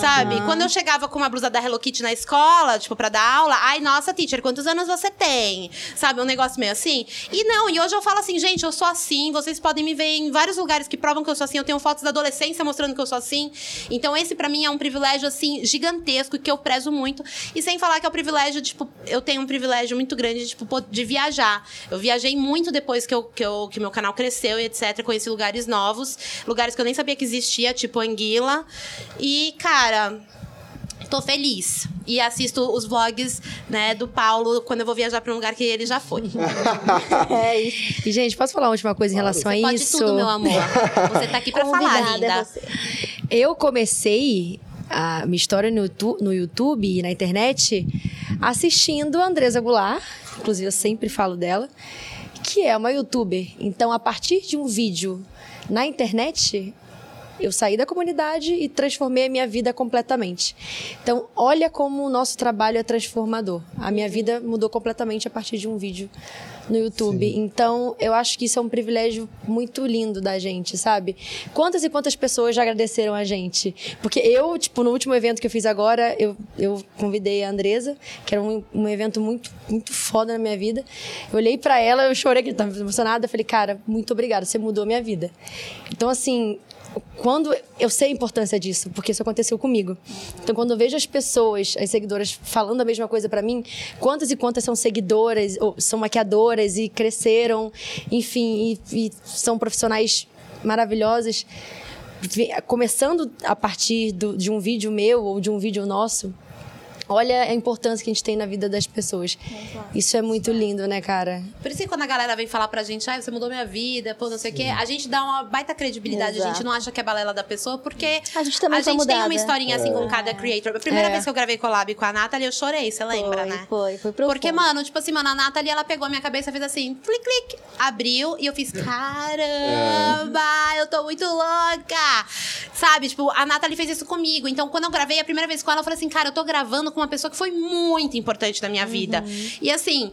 sabe? Quando eu chegava com uma blusa da Hello Kitty na escola, tipo, pra dar aula, ai, nossa, teacher, quantos anos você tem? Sabe? Um negócio meio assim. E não, e hoje eu falo assim, gente, eu sou assim, vocês podem me ver em vários lugares que provam que eu sou assim. Eu tenho fotos da adolescência mostrando que eu sou assim. Então, esse pra mim é um privilégio, assim, gigantesco que eu prezo muito. E sem falar que é o privilégio, tipo, eu tenho um privilégio muito grande, tipo, po- de viajar. Eu viajei muito depois que, eu, que, eu, que meu canal cresceu e etc. Conheci lugares novos, lugares que eu nem sabia que existia, tipo Anguila. E, cara, tô feliz. E assisto os vlogs, né, do Paulo quando eu vou viajar pra um lugar que ele já foi. É isso. E, gente, posso falar uma última coisa em relação Você a pode isso? tudo, meu amor. Você tá aqui pra falar, linda. é. Eu comecei a minha história no YouTube, no YouTube e na internet assistindo a Andresa Goulart, inclusive eu sempre falo dela, que é uma youtuber. Então, a partir de um vídeo na internet, eu saí da comunidade e transformei a minha vida completamente. Então, olha como o nosso trabalho é transformador. A minha vida mudou completamente a partir de um vídeo no YouTube. Então, eu acho que isso é um privilégio muito lindo da gente, sabe? Quantas e quantas pessoas já agradeceram a gente? Porque eu, tipo, no último evento que eu fiz agora, eu, eu convidei a Andresa, que era um, um evento muito, muito foda na minha vida. Eu olhei pra ela, eu chorei, que eu tava emocionada. Eu falei, cara, muito obrigada, você mudou a minha vida. Então, assim, quando eu sei a importância disso, porque isso aconteceu comigo. Então, quando eu vejo as pessoas, as seguidoras falando a mesma coisa pra mim, quantas e quantas são seguidoras, ou são maquiadoras e cresceram, enfim, e, e são profissionais maravilhosas, vi- começando a partir do- de um vídeo meu ou de um vídeo nosso. Olha a importância que a gente tem na vida das pessoas. Isso é muito lindo, né, cara? Por isso que quando a galera vem falar pra gente, ah, você mudou minha vida, pô, não sei o quê, a gente dá uma baita credibilidade. A Exato. gente não acha que é balela da pessoa, porque A gente também foi tem mudada. uma historinha assim com cada creator. A primeira É. vez que eu gravei collab com a Nathalie, eu chorei, você lembra, foi, né? Foi, foi profundo. Porque, mano, tipo assim, mano, a Nathalie, ela pegou a minha cabeça e fez assim, clic, clic, abriu, e eu fiz, caramba, eu tô muito louca! Sabe, tipo, a Nathalie fez isso comigo. Então, quando eu gravei a primeira vez com ela, eu falei assim, cara, eu tô gravando com uma pessoa que foi muito importante na minha vida. E assim,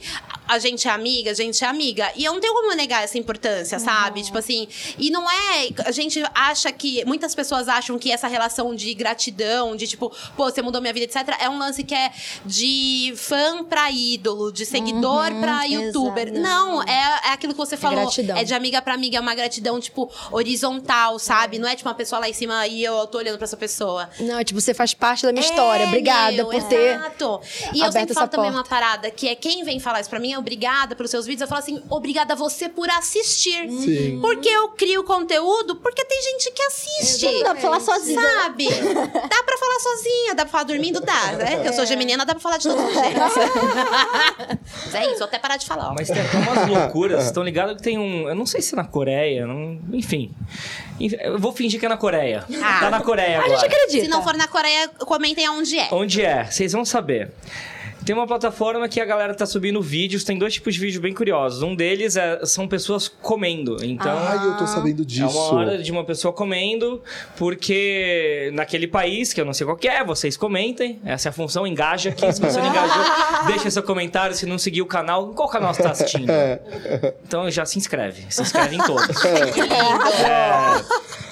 a gente é amiga, a gente é amiga. E eu não tenho como negar essa importância, sabe? Tipo assim, e não é. A gente acha que. Muitas pessoas acham que essa relação de gratidão, de tipo, pô, você mudou minha vida, etc., é um lance que é de fã pra ídolo, de seguidor pra youtuber. Não, é, é aquilo que você falou. gratidão. É de amiga pra amiga, é uma gratidão, tipo, horizontal, sabe? Não é tipo uma pessoa lá em cima e eu tô olhando pra essa pessoa. Não, é tipo, você faz parte da minha história. Obrigada meu, por ter. Exato. E eu sempre falo também porta. uma parada, que é quem vem falar isso pra mim, é obrigada pelos seus vídeos. Eu falo assim, obrigada a você por assistir. Sim. Porque eu crio conteúdo, porque tem gente que assiste. Não dá pra falar sozinha. Sabe? dá pra falar sozinha, dá pra falar dormindo, dá. Né? Eu sou geminiana, dá pra falar de jeitos. Mas é isso, vou até parar de falar. ó. Mas tem até umas loucuras. Estão ligados que tem um. Eu não sei se é na Coreia. não- enfim. Eu vou fingir que é na Coreia. Ah. Tá na Coreia A agora. gente acredita. Se não for na Coreia, comentem aonde é. Onde é? Vocês vão saber. Tem uma plataforma que a galera tá subindo vídeos, tem dois tipos de vídeos bem curiosos. Um deles é- são pessoas comendo. Então. Ai, eu tô sabendo É disso. uma hora de uma pessoa comendo, porque naquele país, que eu não sei qual que é, vocês comentem. Essa é a função, engaja aqui. Se você não engajou, deixa seu comentário. Se não seguir o canal, qual canal você tá assistindo? Então já se inscreve. Se inscreve em todos. É,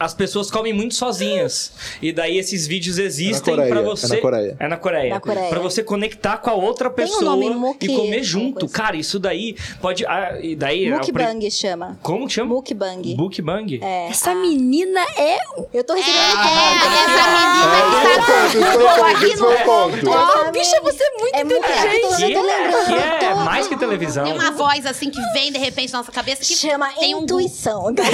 As pessoas comem muito sozinhas. E daí esses vídeos existem é você. na Coreia. É na Coreia. Na Coreia. Pra você conectar com a outra um pessoa nome, muki, e comer junto. Cara, isso daí pode. ah, e daí. é o pri- Mukbang chama. Como que chama? Mukbang. Mukbang? É. Essa menina é. Eu tô recebendo essa menina que o ponto. Oh, bicha, você é muito É inteligente. Que Eu tô lembrando, é, é mais que televisão. Tem uma voz assim que vem de repente na nossa cabeça que Chama tem um intuição. Tem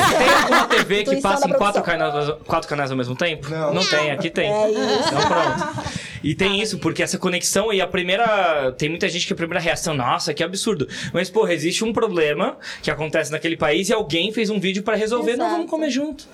alguma TV que passa em quatro produção. canais, quatro canais ao mesmo tempo? Não. Não tem, aqui tem. É isso. Então pronto. E tem isso, porque essa conexão e a primeira. Tem muita gente que a primeira reação, nossa, que absurdo. Mas, porra, existe um problema que acontece naquele país e alguém fez um vídeo pra resolver. Não, Exato. vamos comer junto.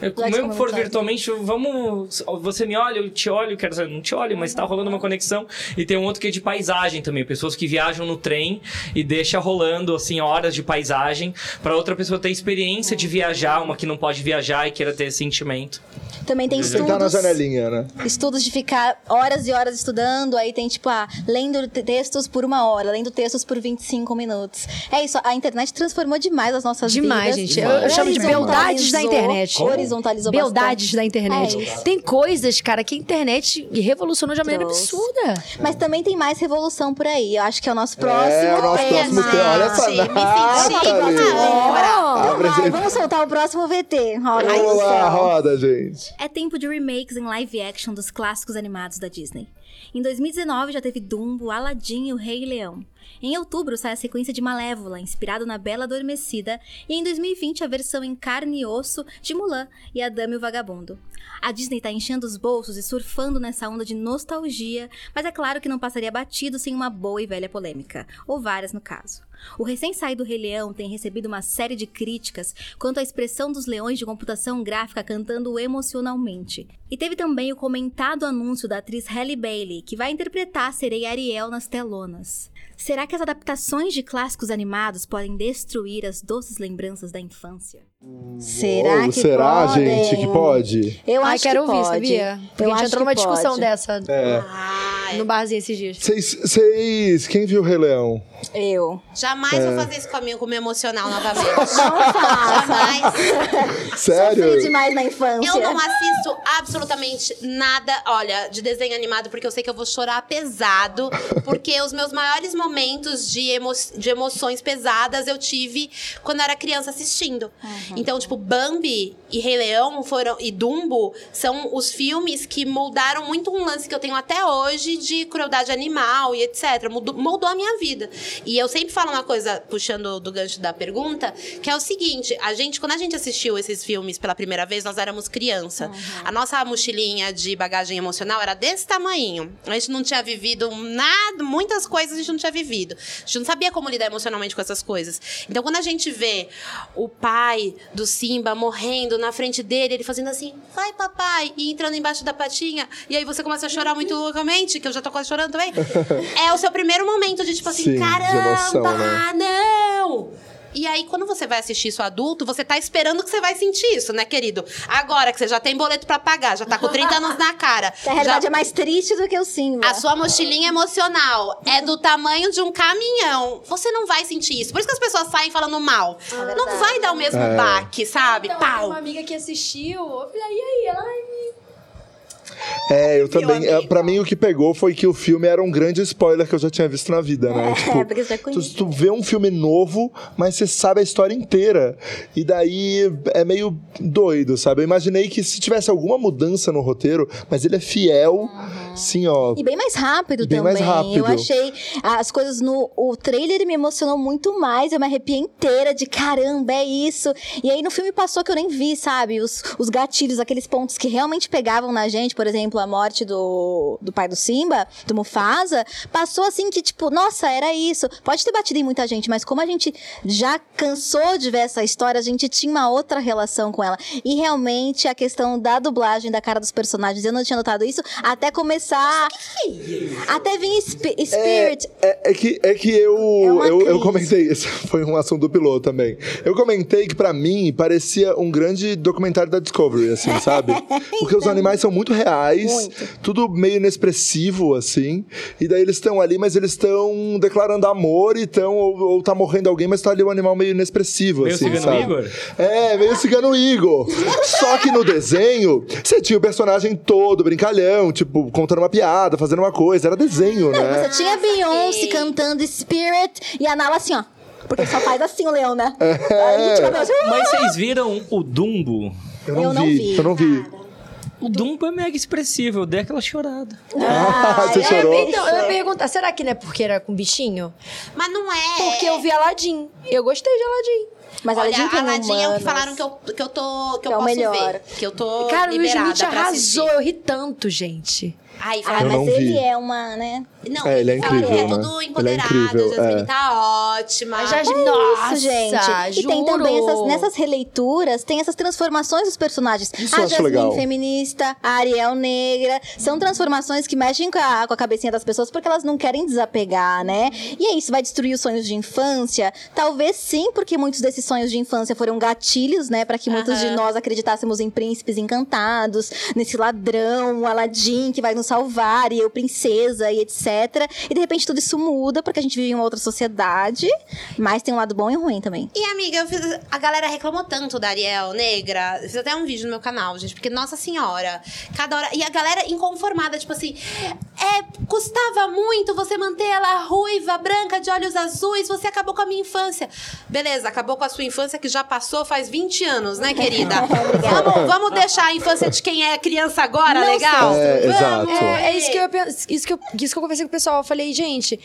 Eu, Like mesmo que for virtualmente, vamos. Você me olha, eu te olho, quero dizer, não te olho, mas tá rolando uma conexão. E tem um outro que é de paisagem também. Pessoas que viajam no trem e deixa rolando, assim, horas de paisagem pra outra pessoa ter experiência de viajar, uma que não pode viajar e queira ter esse sentimento. Também tem Sentar na estudos. janelinha, né? Estudos de ficar horas horas e horas estudando, aí tem tipo, ah, lendo te- textos por uma hora, lendo textos por 25 minutos. É isso, a internet transformou demais as nossas Demais, vidas. gente. Eu, eu chamo de beldades da internet. Horizontalizou Beldades bastante. da internet. É tem coisas, cara, que a internet revolucionou de uma maneira Trouxe. absurda. Mas também tem mais revolução por aí. Eu acho que é o nosso próximo É, o nosso tema. próximo tema. Olha Gente, me senti. Então vamos soltar o próximo VT. Roda Vamos lá, roda, gente. É tempo de remakes em live action dos clássicos animados da Disney. Em 2019 já teve Dumbo, Aladdin e o Rei Leão. Em outubro sai a sequência de Malévola, inspirado na Bela Adormecida, e em 2020 a versão em carne e osso de Mulan e a Dama e o Vagabundo. A Disney tá enchendo os bolsos e surfando nessa onda de nostalgia, mas é claro que não passaria batido sem uma boa e velha polêmica, ou várias no caso. O recém-saído Rei Leão tem recebido uma série de críticas quanto à expressão dos leões de computação gráfica cantando emocionalmente. E teve também o comentado anúncio da atriz Halle Bailey, que vai interpretar a sereia Ariel nas telonas. Será que as adaptações de clássicos animados podem destruir as doces lembranças da infância? Será que será, podem? gente, que pode? Eu Ai, acho quero que ouvir, pode. sabia? Porque Eu a gente entrou numa discussão pode. dessa É. Ai, no barzinho esses dias. Vocês, vocês- quem viu o Rei Leão? Eu. jamais É. vou fazer isso comigo, com o meu emocional novamente. Não faça. jamais. Sério? Sofri demais na infância. Eu não assisto absolutamente nada, olha, de desenho animado, porque eu sei que eu vou chorar pesado. Porque os meus maiores momentos de, emo de emoções pesadas eu tive quando eu era criança assistindo. Então, tipo, Bambi e Rei Leão foram, e Dumbo são os filmes que moldaram muito um lance que eu tenho até hoje de crueldade animal e etc. Moldou, moldou a minha vida. E eu sempre falo uma coisa, puxando do gancho da pergunta, que é o seguinte: a gente, quando a gente assistiu esses filmes pela primeira vez, nós éramos criança. A nossa mochilinha de bagagem emocional era desse tamanho. A gente não tinha vivido nada, muitas coisas a gente não tinha vivido. A gente não sabia como lidar emocionalmente com essas coisas. Então, quando a gente vê o pai do Simba morrendo na frente dele, ele fazendo assim, vai papai, e entrando embaixo da patinha, e aí você começa a chorar muito loucamente, que eu já tô quase chorando também. é o seu primeiro momento de tipo assim, Sim, caramba, emoção, né? não! E aí, quando você vai assistir isso adulto, você tá esperando que você vai sentir isso, né, querido? Agora que você já tem boleto pra pagar, já tá com 30 anos na cara. Que a realidade já- é mais triste do que o Simba. a sua mochilinha emocional é do tamanho de um caminhão. Você não vai sentir isso. Por isso que as pessoas saem falando mal. não vai dar o mesmo É. baque, sabe? Então, Pau. uma amiga que assistiu, eu falei, e aí? Ela, ai, É, eu também. É, pra mim, o que pegou foi que o filme era um grande spoiler que eu já tinha visto na vida, né? É, porque você já tu, tu vê um filme novo, mas você sabe a história inteira. E daí é meio doido, sabe? Eu imaginei que se tivesse alguma mudança no roteiro, mas ele é fiel, sim, ó. E bem mais rápido bem também. mais rápido. Eu achei as coisas no. O trailer me emocionou muito mais. Eu me arrepiei inteira de caramba, é isso. E aí no filme passou que eu nem vi, sabe? Os, os gatilhos, aqueles pontos que realmente pegavam na gente, por exemplo, a morte do, do pai do Simba, do Mufasa, passou assim que, tipo, nossa, era isso. Pode ter batido em muita gente, mas como a gente já cansou de ver essa história, a gente tinha uma outra relação com ela. E realmente a questão da dublagem da cara dos personagens, eu não tinha notado isso, até começar. Até vir Spi- Spirit. É, é que, é que eu, É eu, eu comentei, isso foi um assunto do piloto também. Eu comentei que pra mim parecia um grande documentário da Discovery, assim, sabe? Porque os animais são muito reais, Muito. tudo meio inexpressivo, assim. E daí eles estão ali, mas eles estão declarando amor e estão, ou, ou tá morrendo alguém, mas tá ali um animal meio inexpressivo, Meio assim, Cigano sabe? Igor? É, meio cigano Igor. Só que no desenho, você tinha o personagem todo brincalhão, tipo, contando uma piada, fazendo uma coisa. Era desenho, né? Você tinha Beyoncé cantando Spirit e a Nala assim, ó. Porque só faz assim o leão, né? É. Aí a gente começa, Mas vocês viram o Dumbo? Eu não, Eu não vi, vi, eu não vi. O Dumbo é mega expressivo, eu dei aquela chorada. Ah, você É, chorou? então, eu ia perguntar, será que não é porque era com bichinho? Mas não é. Porque eu vi Aladdin. Eu gostei de Aladdin. Mas Olha, Aladdin tem Aladdin é o que falaram que eu, que eu tô. que eu Que é o posso melhor. ver. Que eu tô. Cara, o Will Smith pra assistir. arrasou. Eu ri tanto, gente. Ai, Ah, Eu não mas vi. ele é uma, né? Não, É, ele é incrível, é né? tudo Ele é empoderado, incrível, a Jasmine é. tá ótima. A Jasmine, É nossa, isso, gente. E tem também essas, nessas releituras, tem essas transformações dos personagens. Isso a eu acho Jasmine legal. feminista, a Ariel negra. São transformações que mexem com a, com a cabecinha das pessoas porque elas não querem desapegar, né? E é isso, vai destruir os sonhos de infância? Talvez sim, porque muitos desses esses sonhos de infância foram gatilhos, né, para que muitos de nós acreditássemos em príncipes encantados, nesse ladrão, o Aladdin que vai nos salvar e eu princesa e etc. E de repente tudo isso muda porque a gente vive em uma outra sociedade, mas tem um lado bom e ruim também. E, amiga, eu fiz- a galera reclamou tanto da Ariel Negra. Fiz até um vídeo no meu canal, gente, porque, nossa senhora, cada hora. E a galera inconformada, tipo assim, é, custava muito você manter ela ruiva, branca, de olhos azuis, você acabou com a minha infância. Beleza, acabou com a sua infância que já passou faz 20 anos, né, querida? vamos, vamos deixar a infância de quem é criança agora, legal? É, Vamos. É, é isso que eu isso que eu, isso que eu conversei com o pessoal. Eu falei, gente,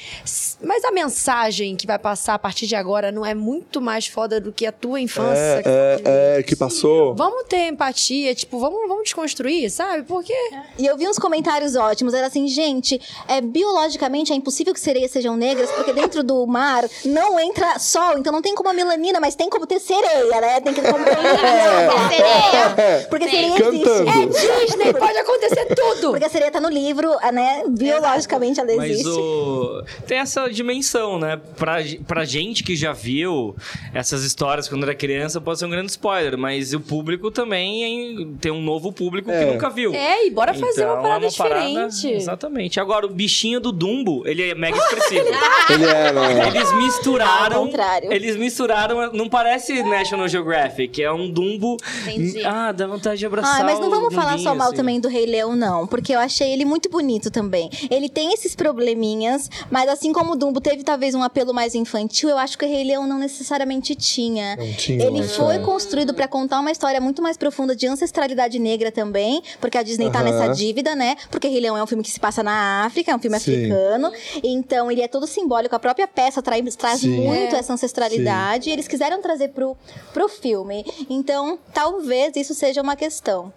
mas a mensagem que vai passar a partir de agora não é muito mais foda do que a tua infância? que É, viveu? é, é, que passou. Vamos ter empatia, tipo, vamos, vamos desconstruir, sabe? Porque. E eu vi uns comentários ótimos, era assim, gente, é, biologicamente é impossível que sereias sejam negras, porque dentro do mar não entra sol, então não tem como a melanina, mas tem como ter sereia, né? Tem que como ter sereia. Porque sereia Cantando. existe. É Disney, pode acontecer tudo! Porque a sereia tá no livro, né? Biologicamente ela Mas existe. o... tem essa dimensão, né? Pra, pra gente que já viu essas histórias quando era criança, pode ser um grande spoiler, mas o público também hein, tem um novo público É. que nunca viu. É, e bora fazer Então, uma parada é parada- diferente. exatamente. Agora, o bichinho do Dumbo, ele é mega expressivo. Ele é, né? Eles misturaram. Ao contrário. Eles misturaram. Não parece National Geographic, é um Dumbo. Entendi. Ah, dá vontade de abraçar. Ah, mas não o vamos falar só mal assim. também do Rei Leão, não. Porque eu achei ele muito bonito também. Ele tem esses probleminhas, mas assim como o Dumbo teve talvez um apelo mais infantil, eu acho que o Rei Leão não necessariamente tinha. Não tinha, Ele foi construído pra contar uma história muito mais profunda de ancestralidade negra também, porque a Disney tá Aham. nessa dívida, né? Porque Rei Leão é um filme que se passa na África, é um filme Sim. africano. Então ele é todo simbólico. A própria peça traz, traz Sim. muito É. essa ancestralidade. E eles quiseram trazer pro, pro filme. Então, talvez isso seja uma questão.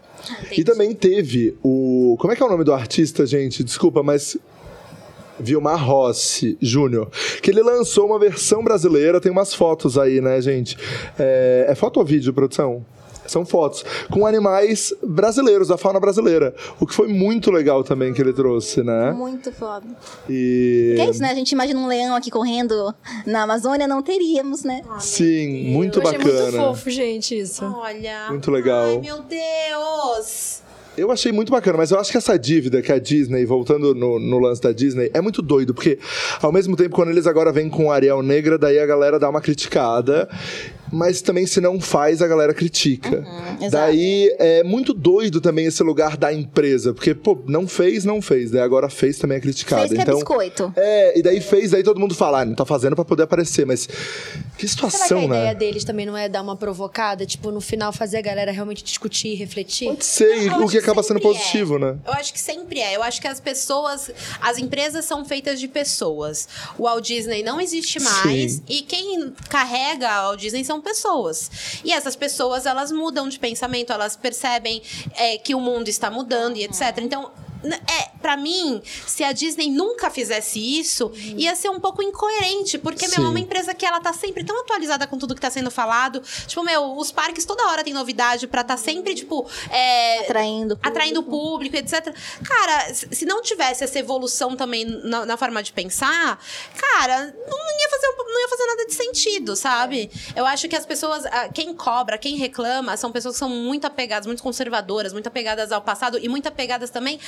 E também teve o. Como é que é o nome do artista, gente? Desculpa, mas. Vilmar Rossi Júnior, que ele lançou uma versão brasileira, tem umas fotos aí, né, gente? É, é foto ou vídeo, produção? São fotos com animais brasileiros, da fauna brasileira. O que foi muito legal também que ele trouxe, né? Muito foda. E. Que é isso, né? A gente imagina um leão aqui correndo na Amazônia, não teríamos, né? Sim, muito eu achei bacana. muito fofo, gente, isso. Olha. Muito legal. Ai, meu Deus. Eu achei muito bacana, mas eu acho que essa dívida que a Disney, voltando no, no lance da Disney, é muito doido, porque ao mesmo tempo, quando eles agora vêm com Ariel Negra, daí a galera dá uma criticada, mas também se não faz, a galera critica. Uhum, daí é muito doido também esse lugar da empresa, porque, pô, não fez, não fez, daí agora fez também é criticado. Fez que é então, biscoito. É, e daí fez, daí todo mundo fala, ah, não tá fazendo pra poder aparecer, mas que Será que a situação, ideia né? deles também não é dar uma provocada? Tipo, no final fazer a galera realmente discutir, refletir? Pode ser, e Eu o acho que acaba sendo sempre positivo, é. né? Eu acho que sempre é. Eu acho que as pessoas. As empresas são feitas de pessoas. O Walt Disney não existe mais. Sim. E quem carrega a Walt Disney são pessoas. E essas pessoas, elas mudam de pensamento, elas percebem é, que o mundo está mudando e etc. Então. É, para mim, se a Disney nunca fizesse isso, ia ser um pouco incoerente, porque meu, é uma Sim. empresa que ela tá sempre tão atualizada com tudo que tá sendo falado. Tipo, meu, os parques toda hora tem novidade pra tá sempre, tipo, é, Atraindo. atraindo o público, etc. Cara, se não tivesse essa evolução também na, na forma de pensar, cara, não ia, fazer, não ia fazer nada de sentido, sabe? Eu acho que as pessoas, ah, quem cobra, quem reclama, são pessoas que são muito apegadas, muito conservadoras, muito apegadas ao passado e muito apegadas também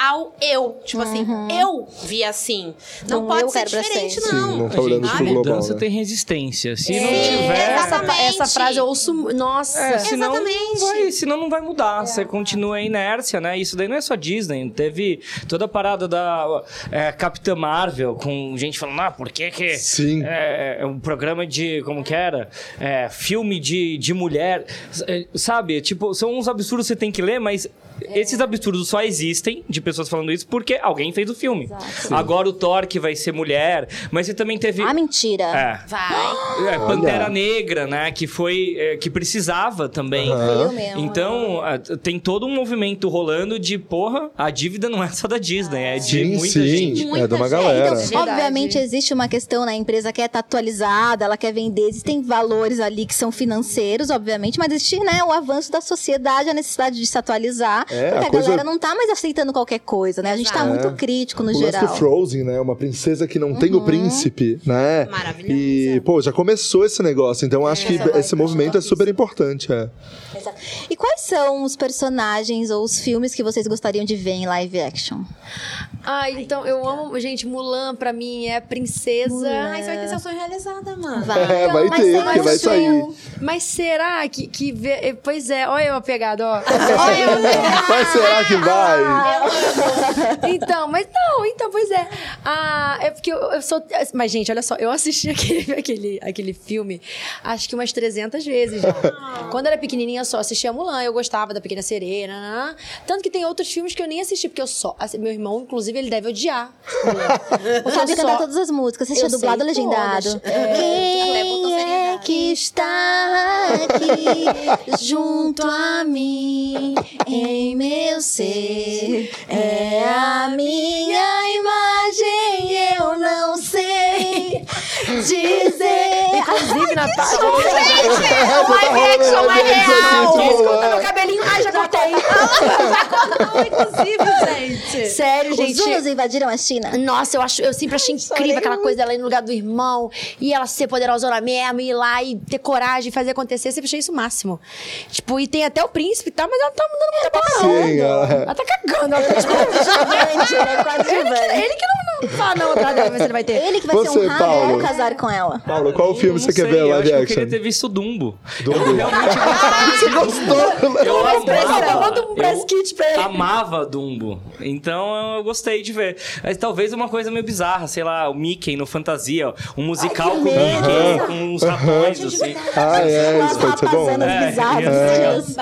ao eu. Tipo assim, eu vi assim. Não Então, pode ser diferente, sempre. não. Sim, não tá olhando Gente, pro global, mudança né? tem resistência. Se não Sim, tiver. Essa, Exatamente. essa frase eu ouço. Nossa! É, senão Exatamente. não vai, senão não vai mudar. Você continua a inércia, né? Isso daí não é só Disney. Teve toda a parada da é, Capitã Marvel, com gente falando, ah, por que que... Sim. É, é um programa de, como que era? É, filme de, de mulher. É, Sabe? Tipo, são uns absurdos que você tem que ler, mas... Esses absurdos só existem de pessoas falando isso porque alguém fez o filme. Agora o Thor que vai ser mulher, mas você também teve. Ah, mentira. É. Vai. É, Pantera Negra, né? Que foi. é, que precisava também. Eu mesmo. Então, a- tem todo um movimento rolando de, porra, a dívida não é só da Disney, é de Sim, muita sim. gente. é de uma Muita galera. gente. Obviamente existe uma questão na empresa que quer estar atualizada, ela quer vender. Existem valores ali que são financeiros, obviamente, mas existe né, o avanço da sociedade, a necessidade de se atualizar. É, porque a a, coisa- galera não tá mais aceitando qualquer coisa, né? A gente tá Exato. muito crítico no O lance geral. do Frozen, né? Uma princesa que não tem o príncipe, né? Maravilhosa. E, pô, já começou esse negócio. Então, acho que esse movimento é super importante. É. Exato. E quais são os personagens ou os filmes que vocês gostariam de ver em live action? Ah, então eu amo. Gente, Mulan pra mim é princesa. Ai, você vai ter seu sonho realizado, mano. Vai, É, vai mas ter, porque vai sair. Mas será que, que vê- Pois é, olha eu a pegada, ó. Mas será que vai? então, mas não, então, pois é. Ah, é porque eu, eu sou. Mas, gente, olha só, eu assisti aquele, aquele, aquele filme acho que umas 300 vezes já. Quando eu era pequenininha, eu só assistia Mulan, eu gostava da Pequena Sereia. Tanto que tem outros filmes que eu nem assisti, porque eu só. assim, Meu irmão, inclusive, ele deve odiar. Sabe eu cantar todas as músicas, assistia Eu dublado legendado? É, Quem é que está aqui junto a mim em meu ser? É a minha imagem, eu não sei dizer. Inclusive, Natália. É, tá live action, tipo, Desculpa, é. meu cabelinho. Ai, já cortei. Inclusive, gente. Sério, Os gente. Zulus invadiram a China. Nossa, eu, acho, eu sempre achei incrível aquela coisa dela ir no lugar do irmão e ela ser poderosona mesmo, ir lá e ter coragem, fazer acontecer. Eu sempre achei isso o máximo. Tipo, e tem até o príncipe e tal, mas ela não tá mandando muita bola, não. Sim, ela- Ela tá cagando. Ela tá, tipo, Gigante, né? Coadjuvante. ele que não, não fala não atrás dela, ver se ele vai ter. Ele que vai Você, ser honrado Paulo. ao casar com ela. Paulo, qual filme Não você quer ver eu live que eu action? queria ter visto Dumbo. Dumbo. Eu realmente gostava Você gostou? Eu amava. Um press eu kit pra ele. amava Dumbo. Então eu gostei de ver. Mas talvez uma coisa meio bizarra, sei lá, o Mickey no Fantasia, um musical com o Mickey, com uns rapões, assim. Ah, é, isso pode ser bom. Rapazanas É, bizarras.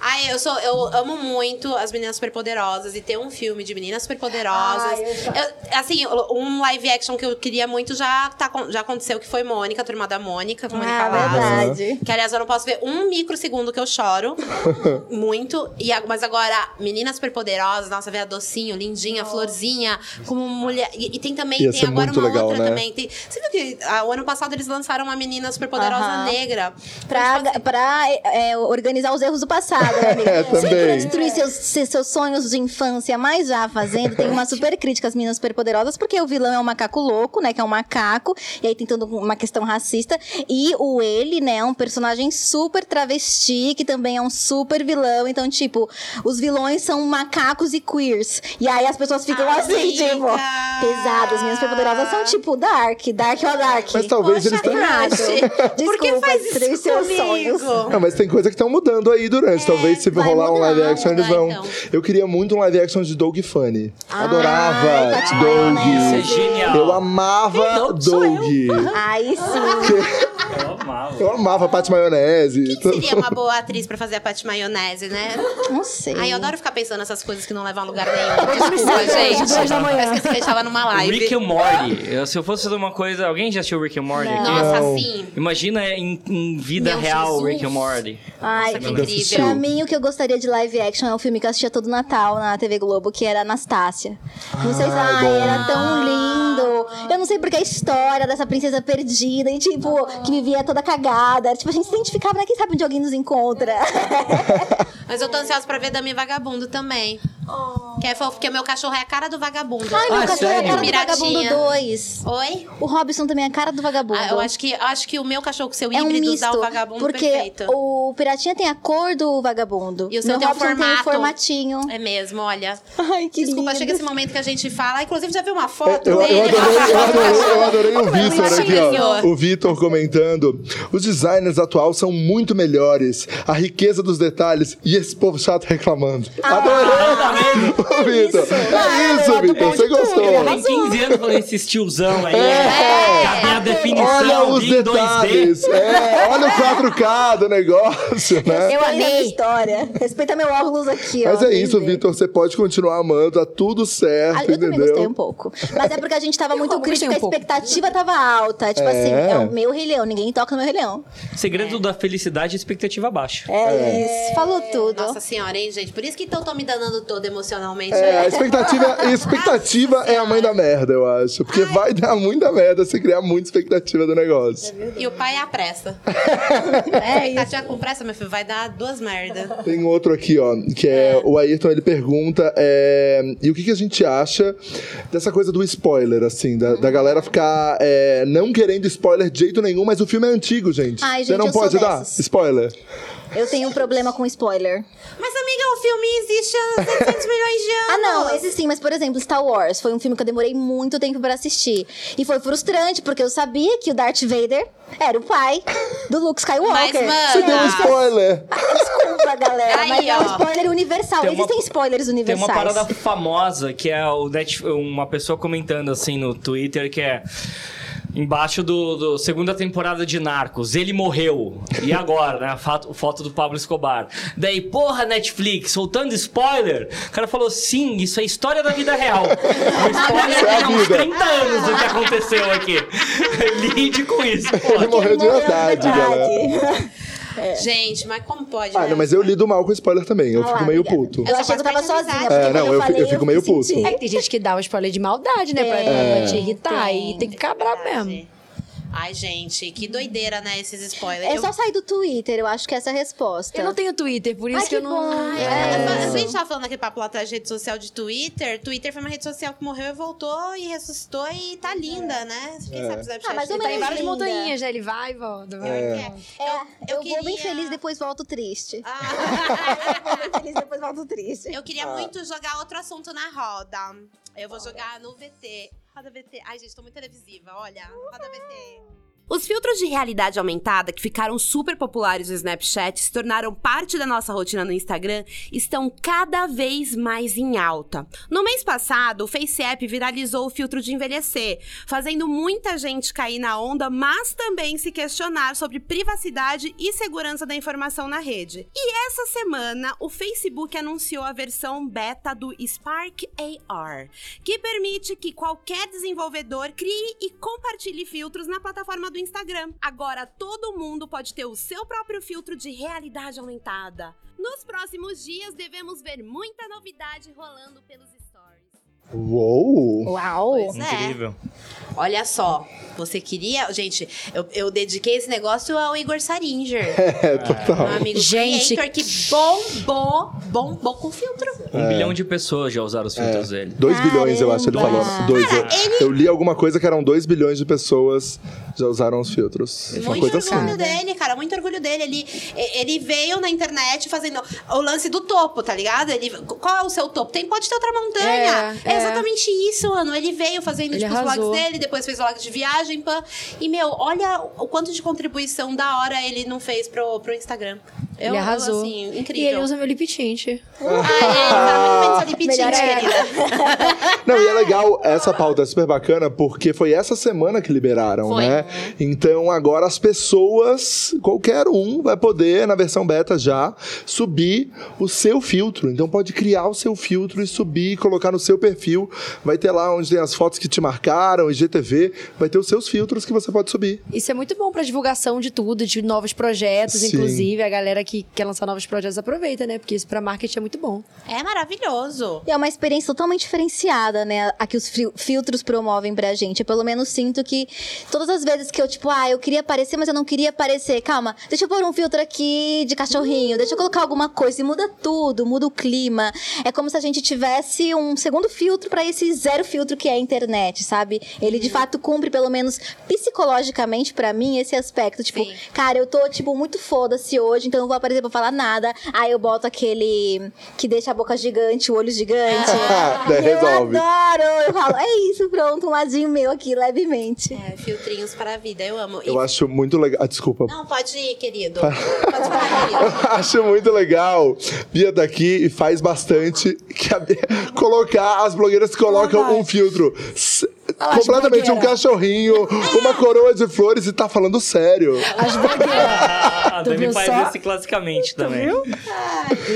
Ai, eu sou, eu amo muito as meninas superpoderosas e ter um filme de meninas superpoderosas. Eu- assim, um live action que eu queria muito já, tá, já aconteceu, que foi Mônica, a turma da Mônica, com Mônica Ah, Lazo. verdade. Que aliás eu não posso ver um microsegundo que eu choro. muito. E, mas agora, meninas superpoderosas, nossa, ver a docinho, lindinha, florzinha, como mulher. E, e tem também, Ia tem agora uma legal, outra né? também. Tem, você viu que ah, o ano passado eles lançaram uma menina superpoderosa Aham. negra? Pra, Tipo assim, pra é, organizar os erros do passado, né, amiga? É, Sempre também. destruir seus, se- seus sonhos de infância, mas já fazendo, tem uma super crítica às meninas superpoderosas, porque o vilão é um macaco louco, né? Que é um macaco, e aí tem toda uma questão racista. E o ele, né, é um personagem super travesti, que também é um super vilão. Então, tipo, os vilões são macacos e queers. E aí as pessoas ficam assim, amiga. tipo, pesadas. As meninas superpoderosas são tipo dark, dark ou dark. Mas talvez eles tenham. Errado. Por que Desculpa, faz isso seus comigo? sonhos. Não, mas tem coisa que estão mudando aí durante. Talvez se vai rolar um live action, eles vão. então. Eu queria muito um live action de Doug Funny. Adorava Tati Doug. Isso é genial. Eu amava Doug. Aí sim. Eu amava. Eu amava Paty Maionese. Quem seria uma boa atriz pra fazer a Paty Maionese, né? Não sei. Ai, eu adoro ficar pensando nessas coisas que não levam a lugar nenhum. Desculpa, gente. duas da manhã. Eu esqueci que a gente tava numa live. Rick and Morty. Eu- se eu fosse fazer uma coisa... Alguém já assistiu Rick and Morty aqui? Nossa, Não. assim. Imagina em, em vida Meu real Jesus. Rick and Morty. Ai, Nossa, que incrível. Pra mim, o que eu gostaria de live action é um filme que eu assistia todo Natal na TV Globo, que era Anastácia. Não sei se Ah, ai, era tão lindo. Eu não sei porque a história dessa princesa perdida e, tipo, que vivia toda cagada. Tipo, a gente se identificava, né? Quem sabe onde alguém nos encontra. Mas eu tô ansiosa pra ver Dami Vagabundo também. Que é fofo, porque o meu cachorro é a cara do vagabundo. Ai, meu Ah, cachorro é a sério? cara do Vagabundo Piratinha. 2. Oi? O Robson também é a cara do Vagabundo. Ah, eu acho que, eu acho que o meu cachorro com seu É um híbrido misto, dá o vagabundo porque perfeito. o Piratinha tem a cor do vagabundo. E o seu Meu tem um Robson tem o formato. formatinho. É mesmo, olha. Ai, que Desculpa, lindo. chega esse momento que a gente fala. Inclusive, já viu uma foto Eu, eu dele? adorei, eu adorei, eu adorei o Vitor aqui, ó. O Vitor comentando. Os designers atuais são muito melhores. A riqueza dos detalhes. E esse povo chato reclamando. Adorei! Ô, Vitor. É isso, Vitor. Você gostou. Tem 15 anos falando esses tiozão aí. É. Cadê a definição? Olha os 2D. detalhes. É, olha o 4K do negócio, né? Eu Eu amei. História. Respeita meu óculos aqui, ó. Mas é isso, entendeu? Vitor. Você pode continuar amando. Tá tudo Ah, certo, Eu também gostei entendeu? um pouco. Mas é porque a gente tava muito Eu crítico, um a pouco. expectativa tava alta. Tipo É. assim, é o meu Rei Leão, ninguém toca no meu Rei Leão. Segredo da felicidade e expectativa baixa. É, isso, falou tudo. Nossa senhora, hein, gente? Por isso que então tô me danando todo emocionalmente. É, a aí. expectativa, a expectativa é a mãe da merda, eu acho. Porque vai dar muita merda se criar muita expectativa do negócio. E o pai é a pressa. É isso. Expectativa com pressa, meu filho, vai dar duas merdas. Tem outro aqui, ó, que é, o Ayrton, ele pergunta, é, e o que, que a gente acha dessa coisa do spoiler, assim, da, da galera ficar é, não querendo spoiler de jeito nenhum, mas o filme é antigo, gente. Ai, Você gente, não eu sou pode dar dessas. spoiler? Eu tenho um problema com spoiler. Mas, amiga, o filme existe há 700 milhões de anos. Ah, não, esse sim, mas por exemplo, Star Wars foi um filme que eu demorei muito tempo pra assistir. E foi frustrante, porque eu sabia que o Darth Vader era o pai do Luke Skywalker. Mas, mano, Você deu um spoiler! Desculpa, galera, Aí, mas é um ó. spoiler universal. Tem uma- Existem spoilers Tem universais. uma parada famosa que é o uma pessoa comentando assim no Twitter que é embaixo do, do segunda temporada de Narcos, ele morreu. E agora, né? A foto, foto do Pablo Escobar. Daí, porra, Netflix, soltando spoiler. O cara falou: sim, isso é história da vida real. O spoiler é tem há uns vida. 30 anos do que aconteceu aqui. Lide com isso, Ele porra. morreu de verdade, galera. Gente, mas como pode, Ah, né? não, mas eu lido mal com spoiler também, eu Ah lá, fico meio obrigada. puto. Eu Eu achei que eu tava de sozinha, É, não, eu eu falei, eu fico meio puto. É que tem gente que dá o spoiler de maldade, né? Pra, É. pra te irritar. Tem, e tem que ficar bravo verdade. mesmo. Ai, gente, que doideira, né, esses spoilers. É Eu- só sair do Twitter, eu acho que essa é a resposta. Eu não tenho Twitter, por isso Ai, que eu que não. bom. Ai, É. eu- A gente tava falando aquele papo lá atrás de rede social de Twitter. Twitter foi uma rede social que morreu e voltou e ressuscitou e tá linda, né? Quem É. sabe Snapchat Ah, mais ou Ele tá em várias linda. montanhas, né? Ele vai e volta. vai É. volta. É, eu, eu vou bem queria- feliz, depois volto triste. Ah, eu vou bem feliz, depois volto triste. eu queria muito jogar outro assunto na roda. Eu vou jogar no VT. Roda VT. Ai, gente, tô muito televisiva. Olha, roda VT. Os filtros de realidade aumentada, que ficaram super populares no Snapchat se tornaram parte da nossa rotina no Instagram, estão cada vez mais em alta. No mês passado, o FaceApp viralizou o filtro de envelhecer, fazendo muita gente cair na onda, mas também se questionar sobre privacidade e segurança da informação na rede. E essa semana, o Facebook anunciou a versão beta do Spark AR, que permite que qualquer desenvolvedor crie e compartilhe filtros na plataforma do Instagram. Agora todo mundo pode ter o seu próprio filtro de realidade aumentada. Nos próximos dias devemos ver muita novidade rolando pelos stories. Uou! Uau! Pois é. Incrível. Olha só, você queria. Gente, eu, eu dediquei esse negócio ao Igor Saringer. É, total. Um amigo Gente. creator que bombou, bombou com filtro. Um bilhão de pessoas já usaram os filtros dele. 2 bilhões, eu acho, ele falou. Caramba. Dois, eu, eu li alguma coisa que eram 2 bilhões de pessoas já usaram os filtros. Uma Muito coisa orgulho assim. dele, cara, muito orgulho dele. Ele, ele veio na internet fazendo o lance do topo, tá ligado? Ele, qual é o seu topo? Tem, pode ter outra montanha. É, É, é. exatamente isso, mano. Ele veio fazendo Ele tipo, os vlogs dele, depois fez o vlog de viagem, pã. E, meu, olha o quanto de contribuição da hora ele não fez pro, pro Instagram. Eu, ele arrasou. Eu, assim, E incrível. ele usa meu lip tint. Ah, é, tá muito bem Melhor é. querida. Não, e é legal, essa pauta é super bacana, porque foi essa semana que liberaram, Foi. né? Então agora as pessoas, qualquer um, vai poder, na versão beta já, subir o seu filtro. Então pode criar o seu filtro e subir e colocar no seu perfil. Vai ter lá onde tem as fotos que te marcaram, IGTV, vai ter os seus filtros que você pode subir. Isso é muito bom pra divulgação de tudo, de novos projetos, Sim. inclusive. A galera que quer lançar novos projetos aproveita, né? Porque isso pra marketing é muito bom. É maravilhoso. E é uma experiência totalmente diferenciada, né? A que os fil- filtros promovem pra gente. Eu pelo menos sinto que todas as vezes que eu, tipo, ah, eu queria aparecer, mas eu não queria aparecer. Calma, deixa eu pôr um filtro aqui de cachorrinho, deixa eu colocar alguma coisa. E muda tudo, muda o clima. É como se a gente tivesse um segundo filtro pra esse zero filtro que é a internet, sabe? Ele de fato cumpre, pelo menos psicologicamente, pra mim, esse aspecto. Tipo, Sim. cara, eu tô, tipo, muito foda-se hoje, então eu não vou aparecer pra falar nada. Aí eu boto aquele que deixa a boca gigante, o olho gigante. Eu resolve. adoro! Eu falo, é isso, pronto, um ladinho meu aqui, levemente. É, filtrinhos para a vida, eu amo. E- Eu acho muito legal. Ah, desculpa. Não, pode ir, querido. Pode falar, querido. Acho muito legal. Bia daqui e faz bastante que a Bia- colocar as blogueiras que colocam um filtro s- completamente um blogueira. cachorrinho, uma coroa de flores e tá falando sério. As blogueiras. A Tu faz só? esse classicamente também. Viu?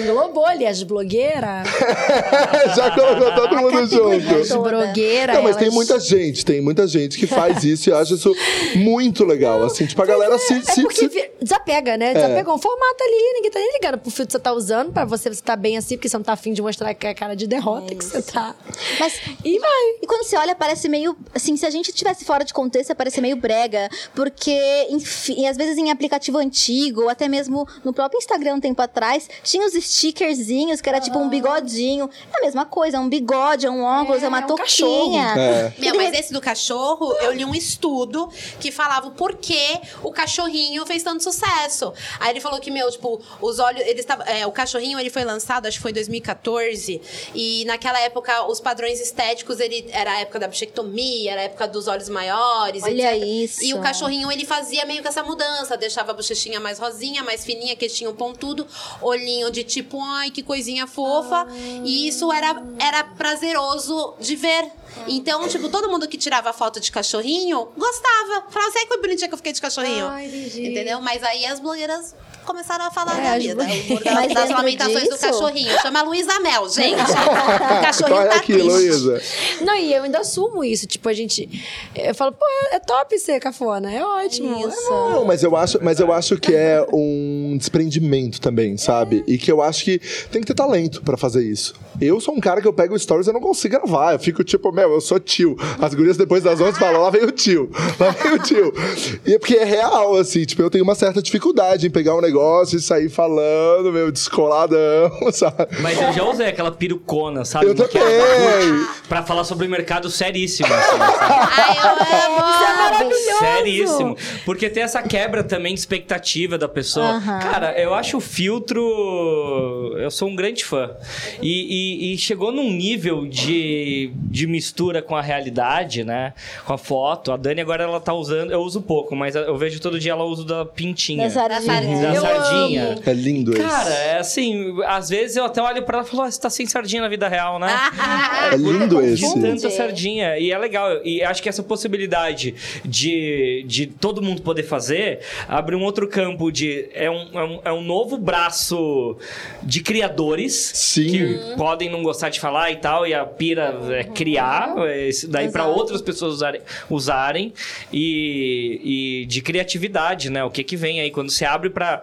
Englobou ali as blogueiras. Já colocou todo mundo junto. As blogueiras. Não, mas tem elas- muita gente, tem muita gente que faz isso e acha isso muito legal. Assim, tipo, a galera se. É se- porque se- vi- desapega, né? Desapega um formato ali, ninguém tá nem ligando pro filtro que você tá usando, pra você você tá bem assim, porque você não tá afim de mostrar que é a cara de derrota que você tá. Mas E vai. E quando você olha, parece meio. Assim, se a gente tivesse fora de contexto, ia parecer meio brega. Porque, enfim, às vezes em aplicativo antigo, ou até mesmo no próprio Instagram um tempo atrás, tinha os stickerzinhos, que era tipo um bigodinho. É a mesma coisa, é um bigode, é um óculos, é, uma é um touquinha. É. Meu, mas esse do cachorro, eu li um estudo que falava o porquê o cachorrinho fez tanto sucesso. Aí ele falou que, meu, tipo, os olhos. Ele estava, é, o cachorrinho ele foi lançado, acho que foi em 2014. E naquela época, os padrões estéticos, ele era a época da bichectomia, era a época dos olhos maiores. Olha etc. isso. E o cachorrinho, ele fazia meio que essa mudança. Deixava a bochechinha mais rosinha, mais fininha, queixinho pontudo, olhinho de tipo, ai, que coisinha fofa. E isso era, era prazeroso de ver. Então, tipo, todo mundo que tirava foto de cachorrinho gostava. Falava assim, ai, que bonitinha que eu fiquei de cachorrinho. Ai. Entendeu? Mas aí as blogueiras começaram a falar É, da as vida. O humor Mas das, lamentações do disso- cachorrinho. Chama Luísa Mel, gente. O cachorrinho Olha tá aqui, triste. Luísa. Não, e eu ainda assumo isso. Tipo, a gente. Eu falo, pô, é top ser cafona, é ótimo. Isso. Não, mas eu acho, mas eu acho que é um desprendimento também, sabe? E que eu acho que tem que ter talento pra fazer isso. Eu sou um cara que eu pego stories e eu não consigo gravar. Eu fico tipo, meu, eu sou tio. As gurias depois das 11 falam, lá vem o tio. Lá vem o tio. E é porque é real, assim. Tipo, eu tenho uma certa dificuldade em pegar um negócio e sair falando, meu, descoladão, sabe? Mas eu já usei aquela perucona, sabe? Eu Maquiagem também. Pra falar sobre o mercado seríssimo. assim? Ai, eu amo. Isso é maravilhoso. Seríssimo. Porque tem essa quebra também de expectativa da pessoa. Cara, eu acho o filtro. Eu sou um grande fã. E, e- e chegou num nível de, de mistura com a realidade, né? Com a foto. A Dani agora ela tá usando. Eu uso pouco, mas eu vejo todo dia ela usa da pintinha. Da sardinha. Da Sardinha. É lindo isso. Cara, é assim, às vezes eu até olho pra ela e falo, "Ah, você tá sem sardinha na vida real, né? É lindo esse. De tanta sardinha. E é legal. E acho que essa possibilidade de, de todo mundo poder fazer abre um outro campo de. É um, é um, é um novo braço de criadores Sim. que podem não gostar de falar e tal. E a pira é criar, é isso daí para outras pessoas usarem. usarem e, e de criatividade, né? O que que vem aí quando você abre para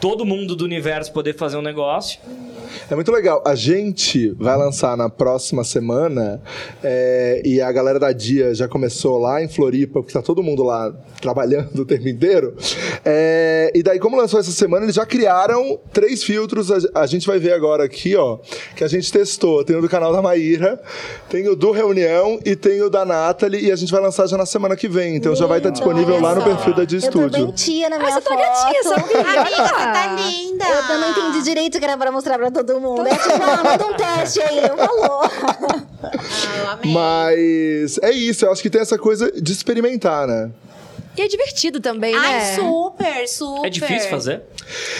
todo mundo do universo poder fazer um negócio. É muito legal. A gente vai lançar na próxima semana é, e a galera da Dia já começou lá em Floripa, porque tá todo mundo lá trabalhando o tempo inteiro. É, e daí, como lançou essa semana, eles já criaram três filtros. A, a gente vai ver agora aqui, ó, que a gente testou. Tem o do canal da Maíra, tem o do Reunião e tem o da Nathalie. E a gente vai lançar já na semana que vem. Então já vai estar disponível lá no perfil da Dia Eu tô bem Estúdio. tia na minha Ah, foto. gatinha, sabia? Tá linda. Eu também não entendi direito que era pra mostrar pra todo mundo. É tipo, ah, manda um teste aí, eu falou. Ah, eu amei. Mas é isso, eu acho que tem essa coisa de experimentar, né? E é divertido também, Ai, né? super, super. É difícil fazer?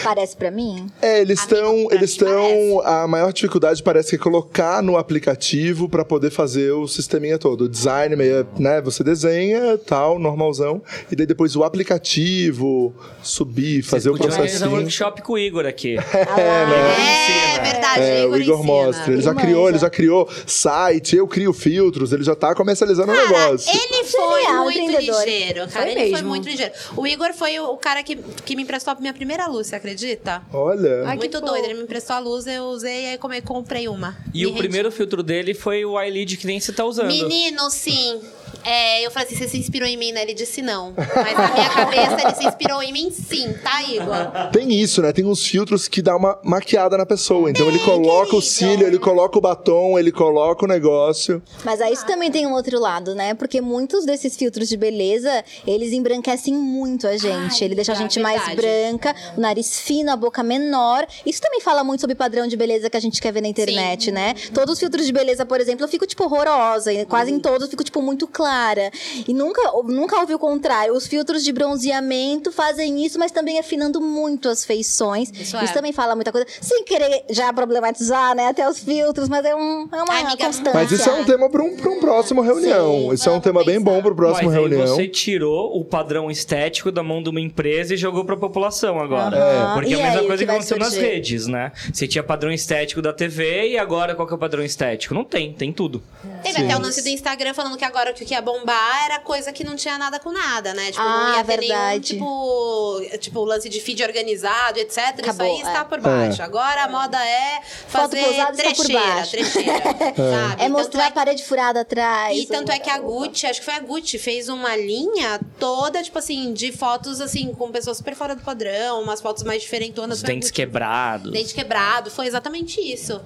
Parece pra mim. É, eles estão. Eles estão. A maior dificuldade parece que é colocar no aplicativo pra poder fazer o sisteminha todo. O design, meio, né? Você desenha, tal, normalzão. E daí depois o aplicativo, subir, fazer o Podia organizar um workshop com o Igor aqui. É, Ensina. verdade, É, o Igor ensina. mostra. Ele já criou, ele já criou site, eu crio filtros, ele já tá comercializando o negócio. ele foi Genial, muito ligeiro, cara. Foi ele foi mesmo. muito ligeiro. O Igor foi o, o cara que, que me emprestou a minha primeira luz, você acredita? Olha. Ai, muito doido. Ele me emprestou a luz, eu usei e aí comprei uma. E Me o rendi. primeiro filtro dele foi o iLead que nem você tá usando. Menino, sim. É, eu falei assim, você se inspirou em mim, né? Ele disse não. Mas na minha cabeça ele se inspirou em mim sim, tá, Igor? Tem isso, né? Tem uns filtros que dá uma maquiada na pessoa. Então ele Tem, coloca o cílio, ele coloca o batom, ele coloca o negócio. Mas aí isso também tem um outro lado, né? Porque muitos desses filtros de beleza, eles embranquecem muito a gente. Ai, Ele deixa a é gente mais branca, o nariz fino, a boca menor. Isso também fala muito sobre o padrão de beleza que a gente quer ver na internet, Sim. né? Todos os filtros de beleza, por exemplo, eu fico, tipo, horrorosa. E quase em todos eu fico, tipo, muito clara. Clara. E nunca, nunca ouvi o contrário. Os filtros de bronzeamento fazem isso, mas também afinando muito as feições. Isso é. também fala muita coisa. Sem querer já problematizar, né? Até os filtros, mas é, um, é uma amiga, constância. Mas isso é um tema para um, pra um próximo reunião. Sim, isso é um tema bem pensar. bom pro próximo Mas aí reunião. você tirou o padrão estético da mão de uma empresa e jogou pra população agora. Aham. Porque é E a mesma aí, o coisa que aconteceu nas redes, né? Você tinha padrão estético da TV e agora qual que é o padrão estético? Não tem, tem tudo. Teve até o lance do Instagram falando que agora o que ia bombar era coisa que não tinha nada com nada, né? Tipo, Ah, não ia ter verdade. nenhum, tipo, tipo, lance de feed organizado, etc. Isso Acabou, aí está é. por baixo. Agora a moda é Foto fazer está por trecheira, baixo. trecheira, sabe? É Tanto mostrar a que- parede furada atrás. E tanto é que a Gucci, acho que foi a Gucci, fez uma linha toda, tipo assim, de fotos, assim, com pessoas super fora do padrão, umas fotos mais diferentonas. Os a dentes quebrados. Dente quebrado, foi exatamente isso.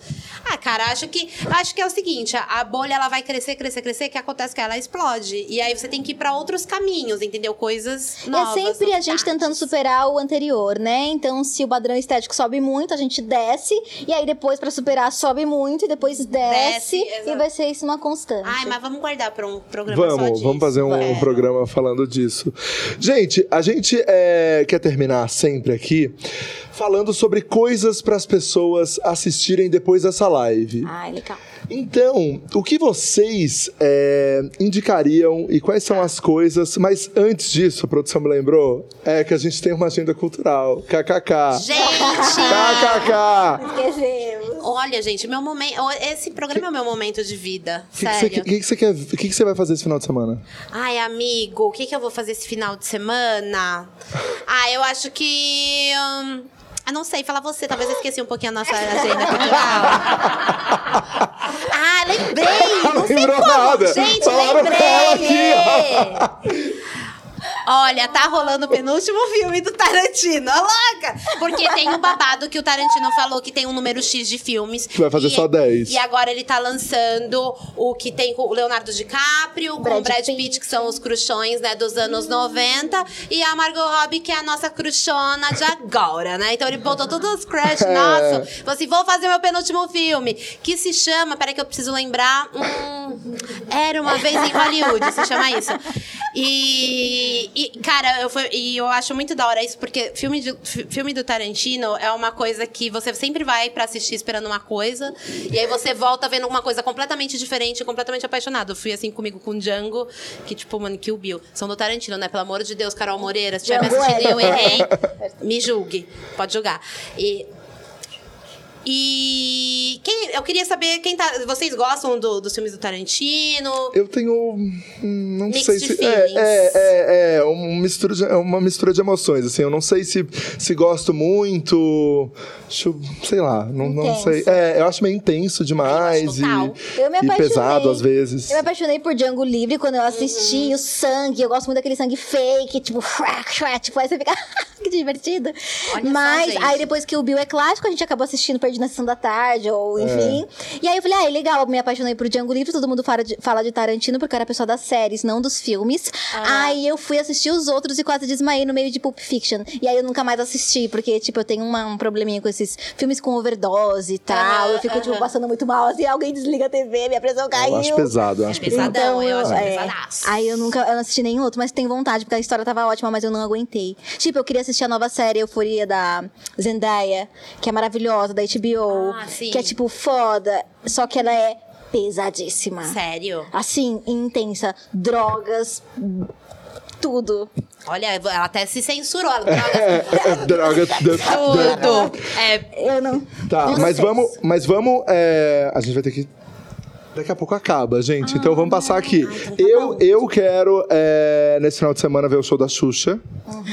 Ah, cara, acho que acho que é o seguinte, a- a bolha ela vai crescer, crescer, crescer, que acontece que ela explode. E aí você tem que ir pra outros caminhos, entendeu? Coisas novas. é sempre a gente tentando superar o anterior, né? Então, se o padrão estético sobe muito, a gente desce. E aí, depois, pra superar, sobe muito. E depois desce. Desce, e vai ser isso uma constante. Ai, mas vamos guardar pra um programa só Vamos, disso. vamos fazer um, É. programa falando disso. Gente, a gente é, quer terminar sempre aqui falando sobre coisas para as pessoas assistirem depois dessa live. Ai, legal. Então, o que vocês é, indicariam e quais são as coisas? Mas antes disso, a produção me lembrou, é que a gente tem uma agenda cultural. KKK. Gente! KKK. Esquecemos. Olha, gente, meu momento. Esse programa é o meu momento de vida. O que, que, sério. que, que você quer? O que, que você vai fazer esse final de semana? Ai, amigo, o que, que eu vou fazer esse final de semana? Ah, eu acho que. hum, eu não sei, fala você, talvez eu esqueci um pouquinho a nossa agenda cultural. ah, lembrei! Não sei lembrou como! nada. Gente, Falaram lembrei! Olha, tá rolando o penúltimo filme do Tarantino, ó, louca! Porque tem um babado que o Tarantino falou que tem um número X de filmes. Que vai fazer E- só 10. E agora ele tá lançando o que tem com o Leonardo DiCaprio, com Brad o Brad Pitt, Pitt. que são os cruxões, né, dos anos 90, e a Margot Robbie, que é a nossa cruxona de agora, né? Então ele botou todos os crush, É. nossa. Falou assim, vou fazer meu penúltimo filme, que se chama, peraí que eu preciso lembrar, hum, Era Uma Vez em Hollywood, se chama isso. E, e, cara, eu, fui- e eu acho muito da hora isso, porque filme, de- fi- filme do Tarantino é uma coisa que você sempre vai pra assistir esperando uma coisa, e aí você volta vendo uma coisa completamente diferente, completamente apaixonado. Eu fui assim comigo com Django, que tipo, mano, Kill Bill. São do Tarantino, né? Pelo amor de Deus, Carol Moreira, se estiver me assistindo e eu é. errei, me julgue. Pode julgar. E. E quem, eu queria saber quem tá. Vocês gostam do- dos filmes do Tarantino? Eu tenho. hum, Não Mixed sei se. É, é, é, é um mistura de- é uma mistura de emoções. Assim, eu não sei se, se gosto muito. Deixa eu, sei lá, não, não sei. É, eu acho meio intenso demais Eu acho e, total. Eu me e apaixonei. pesado às vezes. Eu me apaixonei por Django Livre quando eu assisti Uhum. o sangue. Eu gosto muito daquele sangue fake, tipo, tipo, aí você fica. que divertido. Olha só, Mas gente. aí depois que o Bill é clássico, a gente acabou assistindo Na Sessão da Tarde, ou É. enfim. E aí eu falei, ah, é legal, eu me apaixonei por Django Livre. Todo mundo fala de, fala de Tarantino porque eu era pessoa das séries, não dos filmes. Aí eu fui assistir os outros e quase desmaiei no meio de Pulp Fiction. E aí eu nunca mais assisti, porque, tipo, eu tenho uma- um probleminha com esses filmes com overdose e tal. Aham, eu fico, tipo, aham. passando muito mal, assim, alguém desliga a TV, minha pressão caiu. Eu acho pesado, eu acho pesado. Pesadão, eu acho é. pesadaço. Aí eu nunca eu não assisti nenhum outro, mas tenho vontade, porque a história tava ótima, mas eu não aguentei. Tipo, eu queria assistir a nova série Euforia da Zendaya, que é maravilhosa, da HBO. Ah, sim. Que é, tipo, foda, só que ela é pesadíssima. Sério? Assim, intensa. Drogas, tudo. Olha, ela até se censurou. Ela droga, Droga. tudo. É, Eu não. Tá, não mas vamos, mas vamos. é, a gente vai ter que. Daqui a pouco acaba, gente. então vamos passar aqui. eu, eu quero, é, nesse final de semana, ver o show da Xuxa.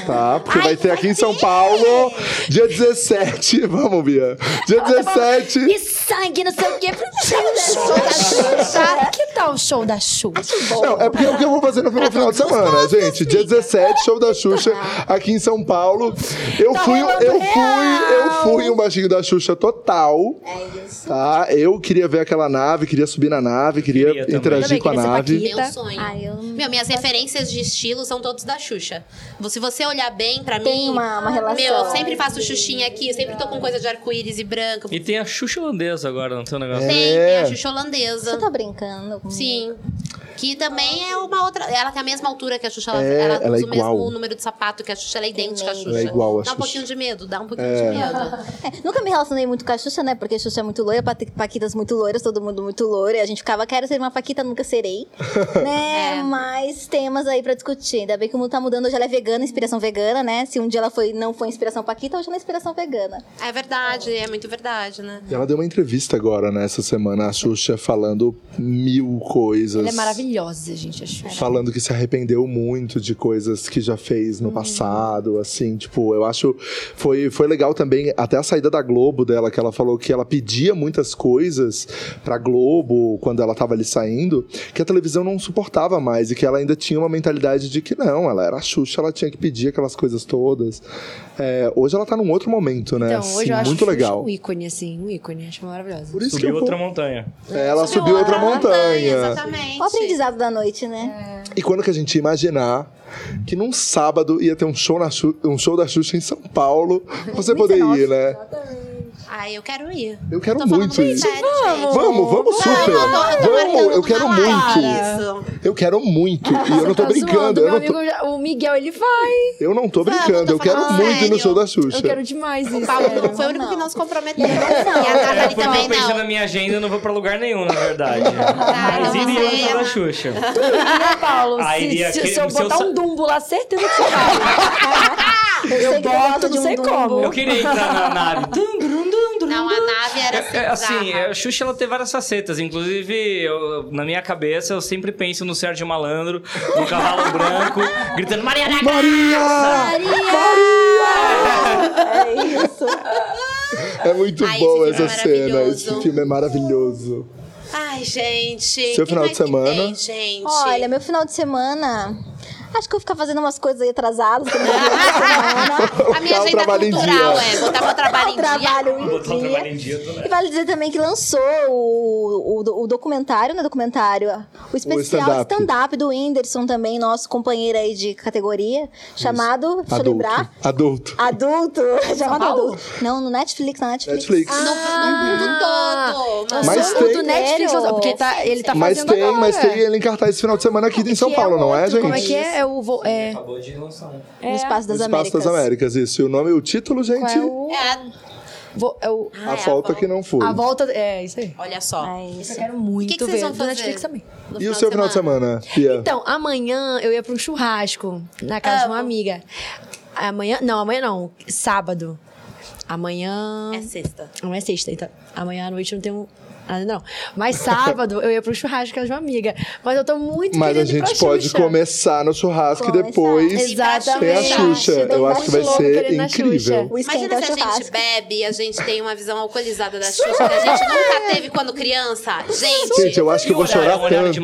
Tá? Porque vai ter aqui em São Paulo, dia 17. Vamos, Bia. Dia 17. E sangue, não sei o quê. Show da Xuxa. Que tal o show da Xuxa? Não, é porque é o que eu vou fazer no final, final de semana, gente. Dia 17, show da Xuxa, aqui em São Paulo. Eu fui, eu fui, eu fui um baixinho da Xuxa total. É isso. Tá? Eu queria ver aquela nave, queria subir na nave, queria, Queria interagir Também com a nave. Meu sonho. Ai, eu Meu, minhas referências de estilo são todos da Xuxa. Se você olhar bem pra Tem mim. uma- uma relação. Meu, eu sempre faço Xuxinha aqui, eu sempre tô com coisa de arco-íris e branco. E tem a Xuxa holandesa agora, não tem um negócio? Tem, É. tem a Xuxa holandesa. Você tá brincando? comigo? Sim. Que também é uma outra. Ela tem a mesma altura que a Xuxa, ela, É, ela ela é usa o igual. mesmo número de sapato que a Xuxa, ela é idêntica à Xuxa. Ela é igual à Dá um Xuxa. pouquinho de medo, dá um pouquinho de medo. É, nunca me relacionei muito com a Xuxa, né? Porque a Xuxa é muito loira, Pa- Paquitas muito loiras, todo mundo muito loiro. E a gente ficava, quero ser uma Paquita, nunca serei. né? É. Mas temas aí pra discutir. Ainda bem que o mundo tá mudando, hoje ela é vegana, inspiração vegana, né? Se um dia ela foi, não foi inspiração Paquita, hoje ela é inspiração vegana. É verdade, é muito verdade, né? E ela deu uma entrevista agora, né, essa semana, a Xuxa falando mil coisas. Ela é maravilhosa, gente, a Xuxa. Falando que se arrependeu muito de coisas que já fez no passado, assim, tipo, eu acho foi foi legal também até a saída da Globo dela, que ela falou que ela pedia muitas coisas pra Globo quando ela tava ali saindo, que a televisão não suportava mais e que ela ainda tinha uma mentalidade de que não, ela era a Xuxa, ela tinha que pedir aquelas coisas todas. É, hoje ela tá num outro momento, né? Então, assim, hoje eu acho muito legal. um ícone, assim, um ícone. Acho maravilhosa. Por isso que Subiu eu outra montanha. É, ela subiu outra montanha. Exatamente. O aprendizado da noite, né? E quando que a gente ia imaginar que num sábado ia ter um show, na um show da Xuxa em São Paulo, você poder ir, né? Ai, eu quero ir. Eu quero falando muito ir. sério, gente. Vamos, vamos super. Eu tô- eu tô Vamos, eu quero muito. Eu quero muito. E eu não tô Tá brincando. zoando, Eu meu não tô, amigo, o Miguel, ele vai. eu não tô Vamos, brincando. tô Eu quero muito ir no show da Xuxa. Eu quero demais isso. O Paulo sério. não foi o único que não se comprometeu. E a É, Nathalie porque eu também pensando na não. minha agenda, eu não vou pra lugar nenhum, na verdade. Mas não, iria no show da Xuxa. Ih, Paulo, Aí se, iria eu eu botar um dumbo lá, certeza que você vai. Eu, gosta boto, de não um sei como. Eu queria entrar na nave. Dum, dum, dum, dum, Não, a nave era assim. É, assim, bizarra. a Xuxa ela tem várias facetas. Inclusive, eu- na minha cabeça, eu sempre penso no Sérgio Malandro, no cavalo branco, gritando Maria da É isso. É muito Ai, bom essa é cena. Esse filme é maravilhoso. Ai, gente. Seu final de semana? tem, gente? Olha, meu final de semana. Acho que eu vou ficar fazendo umas coisas aí atrasadas. que eu não. A minha Botar o agenda cultural dia. é botar meu trabalho em dia. Trabalho em Botar o dia. trabalho em dia, E vale dizer também que lançou o, o, o documentário, né? Documentário. O especial stand-up. stand-up do Whindersson também, nosso companheiro aí de categoria, chamado, deixa eu Adulto. lembrar. Adulto. Adulto. chamado Paulo? adulto. Não, no Netflix, na Netflix. Netflix. No, no mundo todo. Mas tem- do Netflix, Sério? porque tá, ele tá Mas fazendo tem, agora. mas tem ele em cartaz esse final de semana aqui em São Que Paulo, não é, gente? Como é que é? É o... vo- É, Acabou de lançar um. No Espaço das Espaço Américas. das Américas, isso. E o nome, o título, gente? qual é o... É a- vo- é o- Ah, a é, volta a que não foi. a volta... É, isso aí. Olha só. É Eu isso. quero muito O que, que ver. vocês vão? Netflix também. E o seu final de semana, Pia? Então, amanhã eu ia pra um churrasco na casa de uma amiga. Amanhã... Não, amanhã não. Sábado. Amanhã... É sexta. Amanhã é sexta, então. Amanhã à noite eu não tenho nada, não. Mas sábado eu ia pro churrasco casa de uma amiga. Mas eu tô muito Mas a querendo ir pra gente pode Xuxa. começar no churrasco e Começar. depois Exatamente. tem a Xuxa. Tem Eu acho que vai ser incrível. Imagina é se a gente bebe e a gente tem uma visão alcoolizada da Xuxa que a gente nunca teve quando criança. Gente, Gente, eu acho que eu vou E chorar tanto.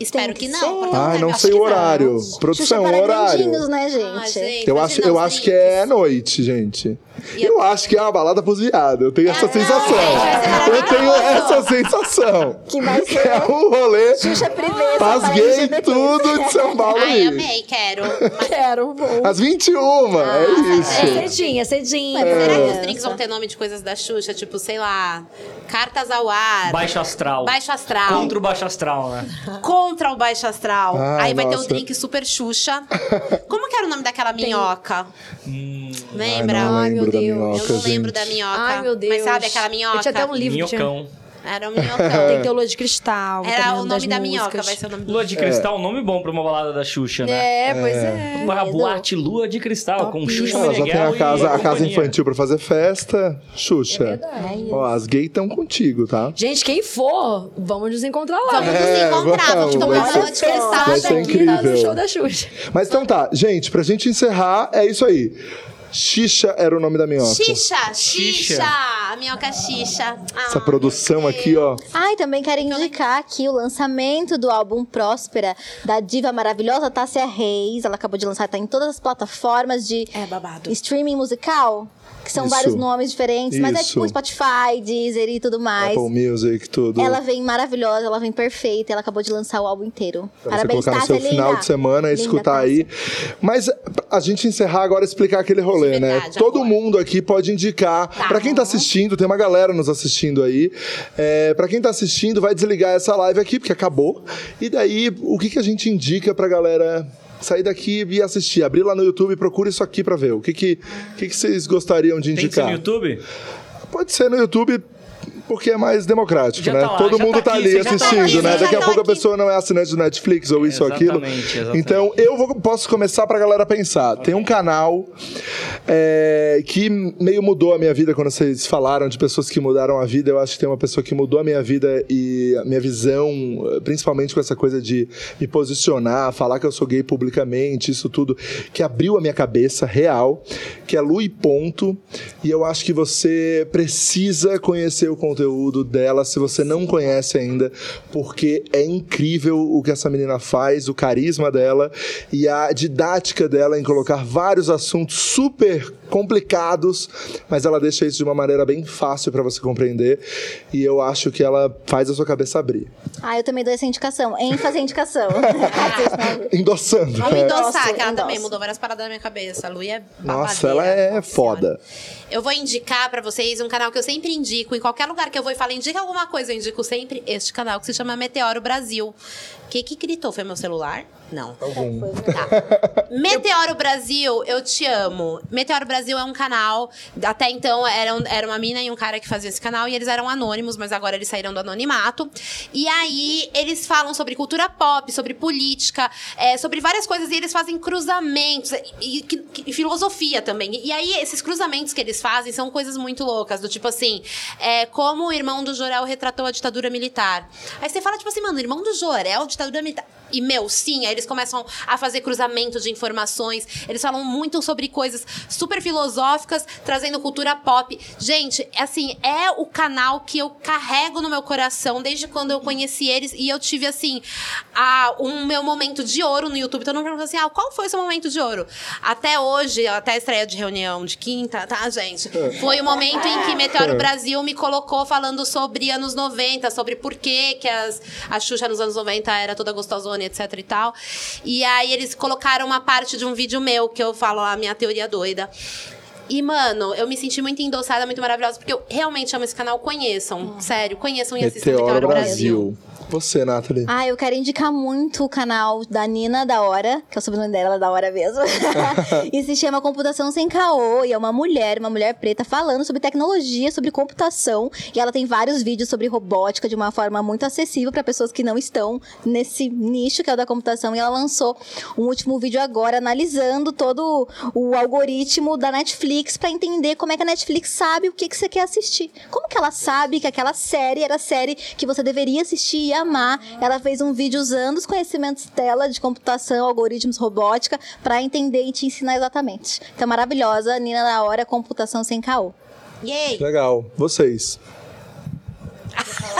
Espero que que não. porque deve- não acho sei o não. horário. Xuxa Produção, para horário. né, Ah, gente? gente, Eu acho, eu acho que é noite, gente. E Eu acho que é uma balada pros viados. Eu tenho essa não, sensação. gente, vai ser Eu tenho essa sensação. Que vai Que ser é um rolê Xuxa Privê. pras LGBT. tudo de São Paulo Ai, amei, quero. Mas Quero, vou. Às 21, é isso. É cedinho, é cedinho. será que os É. drinks vão ter nome de coisas da Xuxa? Tipo, sei lá, cartas ao ar. Baixo astral. Baixo astral. Contra o baixo astral, né? Contra o baixo astral. Ai, Aí vai ter nossa. o drink super Xuxa. Como que era o nome daquela minhoca? Lembra? Ai, não Ai, meu lembro da Deus. minhoca, Eu não lembro da minhoca. Ai, meu Deus. Mas sabe aquela minhoca? Eu tinha até um livro. tinha- Minhocão. Era um Tem minhocão. Teologia de Cristal. Era também, o nome da minhoca, músicas. vai ser o nome do Lua de Cristal, nome bom pra uma balada da Xuxa, né? É, pois é. Uma boate Lua de Cristal, com Xuxa Ela já tem a casa, a casa infantil pra fazer festa. Xuxa. Ó, as gays estão contigo, tá? Gente, quem for, vamos nos encontrar lá. Vamos É, nos encontrar, vamos vamos, tomar uma ser- de cristal. vai ser daqui. No show da Xuxa. Mas então tá, gente, pra gente encerrar, é isso aí. Xixa era o nome da minhoca. Xixa, xixa, Xixa. a minhoca xixa. Ah, Essa produção aqui, ó. Ai, também quero indicar aqui o lançamento do álbum Próspera, da diva maravilhosa Tássia Reis. Ela acabou de lançar, tá em todas as plataformas de É babado. streaming musical. Que são Isso. vários nomes diferentes, mas é Isso. tipo Spotify, Deezer e tudo mais. Apple Music, tudo. Ela vem maravilhosa, ela vem perfeita, ela acabou de lançar o álbum inteiro. Pra Parabéns, você colocar no seu final linda. de semana e Linda, escutar Tássia. aí. Mas a gente encerrar agora explicar aquele rolê, né? verdade, Todo agora. mundo aqui pode indicar. Pra quem tá assistindo, tem uma galera nos assistindo aí. É, para quem tá assistindo, vai desligar essa live aqui, porque acabou. E daí, o que, que a gente indica pra galera sair daqui e assistir? Abrir lá no YouTube e procura isso aqui pra ver. O que, que, que, que vocês gostariam de Tem que ser indicar? no YouTube? Pode ser no YouTube. Porque é mais democrático, Já né? tá lá, Todo já mundo tá tá, aqui, ali tá assistindo, aqui, né? você Daqui a tá pouco a aqui. pessoa não é assinante do Netflix ou isso ou aquilo. Exatamente. Então, eu vou, posso começar pra galera pensar. Tem um canal é, que meio mudou a minha vida quando vocês falaram de pessoas que mudaram a vida. Eu acho que tem uma pessoa que mudou a minha vida e a minha visão, principalmente com essa coisa de me posicionar, falar que eu sou gay publicamente, isso tudo, que abriu a minha cabeça real, que é Lu e Ponto. E eu acho que você precisa conhecer o conteúdo dela se você não conhece ainda, porque é incrível o que essa menina faz, o carisma dela e a didática dela em colocar vários assuntos super complicados, mas ela deixa isso de uma maneira bem fácil para você compreender. E eu acho que ela faz a sua cabeça abrir. Ah, eu também dou essa indicação. Em fazer indicação. Endossando. Vamos né? endossar, que ela endosso. também mudou várias paradas na minha cabeça. A Lu é Nossa, ela é foda. Eu vou indicar pra vocês um canal que eu sempre indico. Em qualquer lugar que eu vou e falo, indica alguma coisa, eu indico sempre este canal que se chama Meteoro Brasil. O que que gritou? Foi meu celular? Não. Tá. Meteoro Brasil, eu te amo. Meteoro Brasil é um canal. Até então era, um- era uma mina e um cara que fazia esse canal e eles eram anônimos, mas agora eles saíram do anonimato. E aí eles falam sobre cultura pop, sobre política, é, sobre várias coisas e eles fazem cruzamentos e, e- e filosofia também. E aí esses cruzamentos que eles fazem são coisas muito loucas, do tipo assim, é, como o irmão do Jorel retratou a ditadura militar. Aí você fala, tipo assim, mano, o irmão do Jorel, ditadura militar. E, meu, sim, aí eles começam a fazer cruzamento de informações. Eles falam muito sobre coisas super filosóficas, trazendo cultura pop. Gente, assim, é o canal que eu carrego no meu coração desde quando eu conheci eles. E eu tive, assim, a, um meu momento de ouro no YouTube. Todo mundo pergunta assim, ah, qual foi seu momento de ouro? Até hoje, até a estreia de reunião de quinta, tá, gente? Foi o momento em que Meteoro Brasil me colocou falando sobre anos 90, sobre por que que as, a Xuxa nos anos 90 era toda gostosona, etc e tal. E aí eles colocaram uma parte de um vídeo meu, que eu falo a minha teoria doida. E, mano, eu me senti muito endossada, muito maravilhosa, porque eu realmente amo esse canal. Conheçam, sério, conheçam e assistam Meteoro Meteoro Brasil. Você, Nathalie. Ah, eu quero indicar muito o canal da Nina da Hora, que é o sobrenome dela, ela é da Hora mesmo. e se chama Computação Sem Caô. E é uma mulher, uma mulher preta, falando sobre tecnologia, sobre computação. E ela tem vários vídeos sobre robótica de uma forma muito acessível para pessoas que não estão nesse nicho que é o da computação. E ela lançou um último vídeo agora analisando todo o algoritmo da Netflix para entender como é que a Netflix sabe o que, que você quer assistir. Como que ela sabe que aquela série era a série que você deveria assistir e amar? Ela fez um vídeo usando os conhecimentos dela de computação, algoritmos, robótica, para entender e te ensinar exatamente. Então, maravilhosa, Nina da Hora, Computação Sem Caô. Yay! Legal. Vocês.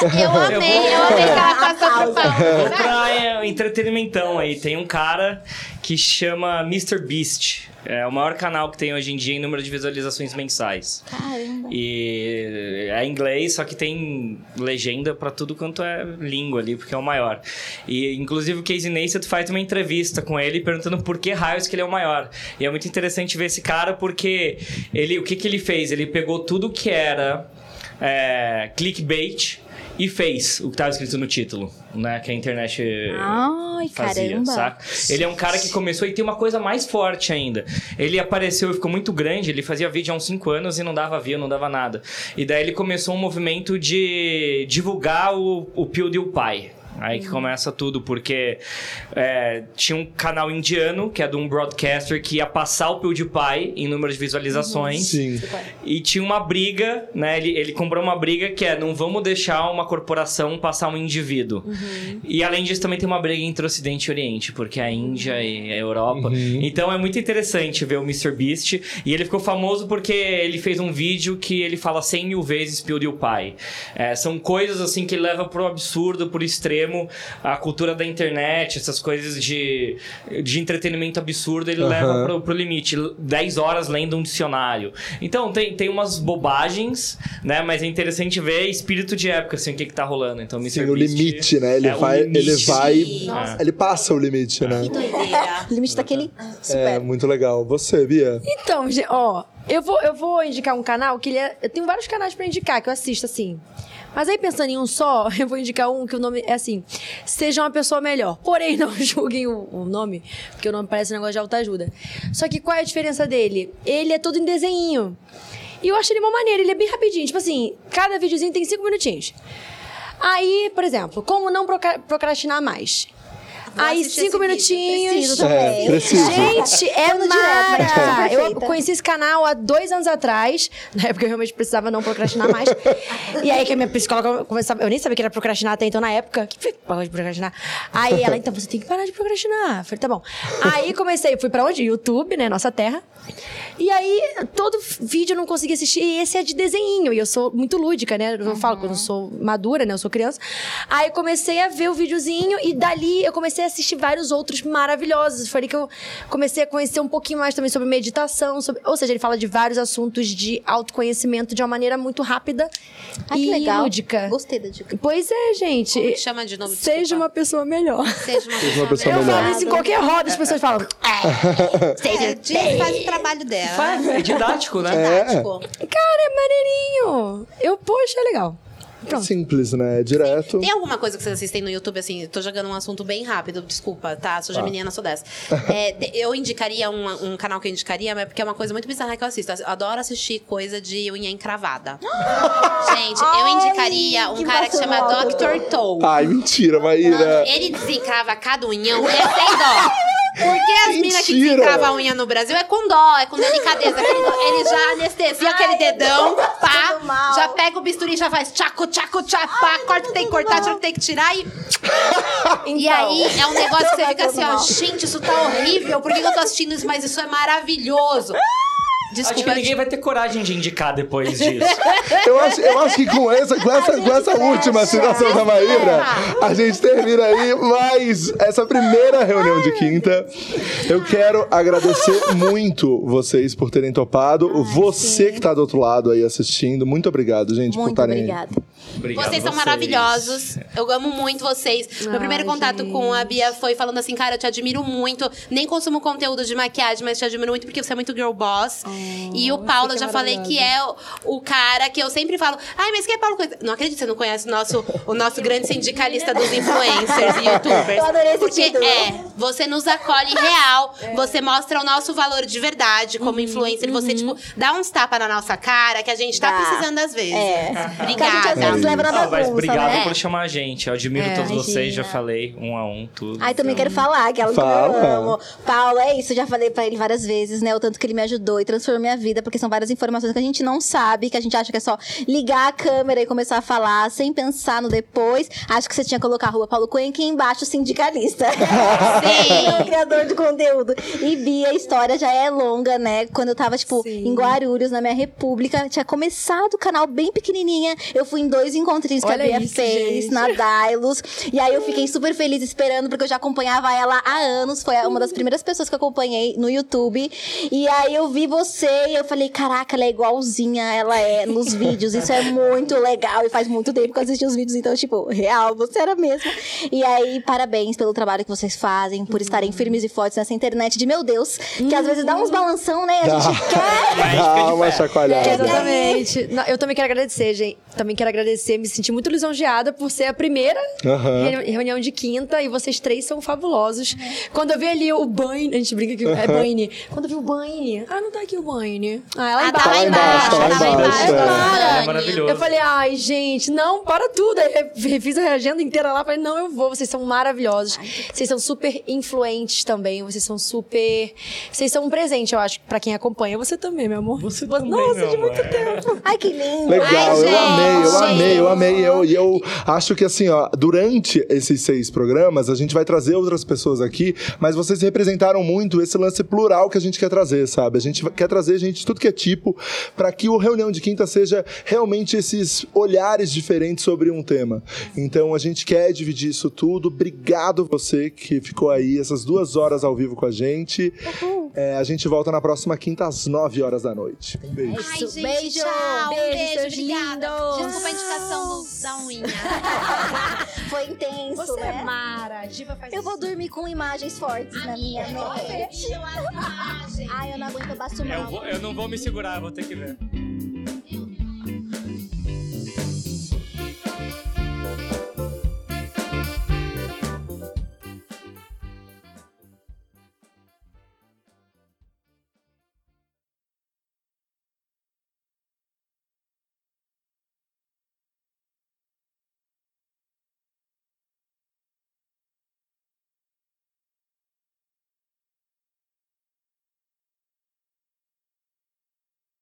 Eu amei, eu amei que ela passou por Vou favor. pra entretenimento aí. Tem um cara que chama Mr. Beast. É o maior canal que tem hoje em dia em número de visualizações mensais. Caramba. E é inglês, só que tem legenda pra tudo quanto é língua ali, porque é o maior. E inclusive o Casey Neistat faz uma entrevista com ele perguntando por que raios que ele é o maior. E é muito interessante ver esse cara porque ele, o que que ele fez? Ele pegou tudo que era é, clickbait e fez o que estava escrito no título, né? Que a internet Ai, fazia, caramba. saca? Ele é um cara que começou e tem uma coisa mais forte ainda. Ele apareceu e ficou muito grande, ele fazia vídeo há uns 5 anos e não dava view, não dava nada. E daí ele começou um movimento de divulgar o, o PewDiePie. Aí que começa tudo, porque é, tinha um canal indiano, que é de um broadcaster, que ia passar o PewDiePie em número de visualizações. Sim. E tinha uma briga, né? Ele, ele comprou uma briga que é não vamos deixar uma corporação passar um indivíduo. E além disso, também tem uma briga entre Ocidente e Oriente, porque a Índia e a Europa. Então é muito interessante ver o Mr. Beast. E ele ficou famoso porque ele fez um vídeo que ele fala 100 mil vezes PewDiePie. É, são coisas assim que ele leva pro absurdo, pro extremo. Extremo a cultura da internet, essas coisas de, de entretenimento absurdo, ele leva pro, pro limite. 10 horas lendo um dicionário. Então, tem, tem umas bobagens, né? Mas é interessante ver espírito de época, assim, o que que tá rolando. Então, Mr. Sim, o limite, né? Ele é vai, ele vai, Nossa. ele passa o limite, né? Que doideira. O limite daquele É, super. muito legal. Você, Bia? Então, gente, ó, eu vou, eu vou indicar um canal que ele é. Eu tenho vários canais pra indicar que eu assisto, assim. Mas aí, pensando em um só, eu vou indicar um que o nome é assim: Seja uma pessoa melhor. Porém, não julguem o, o nome, porque o nome parece um negócio de autoajuda. Só que qual é a diferença dele? Ele é todo em desenho. E eu acho ele uma maneira, ele é bem rapidinho. Tipo assim, cada videozinho tem cinco minutinhos. Aí, por exemplo, como não procrastinar mais? Aí, cinco minutinhos. Preciso também. É, preciso. Gente, é direto, mara! Eu conheci esse canal há dois anos atrás, na época eu realmente precisava não procrastinar mais. e aí que a minha psicóloga começava, eu nem sabia que era procrastinar até então na época. Que foi parou de procrastinar? Aí ela, então você tem que parar de procrastinar. Eu falei, tá bom. Aí comecei, fui pra onde? YouTube, né? Nossa terra. E aí, todo vídeo eu não conseguia assistir, e esse é de desenho, e eu sou muito lúdica, né? Eu falo que eu não sou madura, né? Eu sou criança. Aí eu comecei a ver o videozinho, e dali eu comecei a assistir vários outros maravilhosos. Foi ali que eu comecei a conhecer um pouquinho mais também sobre meditação, sobre... ou seja, ele fala de vários assuntos de autoconhecimento de uma maneira muito rápida Ai, e que legal. lúdica. Gostei da dica. Pois é, gente. Como chama de novo? Seja Desculpa. uma pessoa melhor. Seja uma pessoa Eu melhor. falo isso em qualquer roda, as pessoas falam. "É, É, seja Diz faz o trabalho dela. Faz, é didático, né? Didático. Cara, é maneirinho. Eu, poxa, é legal. Pronto. Simples, né? Direto. Tem alguma coisa que vocês assistem no YouTube, assim, tô jogando um assunto bem rápido, desculpa, tá? Sou geminiana, sou dessa. É, eu indicaria um, um canal que eu indicaria, mas porque é uma coisa muito bizarra que eu assisto. Eu adoro assistir coisa de unha encravada. Gente, eu indicaria um que cara que chama Dr. Toe. Ai, mentira, Maíra. Ele desencrava cada unhão, é sem dó. Porque as minas que desencravam a unha no Brasil é com dó, é com delicadeza. Ele já anestesia aquele dedão, pá, já pega o bisturi e já faz tchaco, tchaco, tchaco, pá, corta o que tem que cortar, tira tem que tirar e. E aí é um negócio que você fica assim, ó, gente, isso tá horrível, por que eu tô assistindo isso? Mas isso é maravilhoso. Acho Desculpa, que ninguém vai ter coragem de indicar depois disso. Eu acho, eu acho que com essa, com essa, com essa última citação da Maíra, a gente termina aí mais essa primeira reunião de quinta. Eu quero agradecer muito vocês por terem topado. Você que tá do outro lado aí assistindo, muito obrigado, gente, por Muito estarem aí. obrigada. Obrigado Vocês são vocês. maravilhosos. Eu amo muito vocês. Meu primeiro contato com a Bia foi falando assim, cara, eu te admiro muito. Nem consumo conteúdo de maquiagem, mas te admiro muito porque você é muito girl boss. e o Paulo, eu já falei que é o, o cara que eu sempre falo. Ai, mas quem é Paulo Coisa? Não acredito que você não conhece o nosso, o nosso grande sindicalista dos influencers e youtubers. Eu adorei esse porque título. é, você nos acolhe real. Você mostra o nosso valor de verdade como influencer. Você, tipo, dá uns tapas na nossa cara que a gente tá Dá. precisando às vezes. É. Gente Obrigada. Leva na Ah, mas bagunça, obrigado né? por chamar a gente. Eu admiro É, todos vocês, já imagina. falei um a um, tudo. Ai, também quero falar, que Fala. eu amo. Paulo, é isso, já falei pra ele várias vezes, né? O tanto que ele me ajudou e transformou minha vida, porque são várias informações que a gente não sabe, que a gente acha que é só ligar a câmera e começar a falar sem pensar no depois. Acho que você tinha que colocar a rua Paulo Cunha aqui embaixo, sindicalista. Sim. É um criador de conteúdo. E Bia, a história já é longa, né? Quando eu tava, tipo, Sim. em Guarulhos, na minha república, tinha começado o canal bem pequenininha. Eu fui em dois encontrinhos que Olha a Bia isso, fez gente. na Dailos. E aí eu fiquei super feliz esperando, porque eu já acompanhava ela há anos. Foi uma das primeiras pessoas que eu acompanhei no YouTube. E aí eu vi você e eu falei: caraca, ela é igualzinha, ela é nos vídeos. Isso é muito legal. E faz muito tempo que eu assisti os vídeos, então, tipo, real, você era mesmo. E aí, parabéns pelo trabalho que vocês fazem, por estarem firmes e fortes nessa internet de meu Deus, que às vezes dá uns balanção, né? A gente quer. Dá uma chacoalhada. É, exatamente. Eu também quero agradecer, gente. Também quero agradecer, me senti muito lisonjeada por ser a primeira reuni- reunião de quinta e vocês três são fabulosos. Quando eu vi ali o Baine, a gente brinca que é Baine. Quando eu vi o Baine, ah, não tá aqui o Baine. Ah, é lá Ah, embaixo. tá lá embaixo, embaixo, tá lá tá lá embaixo, embaixo. é. Para. É maravilhoso. Eu falei, ai, gente, não, para tudo. Aí re- refiz a agenda inteira lá. Falei, não, eu vou. Vocês são maravilhosos. Vocês são super influentes também. Vocês são super. Vocês são um presente, eu acho, pra quem acompanha. Você também, meu amor. Você Nossa, também, meu de muito tempo. Ai, que lindo. Legal, Ai, eu gente, amei, eu amei amei, eu amei. Eu, e eu acho que assim, ó, durante esses seis programas, a gente vai trazer outras pessoas aqui, mas vocês representaram muito esse lance plural que a gente quer trazer, sabe? A gente quer trazer gente de tudo que é tipo, para que o Reunião de Quinta seja realmente esses olhares diferentes sobre um tema. Então a gente quer dividir isso tudo. Obrigado você que ficou aí essas duas horas ao vivo com a gente. É, a gente volta na próxima quinta às nove horas da noite. Um beijo. Ai, gente, beijo. tchau. Beijo, beijo, seus obrigada. lindos. Desculpa a indicação do- da unha. Foi intenso, Você né? é Mara. Diva faz Eu vou isso. dormir com imagens fortes na minha mente. Ai, eu não aguento, eu baixo Eu, mal. vou- eu não vou me segurar, vou ter que ver.